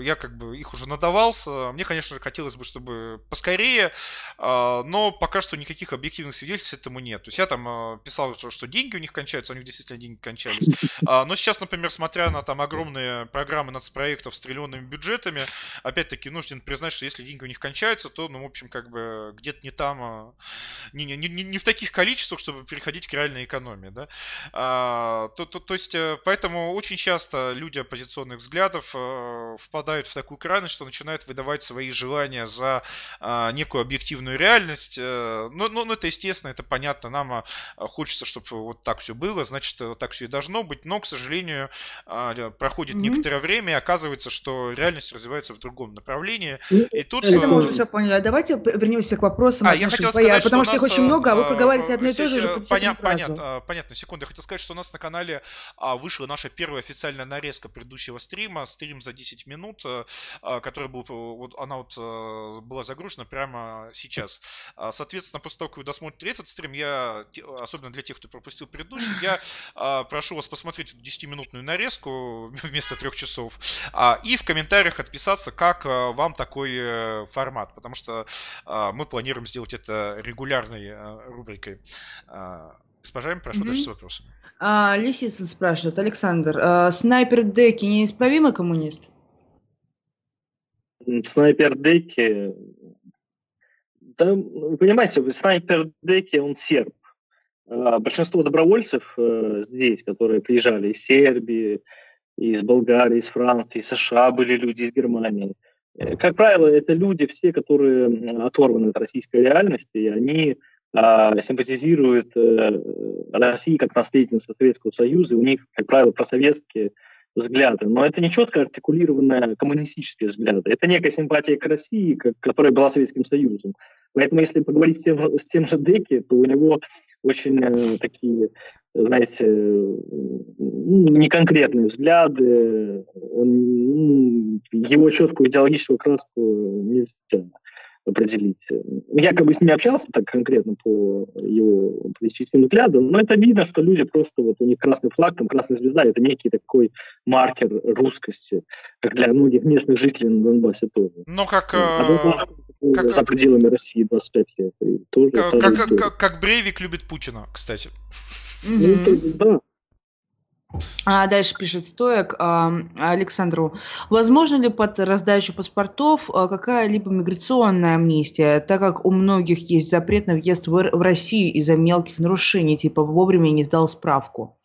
Я как бы их уже надавался. Мне, конечно, хотелось бы, чтобы поскорее, а, но пока что никаких объективных свидетельств этому нет. То есть я там э, писал, что деньги у них кончаются, у них действительно деньги кончались. А, но сейчас, например, смотря на там огромные программы нацпроектов с триллионными бюджетами, опять-таки нужен признать, что если деньги у них кончаются, то, ну, в общем, как бы где-то не там, а, не, не, не, не в таких количествах, чтобы переходить к реальной экономии, да. А, то, то, то есть, э, поэтому очень часто люди оппозиционных взглядов а, впадают в такую крайность, что начинают выдавать свои желания за некую объективную реальность. А, ну, ну, это естественно, это понятно, нам а, хочется, чтобы вот так все было, значит, так все и должно быть, но, к сожалению, а, проходит mm-hmm. некоторое время, и оказывается, что реальность развивается в другом направлении. Ну, и тут... Это мы уже все поняли. А давайте вернемся к вопросам. А, я хотел сказать, потому что, что их очень много, а вы проговариваете одно и то же уже поня- понятно, понятно, секунду. Я хотел сказать, что у нас на канале вышла наша первая официальная нарезка предыдущего стрима, стрим за 10 минут, который был, вот она вот была загружена прямо сейчас. Соответственно, после того, как вы досмотрите этот стрим, я, особенно для тех, кто пропустил предыдущий, я прошу вас посмотреть эту 10-минутную нарезку вместо трех часов и в комментариях отписаться, как вам такой э, формат, потому что мы планируем сделать это регулярной рубрикой. Госпожа прошу, mm-hmm. дальше с вопросом. А, Лисицын спрашивает, Александр, а, снайпер Деки неисправимый коммунист? Снайпер Деки, да, вы понимаете, снайпер Деки, он серб. А, большинство добровольцев э, здесь, которые приезжали из Сербии, из Болгарии, из Франции, из США, были люди из Германии. Э, как правило, это люди все, которые оторваны от российской реальности, и они а, симпатизируют э, России как наследница Советского Союза, и у них, как правило, просоветские взгляды. Но это не четко артикулированные коммунистические взгляды. Это некая симпатия к России, которая была Советским Союзом. Поэтому, если поговорить с тем, с тем же Деки, то у него очень э, такие, знаете, неконкретные взгляды. Он, его четкую идеологическую краску нельзя определить. Я как бы с ними общался так конкретно по его политическим взглядам, но это видно, что люди просто вот у них красный флаг, там красная звезда, это некий такой маркер русскости, как для многих местных жителей на Донбассе тоже. Но как... А как за пределами России 25 лет. тоже как, как, как, как Брейвик любит Путина, кстати. Ну, да, а дальше пишет Стоек а, Александру. Возможно ли под раздачу паспортов а, какая-либо миграционная амнистия, так как у многих есть запрет на въезд в, в Россию из-за мелких нарушений, типа вовремя не сдал справку?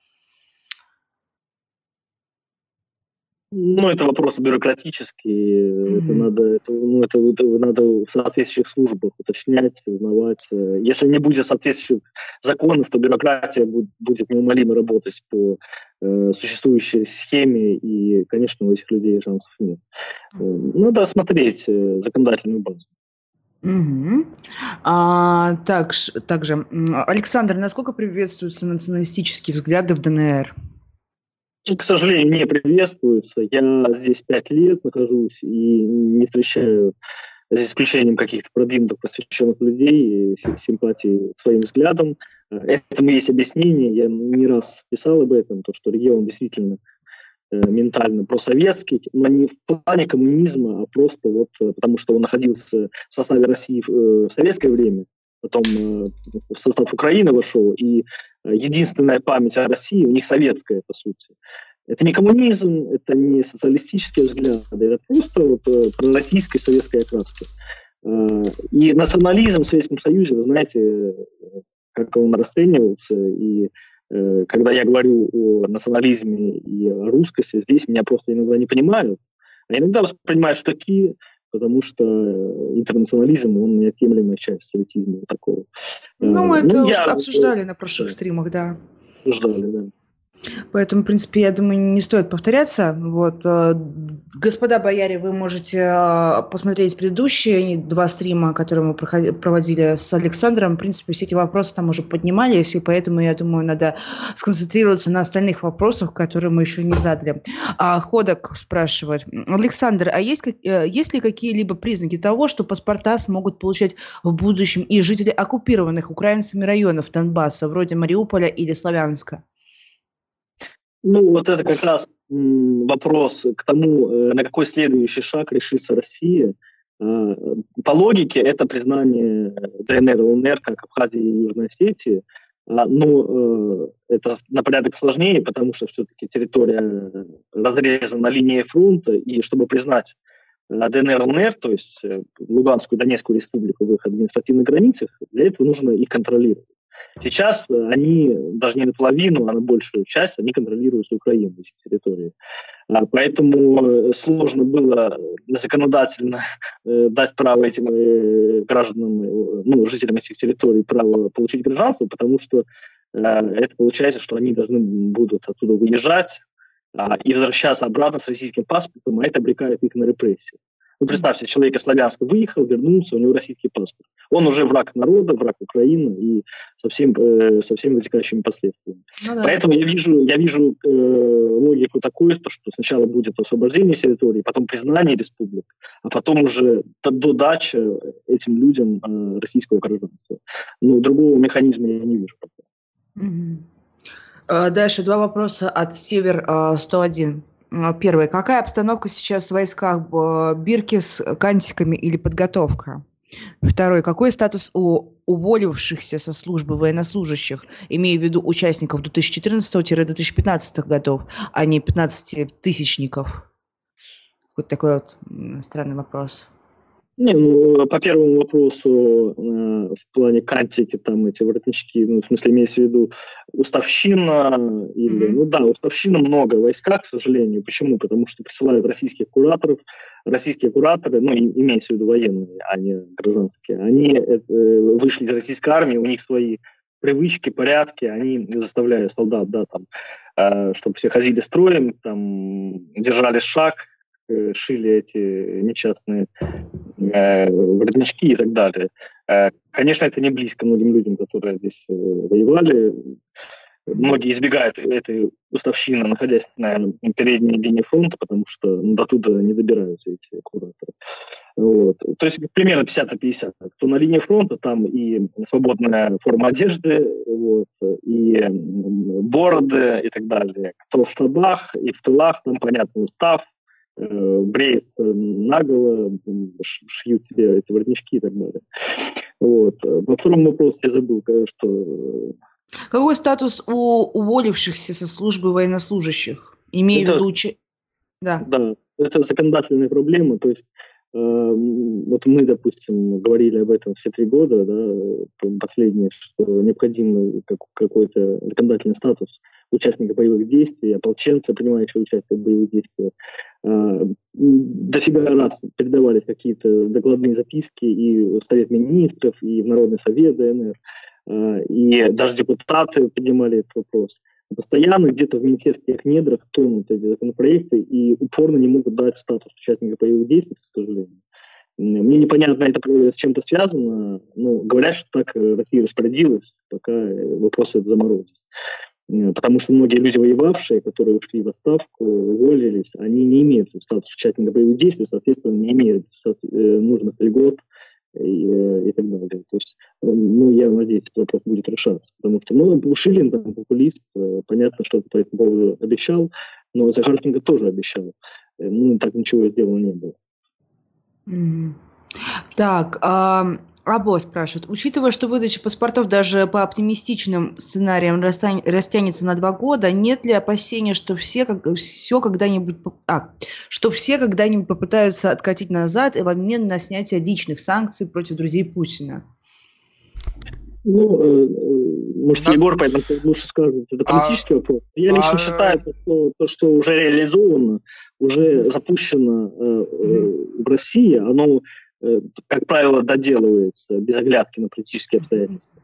Ну, это вопросы бюрократические, mm-hmm. это надо, это, ну, это, это надо в соответствующих службах уточнять, узнавать. Если не будет соответствующих законов, то бюрократия будет, будет неумолимо работать по э, существующей схеме, и, конечно, у этих людей шансов нет. Mm-hmm. Надо смотреть э, законодательную базу. Угу. А, так, также, Александр, насколько приветствуются националистические взгляды в ДНР? К сожалению, не приветствуются. Я здесь пять лет нахожусь и не встречаю, за исключением каких-то продвинутых, просвещенных людей, симпатии своим взглядам. Этому есть объяснение. Я не раз писал об этом, то, что регион действительно э, ментально просоветский, но не в плане коммунизма, а просто вот э, потому, что он находился в составе России в э, советское время, потом в состав Украины вошел, и единственная память о России у них советская, по сути. Это не коммунизм, это не социалистические взгляды, это просто вот э, пророссийская советская окраска. Э, и национализм в Советском Союзе, вы знаете, как он расценивался, и э, когда я говорю о национализме и о русскости, здесь меня просто иногда не понимают, а иногда воспринимают такие потому что интернационализм, он неотъемлемая часть советизма такого. Ну, мы ну, это я, обсуждали на прошлых стримах, да. Обсуждали, да. Поэтому, в принципе, я думаю, не стоит повторяться. Вот. Э, господа бояре, вы можете э, посмотреть предыдущие два стрима, которые мы проводили с Александром. В принципе, все эти вопросы там уже поднимались, и поэтому, я думаю, надо сконцентрироваться на остальных вопросах, которые мы еще не задали. А Ходок спрашивает. Александр, а есть, э, есть ли какие-либо признаки того, что паспорта смогут получать в будущем и жители оккупированных украинцами районов Донбасса, вроде Мариуполя или Славянска? Ну, вот это как раз вопрос к тому, э, на какой следующий шаг решится Россия. А, по логике это признание ДНР, ЛНР как Абхазии и Южной Осетии. Э, это на порядок сложнее, потому что все-таки территория разрезана линией фронта, и чтобы признать ДНР, ЛНР, то есть Луганскую и Донецкую республику в их административных границах, для этого нужно их контролировать. Сейчас они, даже не наполовину, а на большую часть, они контролируют Украину, эти территории. А, поэтому сложно было законодательно дать право этим гражданам, ну, жителям этих территорий право получить гражданство, потому что это получается, что они должны будут оттуда выезжать, а, и возвращаться обратно с российским паспортом, а это обрекает их на репрессии. Ну, представьте, человек из Славянска выехал, вернулся, у него российский паспорт. Он уже враг народа, враг Украины и со, всем, э, со всеми вытекающими последствиями. Ну, да. Поэтому я вижу, я вижу э, логику такую, что сначала будет освобождение территории, потом признание республик, а потом уже додача этим людям э, российского гражданства. Но другого механизма я не вижу пока. Угу. Дальше два вопроса от Север а, 101. Э, первое. Какая обстановка сейчас в войсках? Бирки с кантиками или подготовка? Второе. Какой статус у уволившихся со службы военнослужащих, имея в виду участников до 2014-2015 годов, а не 15 тысячников? Вот такой вот странный вопрос. Не, ну, по первому вопросу, э, в плане кантики, там эти воротнички, ну, в смысле, имеется в виду уставщина, или, mm-hmm. ну да, уставщина много в войсках, к сожалению. Почему? Потому что присылают российских кураторов, российские кураторы, ну, имеется в виду военные, а не гражданские, они э, вышли из российской армии, у них свои привычки, порядки, они заставляют солдат, да, там, э, чтобы все ходили строем, там, держали шаг, э, шили эти несчастные э, и так далее. Э, конечно, это не близко многим людям, которые здесь э, воевали. Многие избегают этой уставщины, находясь на передней линии фронта, потому что ну, до туда не добираются эти кураторы. Вот. То есть примерно 50 на 50. Кто на линии фронта, там и свободная форма одежды, вот, и бороды и так далее. Кто в штабах и в тылах, там понятно устав, Э, бреют наголо, шьют тебе эти воротнички и так далее. Вот. По второму вопросу я забыл, что... Какой статус у уволившихся со службы военнослужащих? Имею в виду... Да. да, это законодательная проблема, то есть э, вот мы, допустим, говорили об этом все три года, да, последние, что необходим какой-то законодательный статус участника боевых действий, ополченца, принимающего участие в боевых действиях. А, дофига раз передавались какие-то докладные записки и в Совет Министров, и в Народный Совет ДНР, а, и даже депутаты поднимали этот вопрос. Постоянно где-то в министерских недрах тонут эти законопроекты и упорно не могут дать статус участника боевых действий, к сожалению. Мне непонятно, это с чем-то связано, но говорят, что так Россия распорядилась, пока вопросы заморозились. Э, потому что многие люди, воевавшие, которые ушли в отставку, уволились, они не имеют статуса участника боевых действий, соответственно, не имеют э, нужных льгот и, э, и так далее. То есть, ну, я надеюсь, этот вопрос будет решаться. Потому что, ну, Шилин, там, популист, понятно, что по этому поводу обещал, но Захарченко тоже обещал. Ну, так ничего сделано не было. Mm. Так, а Або спрашивает, учитывая, что выдача паспортов даже по оптимистичным сценариям растянется на два года, нет ли опасения, что все, как, все когда-нибудь, а, что все когда-нибудь попытаются откатить назад и в обмен на снятие личных санкций против друзей Путина? Ну, э, э, может, да. Егор поэтому лучше скажет. Это политический а, вопрос. Я лично а, считаю, что то, что уже реализовано, уже запущено э, э, в России, оно как правило, доделывается без оглядки на политические обстоятельства.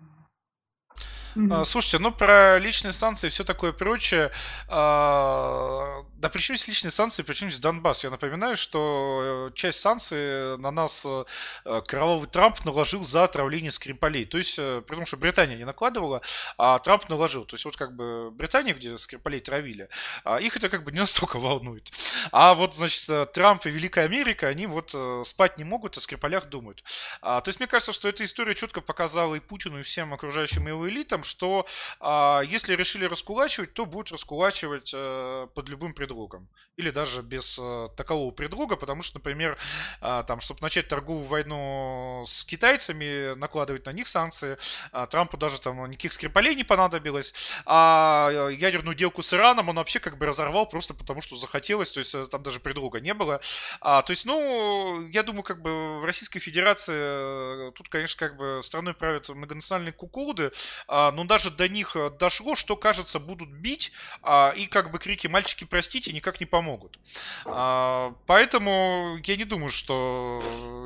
Mm-hmm. Слушайте, ну про личные санкции и все такое прочее. А, да при чем здесь личные санкции, при чем здесь Донбасс? Я напоминаю, что э, часть санкций на нас э, кровавый Трамп наложил за отравление Скрипалей. То есть, потому что Британия не накладывала, а Трамп наложил. То есть вот как бы Британия, где Скрипалей травили, а их это как бы не настолько волнует. А вот, значит, Трамп и Великая Америка, они вот спать не могут, о Скрипалях думают. То есть мне кажется, что эта история четко показала и Путину, и всем окружающим его элитам, что а, если решили раскулачивать, то будут раскулачивать а, под любым предлогом. Или даже без а, такового предлога, потому что, например, а, там, чтобы начать торговую войну с китайцами, накладывать на них санкции, а, Трампу даже там никаких скрипалей не понадобилось, а ядерную делку с Ираном он вообще как бы разорвал просто потому, что захотелось, то есть э, там даже предлога не было. А, то есть, ну, я думаю, как бы в Российской Федерации э, тут, конечно, как бы страной правят многонациональные куколды, но даже до них э, дошло, что, кажется, будут бить, а, и как бы крики «мальчики, простите» никак не помогут. А, поэтому я не думаю, что...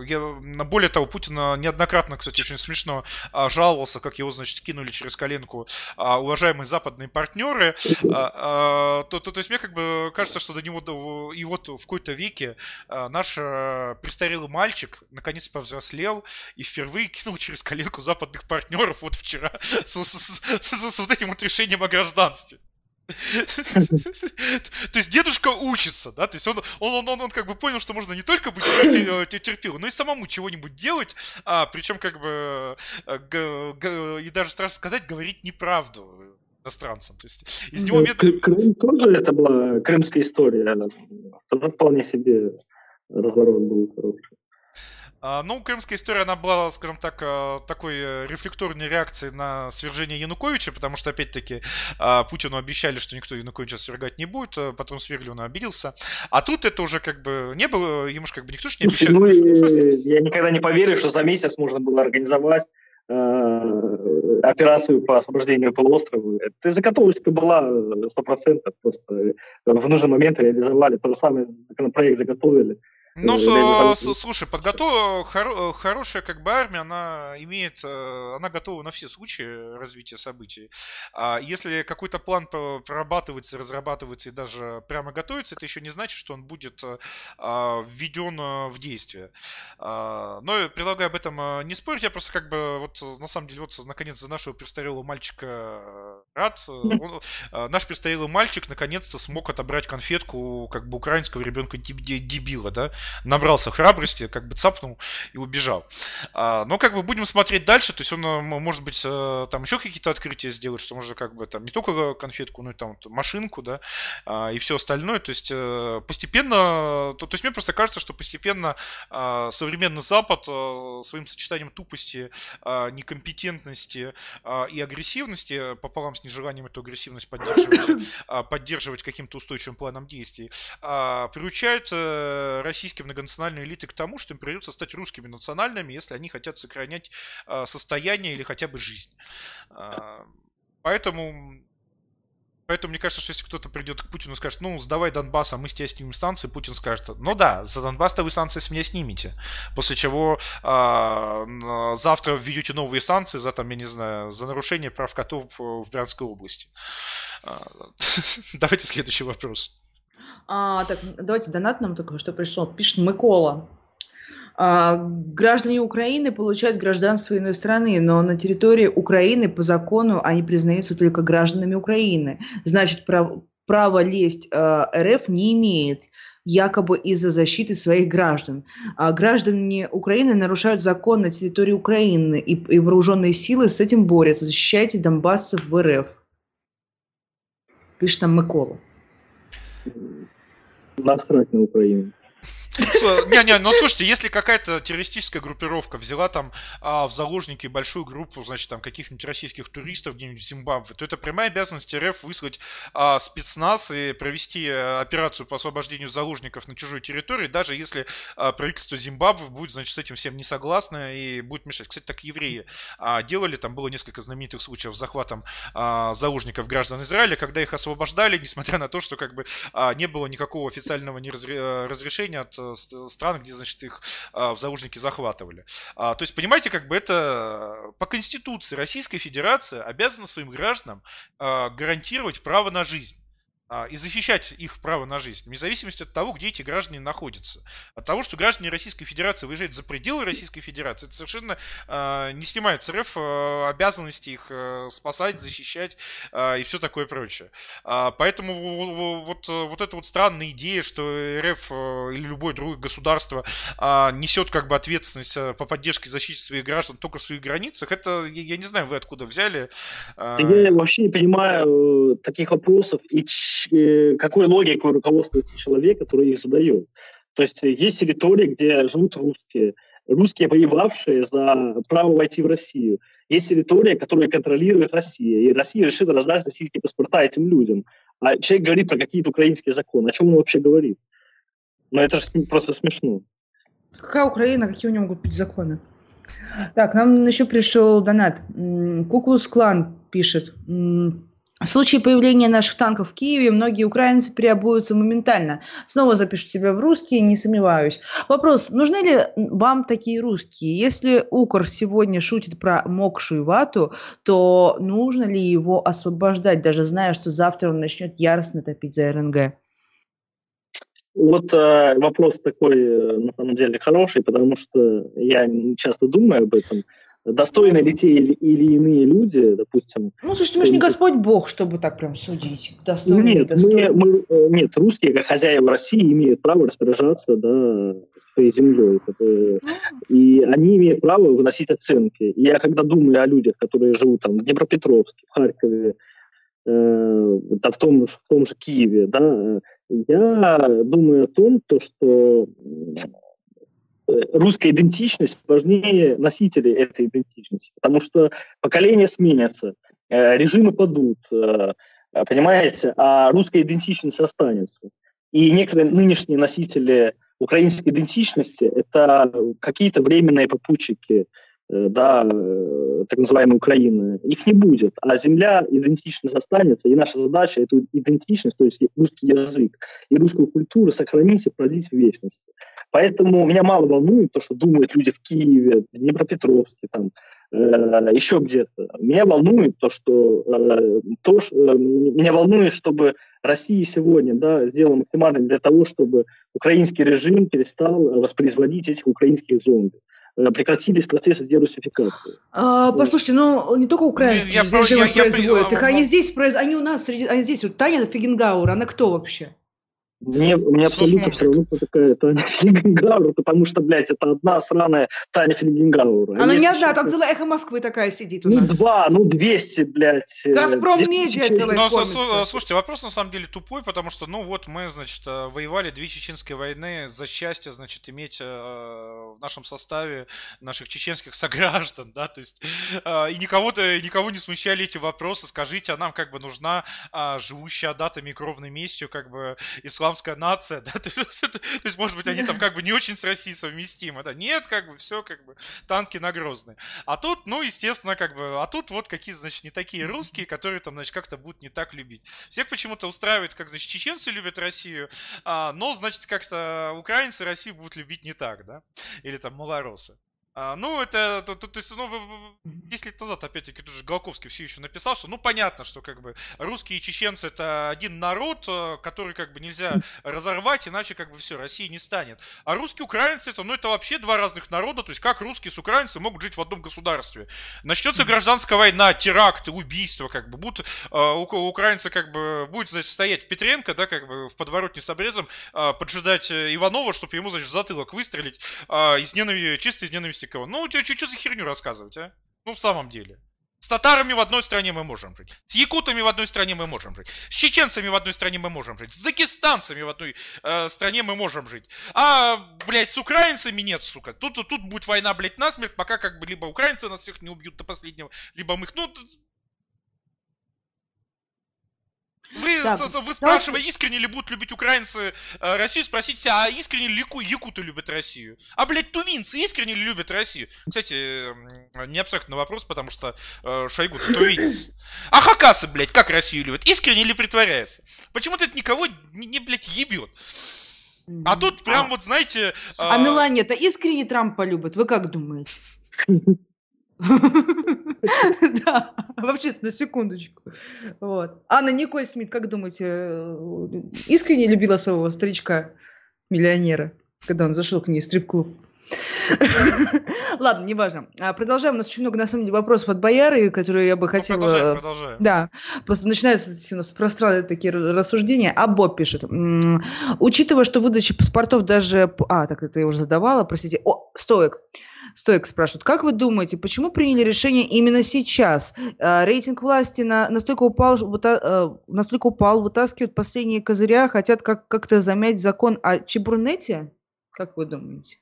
Я, более того, Путин неоднократно, кстати, очень смешно а, жаловался, как его, значит, кинули через коленку уважаемые западные партнеры. То, то, то есть мне как бы кажется, что до него... И вот в какой-то веке наш а, престарелый мальчик наконец повзрослел и впервые кинул через коленку западных партнеров вот вчера с, с, с, с вот этим вот решением о гражданстве. То есть дедушка учится, да, то есть он, он, он, он как бы понял, что можно не только быть терпелым, но и самому чего-нибудь делать, а, причем как бы э, и даже страшно сказать, говорить неправду иностранцам. То есть из него... Крым тоже это была крымская история. Тогда вполне себе разворот был хороший. А, ну, крымская история, она была, скажем так, э, такой э, рефлекторной реакцией на свержение Януковича, потому что, опять-таки, а, Путину обещали, что никто Януковича свергать не будет, э, потом свергли, он обиделся. А тут это уже как бы не было, ему же как бы никто же не обещал. Ну, я никогда не поверю, что за месяц можно было организовать операцию по освобождению полуострова. Это заготовочка была 100%, просто в нужный момент реализовали. То же самое законопроект заготовили. Ну, э, слушай, подготов... Хор... хорошая как бы армия, она имеет, э, она готова на все случаи развития событий. А если какой-то план прорабатывается, разрабатывается и даже прямо готовится, это еще не значит, что он будет э, а, введен в действие. А, но предлагаю об этом не спорить, я просто как бы вот на самом деле вот наконец за нашего престарелого мальчика рад. Он, наш престарелый мальчик наконец-то смог отобрать конфетку как бы украинского ребенка дебила, да, набрался храбрости, как бы цапнул и убежал. А, но как бы будем смотреть дальше, то есть он, э, может быть, э, там еще какие-то открытия сделает, что можно как бы там не только конфетку, но и там машинку, да, а, и все остальное, то есть э, постепенно, то, то есть мне просто кажется, что постепенно а, современный Запад своим сочетанием тупости, некомпетентности и агрессивности пополам с нежеланием эту агрессивность поддерживать, поддерживать каким-то устойчивым планом действий, приучает российские российские многонациональные элиты к тому, что им придется стать русскими национальными, если они хотят сохранять а, состояние или хотя бы жизнь. А, поэтому Поэтому мне кажется, что если кто-то придет к Путину и скажет, ну, сдавай Донбасс, а мы с тебя снимем станции, Путин скажет, ну да, за Донбасс-то вы санкции с меня снимете. После чего э, завтра введете новые санкции за, там, я не знаю, за нарушение прав котов в Брянской области. Давайте следующий вопрос. А, так, давайте донат нам только что пришел. Пишет Микола. А, граждане Украины получают гражданство иной страны, но на территории Украины по закону они признаются только гражданами Украины. Значит, прав, право лезть а, РФ не имеет якобы из-за защиты своих граждан. А граждане Украины нарушают закон на территории Украины, и, и вооруженные силы с этим борются. Защищайте донбассов в РФ. Пишет нам Микола насрать на Украину. Не-не, ну слушайте, если какая-то террористическая группировка взяла там а, в заложники большую группу, значит, там каких-нибудь российских туристов где-нибудь в Зимбабве, то это прямая обязанность РФ выслать а, спецназ и провести а, операцию по освобождению заложников на чужой территории, даже если а, правительство Зимбабве будет, значит, с этим всем не согласно и будет мешать. Кстати, так евреи делали, там было несколько знаменитых случаев с захватом заложников граждан Израиля, когда их освобождали, несмотря на то, что как бы не было никакого официального разрешения от Э, стран, где, значит, их а, в заложники захватывали. А, то есть, понимаете, как бы это по Конституции Российская Федерация обязана своим гражданам а, гарантировать право на жизнь. А, и защищать их право на жизнь, вне зависимости от того, где эти граждане находятся. От того, что граждане Российской Федерации выезжают за пределы Российской Федерации, это совершенно э, не снимает с РФ э, обязанности их э, спасать, защищать э, и все такое прочее. А, поэтому вот, вот эта вот странная идея, что РФ э, или любое другое государство э, несет как бы ответственность по поддержке и защите своих граждан только в своих границах, это, я, я не знаю, вы откуда взяли. Э... Я вообще не понимаю таких вопросов и Э, какой логикой руководствуется человек, который их задает. То есть есть территории, где живут русские, русские, воевавшие за право войти в Россию. Есть территория, которую контролирует Россия, и Россия решит раздать российские паспорта этим людям. А человек говорит про какие-то украинские законы. О чем он вообще говорит? Ну, это же просто смешно. Какая Украина, какие у него могут быть законы? Так, нам еще пришел донат. Куклус Клан пишет. В случае появления наших танков в Киеве многие украинцы переобуются моментально. Снова запишут себя в русские, не сомневаюсь. Вопрос, нужны ли вам такие русские? Если Укр сегодня шутит про мокшую вату, то нужно ли его освобождать, даже зная, что завтра он начнет яростно топить за РНГ? Вот э, вопрос такой, э, на самом деле, хороший, потому что я часто думаю об этом достойны ли те или, или иные люди, допустим. Ну, слушайте, мы же не Господь Бог, чтобы так прям судить. Достойны нет, мы, мы, э, нет, русские, как хозяева России, имеют право распоряжаться да, своей землей. И они имеют право выносить оценки. Я когда думаю о людях, которые живут там в Днепропетровске, в Харькове, э, да, в, том, в том же Киеве, да, я думаю о том, то, что русская идентичность важнее носителей этой идентичности, потому что поколения сменятся, э, режимы падут, э, понимаете, а русская идентичность останется. И некоторые нынешние носители украинской идентичности – это какие-то временные попутчики Э, да, э, так называемой Украины, их не будет. А земля, идентичность останется, и наша задача эту идентичность, то есть русский язык и русскую культуру сохранить и продлить в вечности. Поэтому меня мало волнует то, что думают люди в Киеве, в Днепропетровске, там, э, еще где-то. Меня волнует то, что, э, то, что э, меня волнует, чтобы Россия сегодня да, сделала максимально для того, чтобы украинский режим перестал воспроизводить этих украинских зомби. Э, прекратились процессы дерусификации. А, послушайте, ну не только украинские я, режимы я, производят, я, их они здесь, они у нас, среди, они здесь, вот Таня Фигенгауэр, она кто вообще? Мне, мне абсолютно все равно, кто такая Таня Филингенгауэр, потому что, блядь, это одна сраная Таня Филингенгауэр. Она не одна, там целая эхо Москвы такая сидит у ну, нас. Ну, два, ну, двести, блядь. Э, Газпром Медиа целая Но, Слушайте, вопрос на самом деле тупой, потому что, ну, вот мы, значит, э, воевали две чеченские войны за счастье, значит, иметь э, в нашем составе наших чеченских сограждан, да, то есть, и никого-то, никого не смущали эти вопросы, скажите, а нам как бы нужна живущая датами кровной местью, как бы, ислам исламская нация, да, то, есть, может быть, они там как бы не очень с Россией совместимы, да, нет, как бы, все, как бы, танки на Грозный. А тут, ну, естественно, как бы, а тут вот какие, значит, не такие русские, которые там, значит, как-то будут не так любить. Всех почему-то устраивает, как, значит, чеченцы любят Россию, а, но, значит, как-то украинцы Россию будут любить не так, да, или там малоросы. А, ну, это, то, то, то есть, ну, 10 лет назад, опять-таки, тут же Голковский все еще написал, что, ну, понятно, что, как бы, русские и чеченцы это один народ, э, который, как бы, нельзя разорвать, иначе, как бы, все, России не станет. А русские украинцы, это, ну, это вообще два разных народа, то есть, как русские с украинцами могут жить в одном государстве. Начнется гражданская война, теракты, убийства, как бы, будут, э, украинцы, как бы, будет, значит, стоять Петренко, да, как бы, в подворотне с обрезом, э, поджидать Иванова, чтобы ему, значит, затылок выстрелить, из ненависти, чисто из ненависти Мостикова. Ну, что, что за херню рассказывать, а? Ну, в самом деле. С татарами в одной стране мы можем жить. С якутами в одной стране мы можем жить. С чеченцами в одной стране мы можем жить. С дагестанцами в одной э, стране мы можем жить. А, блядь, с украинцами нет, сука. Тут, тут будет война, блядь, насмерть, пока как бы либо украинцы нас всех не убьют до последнего, либо мы их... Ну, Вы, так, вы спрашиваете, искренне ли будут любить украинцы э, Россию, спросите, а искренне ли якуты любят Россию? А, блядь, тувинцы искренне ли любят Россию? Кстати, не абстрактный вопрос, потому что э, Шойгу тувинец. А хакасы, блядь, как Россию любят? Искренне ли притворяется? Почему-то это никого не, не блядь, ебет. А тут прям а, вот, знаете... А, а Мелания-то искренне Трампа любит, вы как думаете? Да, Вообще, на секундочку. Вот. Анна Николь Смит, как думаете, э, искренне любила своего старичка-миллионера, когда он зашел к ней в стрип-клуб? Ладно, неважно. А, продолжаем. У нас очень много, на самом деле, вопросов от Бояры, которые я бы ну, хотела... Продолжаем, продолжаем. Да. Просто начинаются у нас пространные такие рассуждения. А Боб пишет. Учитывая, что выдача паспортов даже... А, так это я уже задавала, простите. О, стоек. Стоек спрашивает, как вы думаете, почему приняли решение именно сейчас? А, рейтинг власти на, настолько, упал, выта, настолько упал, вытаскивают последние козыря, хотят как, как-то замять закон о Чебурнете? Как вы думаете?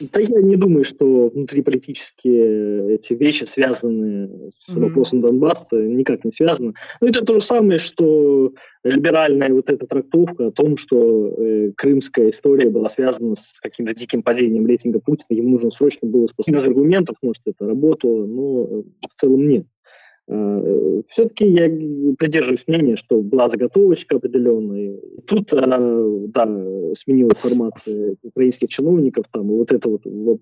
Да я не думаю, что внутриполитические эти вещи связаны с mm-hmm. вопросом Донбасса, никак не связаны. Ну, это то же самое, что либеральная вот эта трактовка о том, что э, крымская история была связана с каким-то диким падением рейтинга Путина, ему нужно срочно было спасать. Без аргументов, может, это работало, но в целом нет. Э, Все-таки я придерживаюсь мнения, что была заготовочка определенная. Тут она, да, сменила формацию украинских чиновников, там, и вот это вот, вот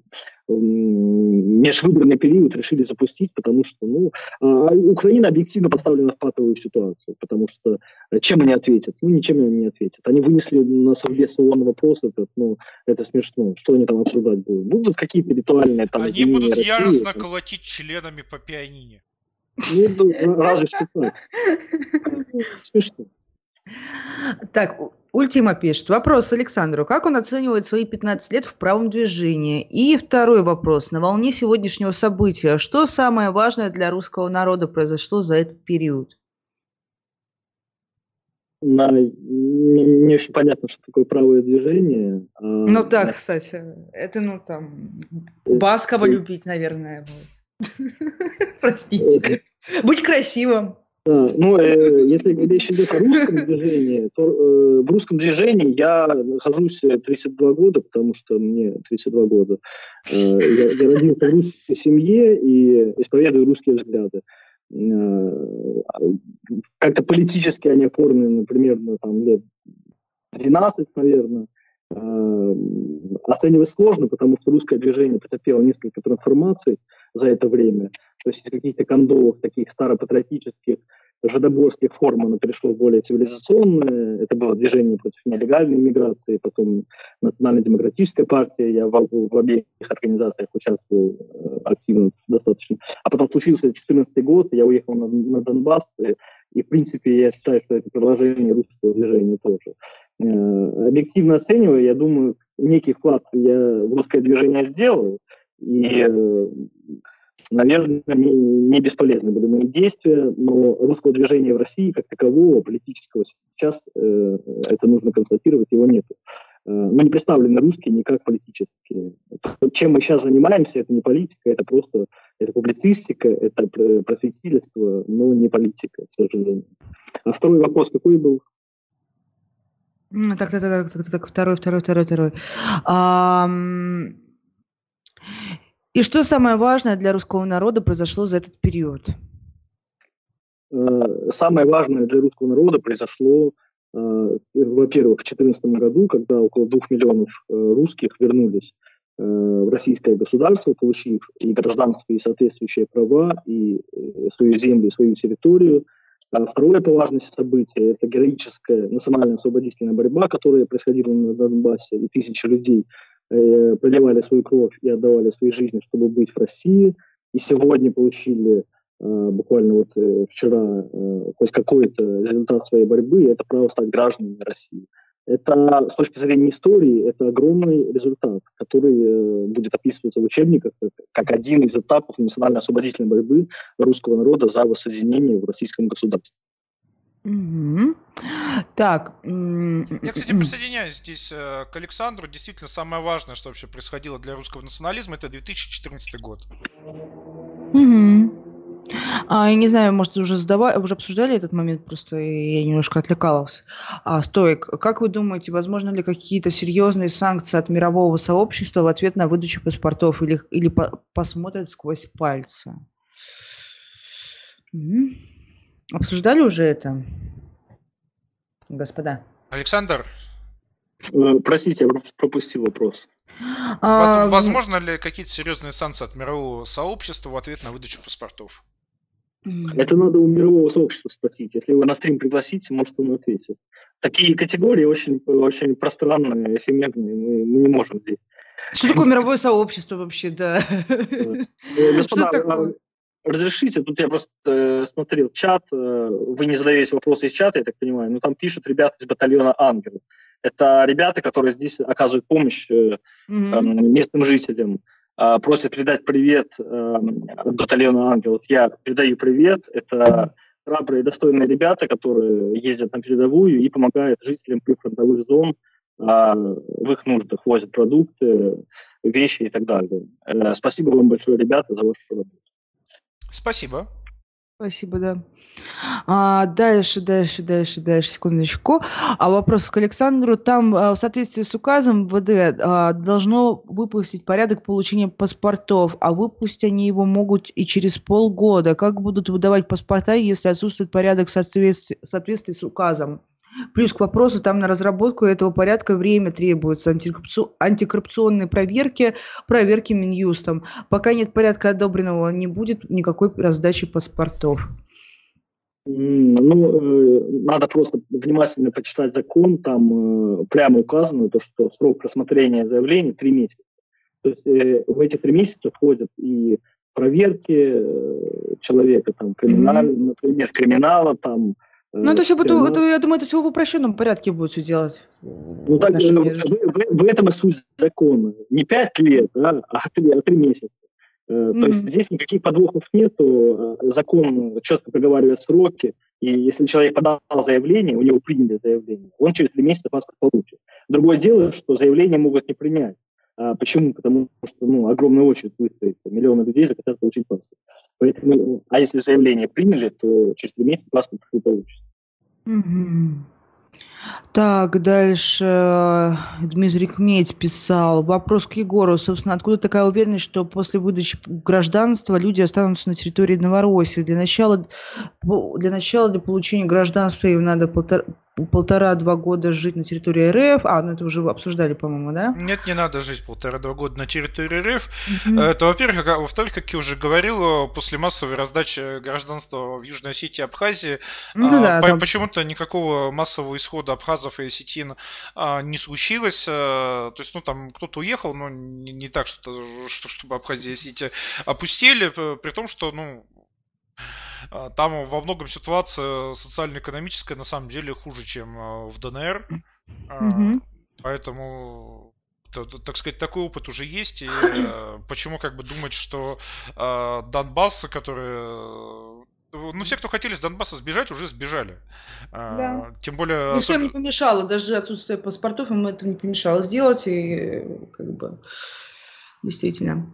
межвыборный период решили запустить, потому что, ну, а Украина объективно поставлена в патовую ситуацию, потому что чем они ответят? Ну, ничем они не ответят. Они вынесли на совбез ООН вопрос этот, ну, это смешно. Что они там обсуждать будут? Будут какие-то ритуальные там... Они будут России, яростно колотить членами по пианине. Ну, разве что так. Смешно. Так, Ультима пишет. Вопрос Александру. Как он оценивает свои 15 лет в правом движении? И второй вопрос. На волне сегодняшнего события. Что самое важное для русского народа произошло за этот период? На, не, очень понятно, что такое правое движение. А, ну да, кстати. Это, ну там, Баскова это... любить, наверное. Простите. Будь красивым. Да, ну, э, если речь идет о русском движении, то э, в русском движении я нахожусь 32 года, потому что мне 32 года. Э, я, родился в русской семье и исповедую русские взгляды. Э, как-то политически они оформлены примерно там лет 12, наверное. Э, оценивать сложно, потому что русское движение потерпело несколько трансформаций за это время. То есть каких-то кондовых, таких старопатриотических, жидоборских форм оно перешло более цивилизационное. Это было движение против нелегальной миграции, потом Национально-демократическая партия. Я в, в обеих организациях участвовал э, активно достаточно. А потом случился 2014 год, я уехал на, на Донбасс, и, и, в принципе, я считаю, что это продолжение русского движения тоже. Э, объективно оценивая, я думаю, некий вклад я в русское движение сделал, и э, наверное, не, бесполезны были мои действия, но русского движения в России как такового, политического сейчас, э, это нужно констатировать, его нет. Э, мы не представлены русские никак политически. Чем мы сейчас занимаемся, это не политика, это просто это публицистика, это просветительство, но не политика, к сожалению. А второй вопрос какой был? Так, так, так, так, так, второй, второй, второй, второй. И что самое важное для русского народа произошло за этот период? Э, самое важное для русского народа произошло, э, во-первых, в 2014 году, когда около двух миллионов э, русских вернулись в российское государство, получив и гражданство, и соответствующие права, и свою землю, и свою территорию. А второе по важности событие – это героическая национальная освободительная борьба, которая происходила на Донбассе, и тысячи людей э, проливали свою кровь и отдавали свои жизни, чтобы быть в России, и сегодня получили э, буквально вот э, вчера э, хоть какой-то результат своей борьбы, это право стать гражданами России. Это с точки зрения истории это огромный результат, который э, будет описываться в учебниках как, как один из этапов национально-освободительной борьбы русского народа за воссоединение в российском государстве. Угу. Так. Я, кстати, присоединяюсь здесь э, к Александру. Действительно, самое важное, что вообще происходило для русского национализма, это 2014 год. Угу. А, я не знаю, может, уже задавали, уже обсуждали этот момент, просто я немножко отвлекалась. А, Стоик, как вы думаете, возможно ли какие-то серьезные санкции от мирового сообщества в ответ на выдачу паспортов или, или по посмотрят сквозь пальцы? Угу. Обсуждали уже это, господа? Александр? Э, простите, я пропустил вопрос. А, Возможно ли какие-то серьезные санкции от мирового сообщества в ответ на выдачу паспортов? Это надо у мирового сообщества спросить. Если его на стрим пригласите, может, он ответит. Такие категории очень, очень пространные, эфемерные. Мы, мы не можем здесь. Что такое мировое сообщество вообще, да? Э, господа, а, разрешите, тут я просто э, смотрел чат, э, вы не задаете вопросы из чата, я так понимаю, но там пишут ребята из батальона «Ангел». Это ребята, которые здесь оказывают помощь mm-hmm. местным жителям. А, просят передать привет от батальона «Ангелов». Я передаю привет. Это храбрые, достойные ребята, которые ездят на передовую и помогают жителям прифронтовых зон а, в их нуждах, возят продукты, вещи и так далее. Э, спасибо вам большое, ребята, за вашу работу. Спасибо. Спасибо, да. А, дальше, дальше, дальше, дальше, секундочку. А вопрос к Александру. Там а, в соответствии с указом ВД а, должно выпустить порядок получения паспортов, а выпустить они его могут и через полгода. Как будут выдавать паспорта, если отсутствует порядок в соответствии, в соответствии с указом? Плюс к вопросу, там на разработку этого порядка время требуется, антикоррупционные проверки, проверки Минюстом. Пока нет порядка одобренного, не будет никакой раздачи паспортов. Ну, э, надо просто внимательно почитать закон, там э, прямо указано, то, что срок рассмотрения заявления три месяца. То есть э, в эти три месяца входят и проверки человека, там, криминаль, mm-hmm. например, криминала, там, ну, это все будет, это, я думаю, это все в упрощенном порядке будет все делать. Ну, так, в, в, в этом и суть закона. Не пять лет, да, а три, а три месяца. Mm-hmm. То есть здесь никаких подвохов нету. Э, закон четко проговаривает сроки. И если человек подал заявление, у него приняли заявление, он через три месяца паспорт получит. Другое дело, что заявление могут не принять. А почему? Потому что ну, огромная очередь выстроится, миллионы людей захотят получить паспорт. Поэтому, а если заявление приняли, то через три месяца паспорт не получится. Угу. Так, дальше Дмитрий Кметь писал. Вопрос к Егору. Собственно, откуда такая уверенность, что после выдачи гражданства люди останутся на территории Новороссии? Для начала, для начала для получения гражданства им надо полтора, полтора-два года жить на территории РФ. А, ну это уже обсуждали, по-моему, да? Нет, не надо жить полтора-два года на территории РФ. Mm-hmm. Это, во-первых. А во-вторых, как я уже говорил, после массовой раздачи гражданства в Южной Осетии и Абхазии ну, да, по- там... почему-то никакого массового исхода абхазов и осетин а, не случилось. А, то есть, ну, там кто-то уехал, но не, не так, что, что, чтобы Абхазия и Осетия опустили, при том, что, ну, а, там во многом ситуация социально-экономическая на самом деле хуже, чем а, в ДНР. Mm-hmm. Поэтому так сказать, такой опыт уже есть, и э, почему как бы думать, что э, Донбасс, который... Ну, все, кто хотели с Донбасса сбежать, уже сбежали. Да. Тем более... Ничто особенно... не помешало, даже отсутствие паспортов им это не помешало сделать, и как бы действительно.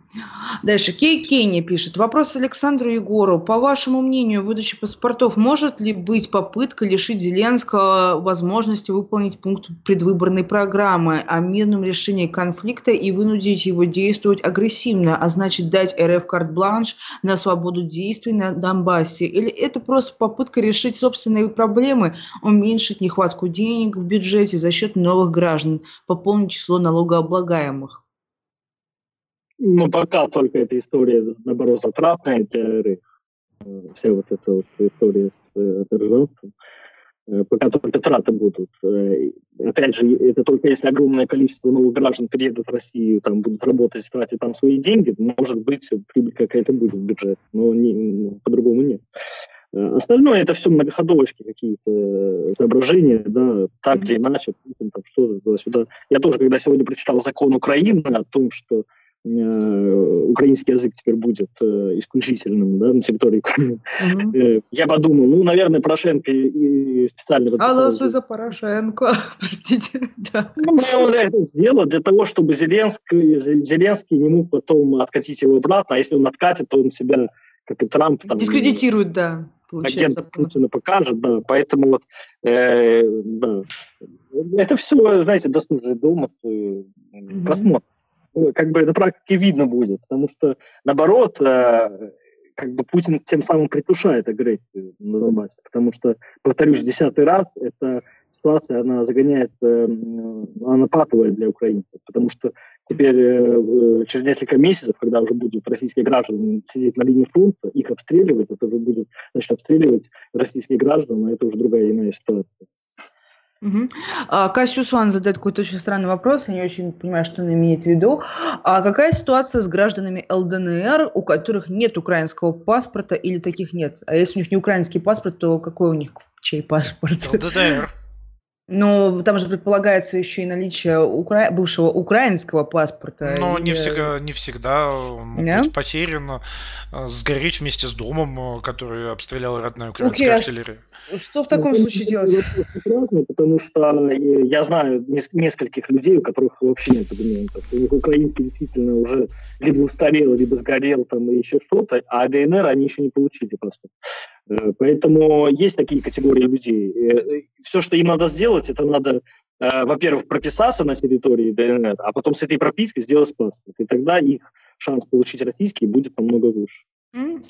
Дальше. Кей Кенни пишет. Вопрос Александру Егору. По вашему мнению, выдача паспортов может ли быть попытка лишить Зеленского возможности выполнить пункт предвыборной программы о мирном решении конфликта и вынудить его действовать агрессивно, а значит дать РФ карт-бланш на свободу действий на Донбассе? Или это просто попытка решить собственные проблемы, уменьшить нехватку денег в бюджете за счет новых граждан, пополнить число налогооблагаемых? Ну, пока только эта история, наоборот, затратная для РФ. Э, вся вот эта вот история с э, державством. Э, пока только траты будут. Опять же, это только если огромное количество новых граждан приедут в Россию, там будут работать, тратить там свои деньги, может быть, прибыль какая-то будет в бюджет, но не, ну, по-другому нет. Остальное это все многоходовочки какие-то соображения, да, так или иначе, там что-то сюда. Я тоже, когда сегодня прочитал закон Украины о том, что Э, украинский язык теперь будет э, исключительным да, на территории Украины. Угу. Я подумал, ну, наверное, Порошенко и специально... Голосуй за Порошенко, простите. Да. Ну, он это сделал для того, чтобы Зеленский, Зеленский не мог потом откатить его обратно, а если он откатит, то он себя, как и Трамп... Там, Дискредитирует, да. Агент Путина покажет, да, поэтому вот, э, да. Это все, знаете, дослужит дома, просмотр как бы на практике видно будет, потому что, наоборот, э, как бы Путин тем самым притушает агрессию на Донбассе, потому что, повторюсь, десятый раз, это ситуация, она загоняет, э, она патовая для украинцев, потому что теперь э, через несколько месяцев, когда уже будут российские граждане сидеть на линии фронта, их обстреливать, это уже будет, значит, обстреливать российские граждан, а это уже другая иная ситуация. Угу. А, Кассиус Ван задает какой-то очень странный вопрос, я не очень понимаю, что он имеет в виду. А какая ситуация с гражданами ЛДНР, у которых нет украинского паспорта или таких нет? А если у них не украинский паспорт, то какой у них чей паспорт? ЛДНР. Но там же предполагается еще и наличие укра... бывшего украинского паспорта. Но и... не всегда, не всегда могут yeah? быть потерян, э, сгореть вместе с домом, э, который обстреляла родная украинская okay, артиллерия. Что в таком ну, случае делать? Разный, потому что я знаю нескольких людей, у которых вообще нет документов. У них украинский действительно уже либо устарел, либо сгорел там и еще что-то, а ДНР они еще не получили паспорт. Э, поэтому есть такие категории людей. Э, Все, что им надо сделать, это надо, э, во-первых, прописаться на территории ДНР, а потом с этой пропиской сделать паспорт. И тогда их шанс получить российский будет намного выше.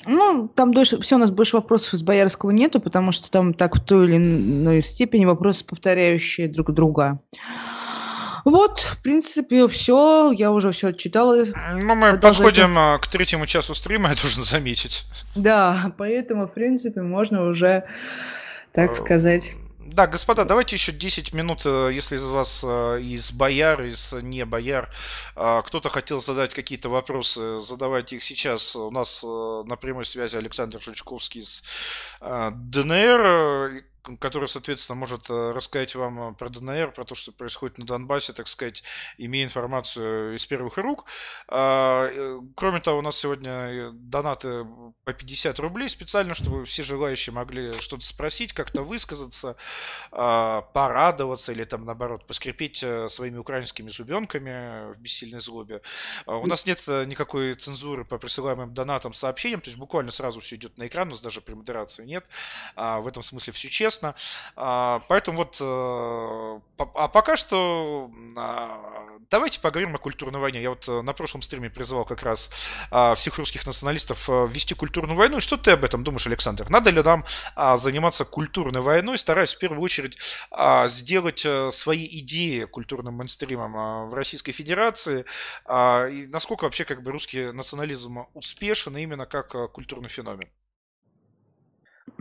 Ну, там дольше, все у нас больше вопросов из Боярского нету, потому что там так в той или иной степени вопросы, повторяющие друг друга. Вот, в принципе, все. Я уже все отчитала. Ну, мы подходим а, к третьему часу стрима, я должен заметить. Да, поэтому, в принципе, можно уже, так э, сказать... Да, господа, давайте еще 10 минут, э, если из вас э, из бояр, из не бояр, кто-то хотел задать какие-то вопросы, задавайте их сейчас. У нас на прямой связи Александр Жучковский из ДНР который, соответственно, может э, рассказать вам э, про ДНР, про то, что происходит на Донбассе, так сказать, имея информацию из первых рук. А, э, кроме того, у нас сегодня донаты по 50 рублей специально, чтобы все желающие могли что-то спросить, как-то высказаться, а, порадоваться или там, наоборот, поскрипеть своими украинскими зубенками в бессильной злобе. А, у нас нет никакой цензуры по присылаемым донатам, сообщениям, то есть буквально сразу все идет на экран, у нас даже при модерации нет. В этом смысле все честно интересно. А, поэтому вот, э, а пока что а, давайте поговорим о культурной войне. Я вот э, на прошлом стриме призывал как раз а, всех русских националистов э, вести культурную войну. Что ты об этом думаешь, Александр? Надо ли нам заниматься культурной войной, стараясь в первую очередь сделать свои идеи культурным мейнстримом в Российской Федерации? И насколько вообще как бы русский национализм успешен именно как культурный феномен?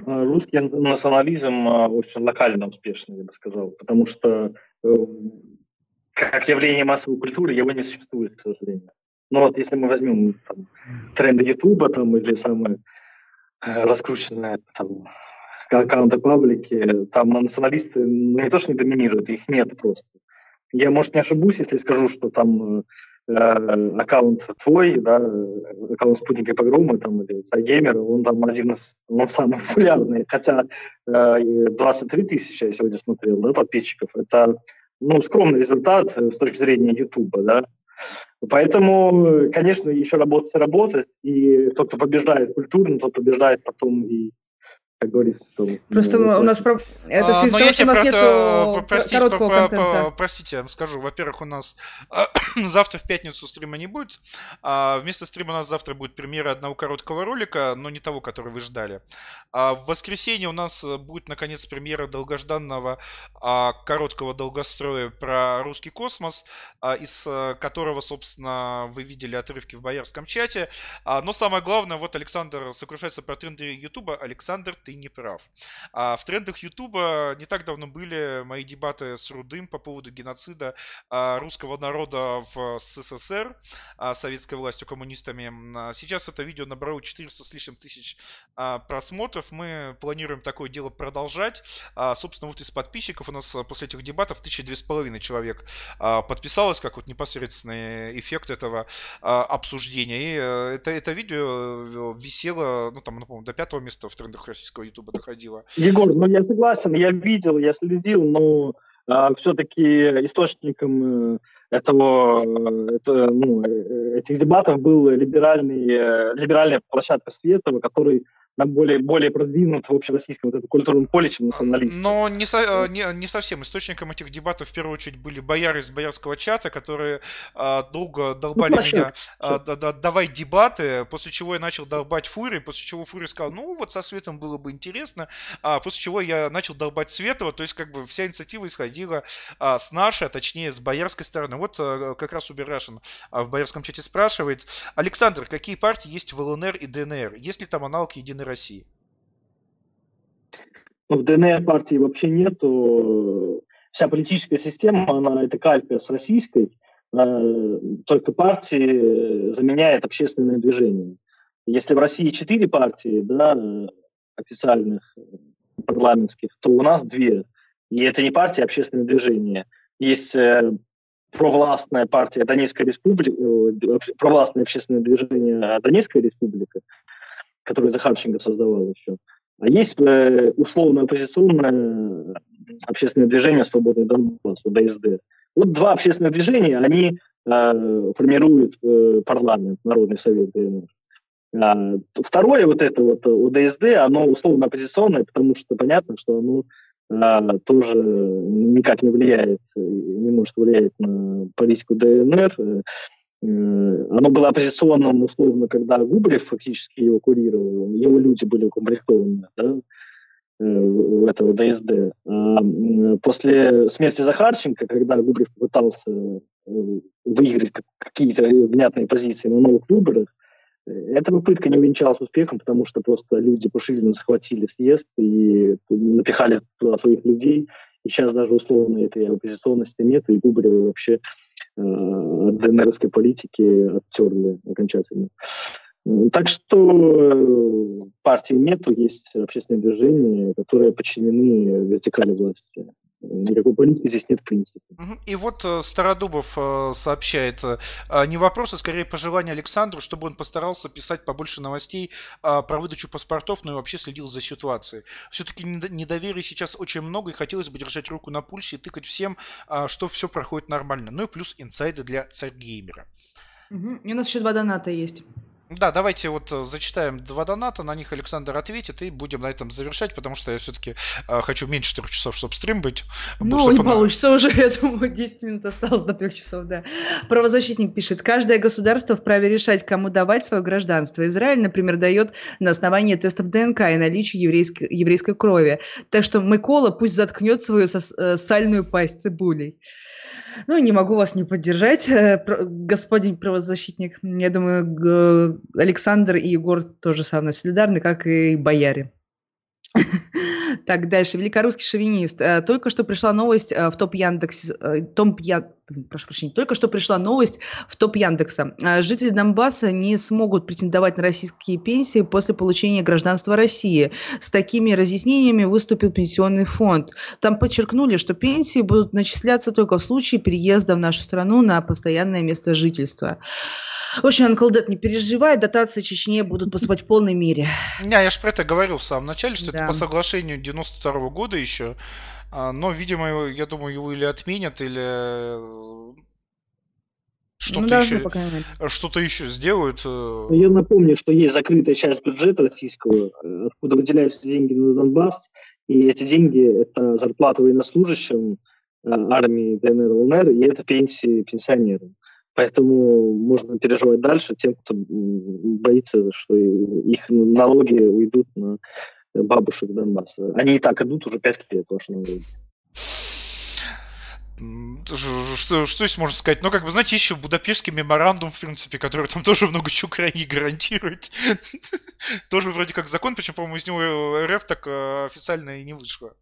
Э, русский национализм э, очень локально успешный, я бы сказал, потому что э, как явление массовой культуры его не существует, к сожалению. Но вот если мы возьмем там, тренды Ютуба там, или самые раскрученные там, аккаунты паблики, там националисты ну, не то, что не доминируют, их нет просто. Я, может, не ошибусь, если скажу, что там аккаунт твой, да, аккаунт спутника погрома там, или Геймер, он там один из, он самый популярный, хотя 23 э, тысячи я сегодня смотрел, да, подписчиков, это, ну, скромный результат с точки зрения Ютуба, да, Поэтому, конечно, еще работать и работать, и тот, кто побеждает культурно, тот побеждает потом и как говорится. Что, Просто ну, у нас про... это а, все из-за того, что у нас нет простите, короткого по, контента. По, простите, я вам скажу. Во-первых, у нас завтра в пятницу стрима не будет. А вместо стрима у нас завтра будет премьера одного короткого ролика, но не того, который вы ждали. А в воскресенье у нас будет, наконец, премьера долгожданного а, короткого долгостроя про русский космос, а, из а, которого, собственно, вы видели отрывки в боярском чате. А, но самое главное, вот Александр сокрушается про тренды Ютуба. Александр, ты не прав. А в трендах Ютуба не так давно были мои дебаты с Рудым по поводу геноцида а, русского народа в СССР а, советской властью коммунистами. А, сейчас это видео набрало 400 с лишним тысяч просмотров. Мы планируем такое дело продолжать. Собственно, вот из подписчиков у нас после этих дебатов тысячи две с половиной человек подписалось, как вот непосредственный эффект этого обсуждения. И э, это, это видео э, висело, ну там, напомню, до пятого места в трендах российского Ютуба доходило. Егор, ну я согласен, я видел, я следил, но а, все-таки источником э, этого, э, это, ну, э, этих дебатов был либеральный, либеральная площадка Светова, который на более, более продвинут в общероссийском вот этом культурном поле, чем националисты. Но не, со, не, не совсем. Источником этих дебатов в первую очередь были бояры из боярского чата, которые а, долго долбали ну, меня, а, да, да, давай дебаты, после чего я начал долбать Фури, после чего Фури сказал, ну вот со Светом было бы интересно, а после чего я начал долбать Светова, то есть как бы вся инициатива исходила а, с нашей, а точнее с боярской стороны. Вот а, как раз Уберашин а, в боярском чате спрашивает, Александр, какие партии есть в ЛНР и ДНР? Есть ли там аналог Единой России? В ДНР партии вообще нету. Вся политическая система, она это калька с российской, а, только партии заменяет общественное движение. Если в России четыре партии, да, официальных, парламентских, то у нас две. И это не партия, а общественное движение. Есть э, провластная партия Донецкая республика, э, провластное общественное движение Донецкая республика, которое Захарченко создавал еще. А есть э, условно-оппозиционное общественное движение «Свободный Донбасс», ДСД. Вот два общественных движения, они э, формируют э, парламент, Народный совет ДНР. А, второе, вот это вот УДСД, оно условно-оппозиционное, потому что понятно, что оно а, тоже никак не влияет, не может влиять на политику ДНР. Э, оно было оппозиционным, условно, когда Губрев фактически его курировал, его люди были укомплектованы да, э, этого ДСД. А после смерти Захарченко, когда Губрев попытался э, выиграть какие-то внятные позиции на новых выборах, эта попытка не увенчалась успехом, потому что просто люди поширенно захватили съезд и напихали туда своих людей. И сейчас даже условно этой оппозиционности нет, и Губарева вообще э, от ДНРовской политики оттерли окончательно. Так что э, партии нету, есть общественные движения, которые подчинены вертикали власти никакой политики здесь нет в принципе. И вот э, Стародубов э, сообщает, э, не вопрос, а скорее пожелание Александру, чтобы он постарался писать побольше новостей про выдачу паспортов, но и вообще следил за ситуацией. Все-таки недоверия сейчас очень много, и хотелось бы держать руку на пульсе и тыкать всем, что все проходит нормально. Ну и плюс инсайды для царь-геймера. Угу. И у нас еще два доната есть. Да, давайте вот э, зачитаем два доната, на них Александр ответит, и будем на этом завершать, потому что я все-таки э, хочу меньше трех часов, чтобы стрим быть. Ну, не получится уже, я думаю, 10 минут осталось до трех часов, да. Правозащитник пишет, каждое государство вправе решать, кому давать свое гражданство. Израиль, например, дает на основании тестов ДНК и наличия еврейской, еврейской крови. Так что Микола пусть заткнет свою сос, э, сальную пасть цибулей. Ну, не могу вас не поддержать, э, господин правозащитник. Я думаю, Александр и Егор тоже со мной солидарны, как и бояре. Так, дальше. Великорусский шовинист. Э, только что пришла новость э, в топ Яндекс... Топ Я... Прошу прощения. Только что пришла новость в топ Яндекса. Жители Донбасса не смогут претендовать на российские пенсии после получения гражданства России. С такими разъяснениями выступил Пенсионный фонд. Там подчеркнули, что пенсии будут начисляться только в случае переезда в нашу страну на постоянное место жительства. В общем, Анколдет, не переживай, дотации Чечне будут поступать в полной мере. Не, я же про это говорил в самом начале, что да. это по соглашению 92 -го года еще. А, но, видимо, я думаю, его или отменят, или э, что-то ну, еще, что-то еще сделают. Э. Я напомню, что есть закрытая часть бюджета российского, э, откуда выделяются деньги на Донбасс, и эти деньги – это зарплата военнослужащим армии ДНР, ЛНР, и это пенсии пенсионерам. Поэтому можно переживать дальше тем, кто боится, что их налоги уйдут на бабушек Донбасса. Они и так идут уже пять лет, ваши налоги. Что, что здесь можно сказать? Ну, как бы, знаете, еще Будапештский меморандум, в принципе, который там тоже много чего Украине гарантирует. тоже вроде как закон, причем, по-моему, из него РФ так э, официально и не вышло.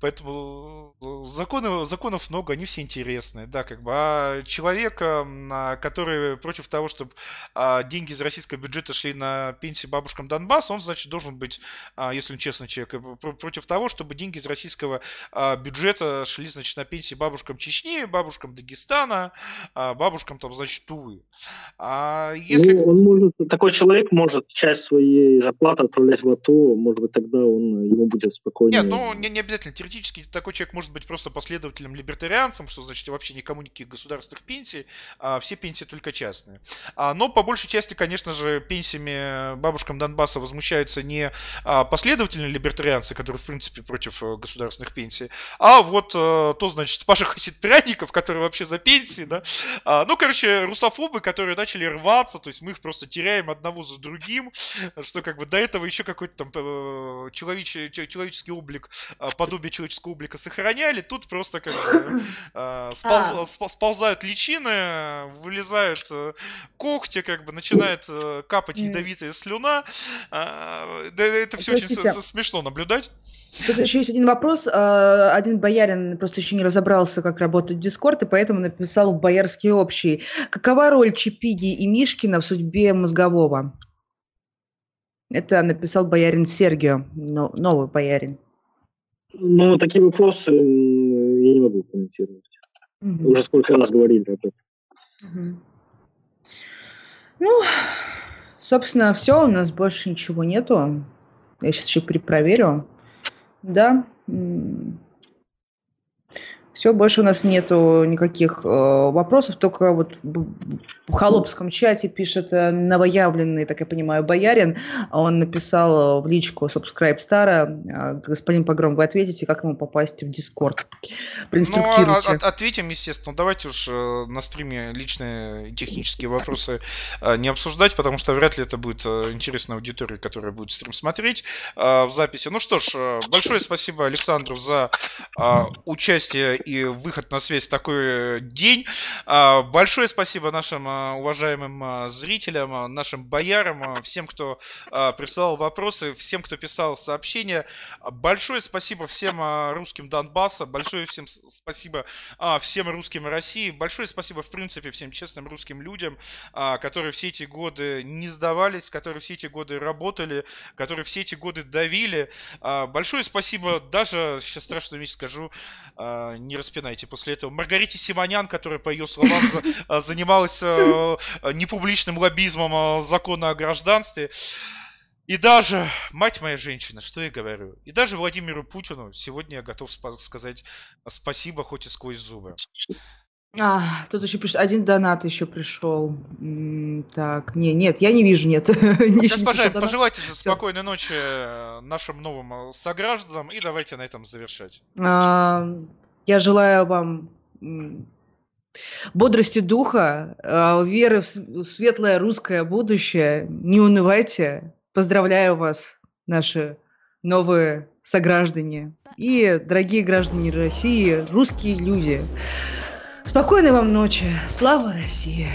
Поэтому э, законы, законов много, они все интересные, да, как бы. А человек, а, который против того, чтобы а, деньги из российского бюджета шли на пенсии бабушкам Донбасса, он, значит, должен быть, а, если он честный человек, э, против того, чтобы деньги из российского бюджета шли, значит, на пенсии бабушкам Чечни, бабушкам Дагестана, бабушкам, там, значит, Тувы. А если... Ну, он может, такой человек может часть своей зарплаты отправлять в АТО, может быть, тогда он, ему будет спокойнее. Нет, ну, не, не обязательно теоретически такой человек может быть просто последователем либертарианцем, что значит вообще никому никаких государственных пенсий, а все пенсии только частные. А, но по большей части, конечно же, пенсиями бабушкам Донбасса возмущаются не а, последовательные либертарианцы, которые, в принципе, против э, государственных пенсий, а вот а, то, значит, Паша хочет пряников, которые вообще за пенсии, да. А, ну, короче, русофобы, которые начали рваться, то есть мы их просто теряем одного за другим, что как бы до этого еще какой-то там э, человеч, человеческий облик, а, подобие человеческого облика сохраняли, тут просто как бы а, сполз, а. сползают личины, вылезают э, когти, как бы начинает э, капать ядовитая слюна. Да, это все очень смешно наблюдать. Тут еще есть один вопрос. Один боярин просто еще не разобрался, как работает Дискорд, и поэтому написал в Боярский общий. Какова роль Чипиги и Мишкина в судьбе Мозгового? Это написал боярин Сергио, новый боярин. Ну, такие вопросы я не могу комментировать. Угу. Уже сколько раз говорили об этом. Угу. Ну, собственно, все, у нас больше ничего нету. Я сейчас еще перепроверю. Да. Все, больше у нас нету никаких э, вопросов, только вот в холопском чате пишет э, новоявленный, так я понимаю, боярин. Он написал в личку subscribe стара. Э, господин Погром, вы ответите, как ему попасть в Дискорд? Проинструктируйте. Ну, от, ответим, естественно. Давайте уж э, на стриме личные технические вопросы э, не обсуждать, потому что вряд ли это будет э, интересная аудитория, которая будет стрим смотреть э, в записи. Ну что ж, э, большое спасибо Александру за э, участие и выход на связь в такой э, день. А, большое спасибо нашим а, уважаемым а, зрителям, нашим боярам, всем, кто присылал вопросы, всем, кто писал сообщения. Большое спасибо всем русским Донбасса, большое всем спасибо всем русским России, большое спасибо, в принципе, всем честным русским людям, которые все эти годы не сдавались, которые все эти годы работали, которые все эти годы давили. Большое спасибо, даже, сейчас страшную вещь скажу, не распинайте после этого. Маргарите Симонян, которая, по ее словам, э, занималась э, непубличным лоббизмом э, закона о гражданстве. И даже, мать моя женщина, что я говорю, и даже Владимиру Путину сегодня я готов сказать спасибо, хоть и сквозь зубы. А, тут еще пишет, один донат еще пришел. Так, не, нет, я не вижу, нет. Госпожа, пожелайте же спокойной ночи нашим новым согражданам, и давайте на этом завершать. А, я желаю вам бодрости духа, а, веры в светлое русское будущее. Не унывайте. Поздравляю вас, наши новые сограждане и дорогие граждане России, русские люди. Спокойной вам ночи. Слава России!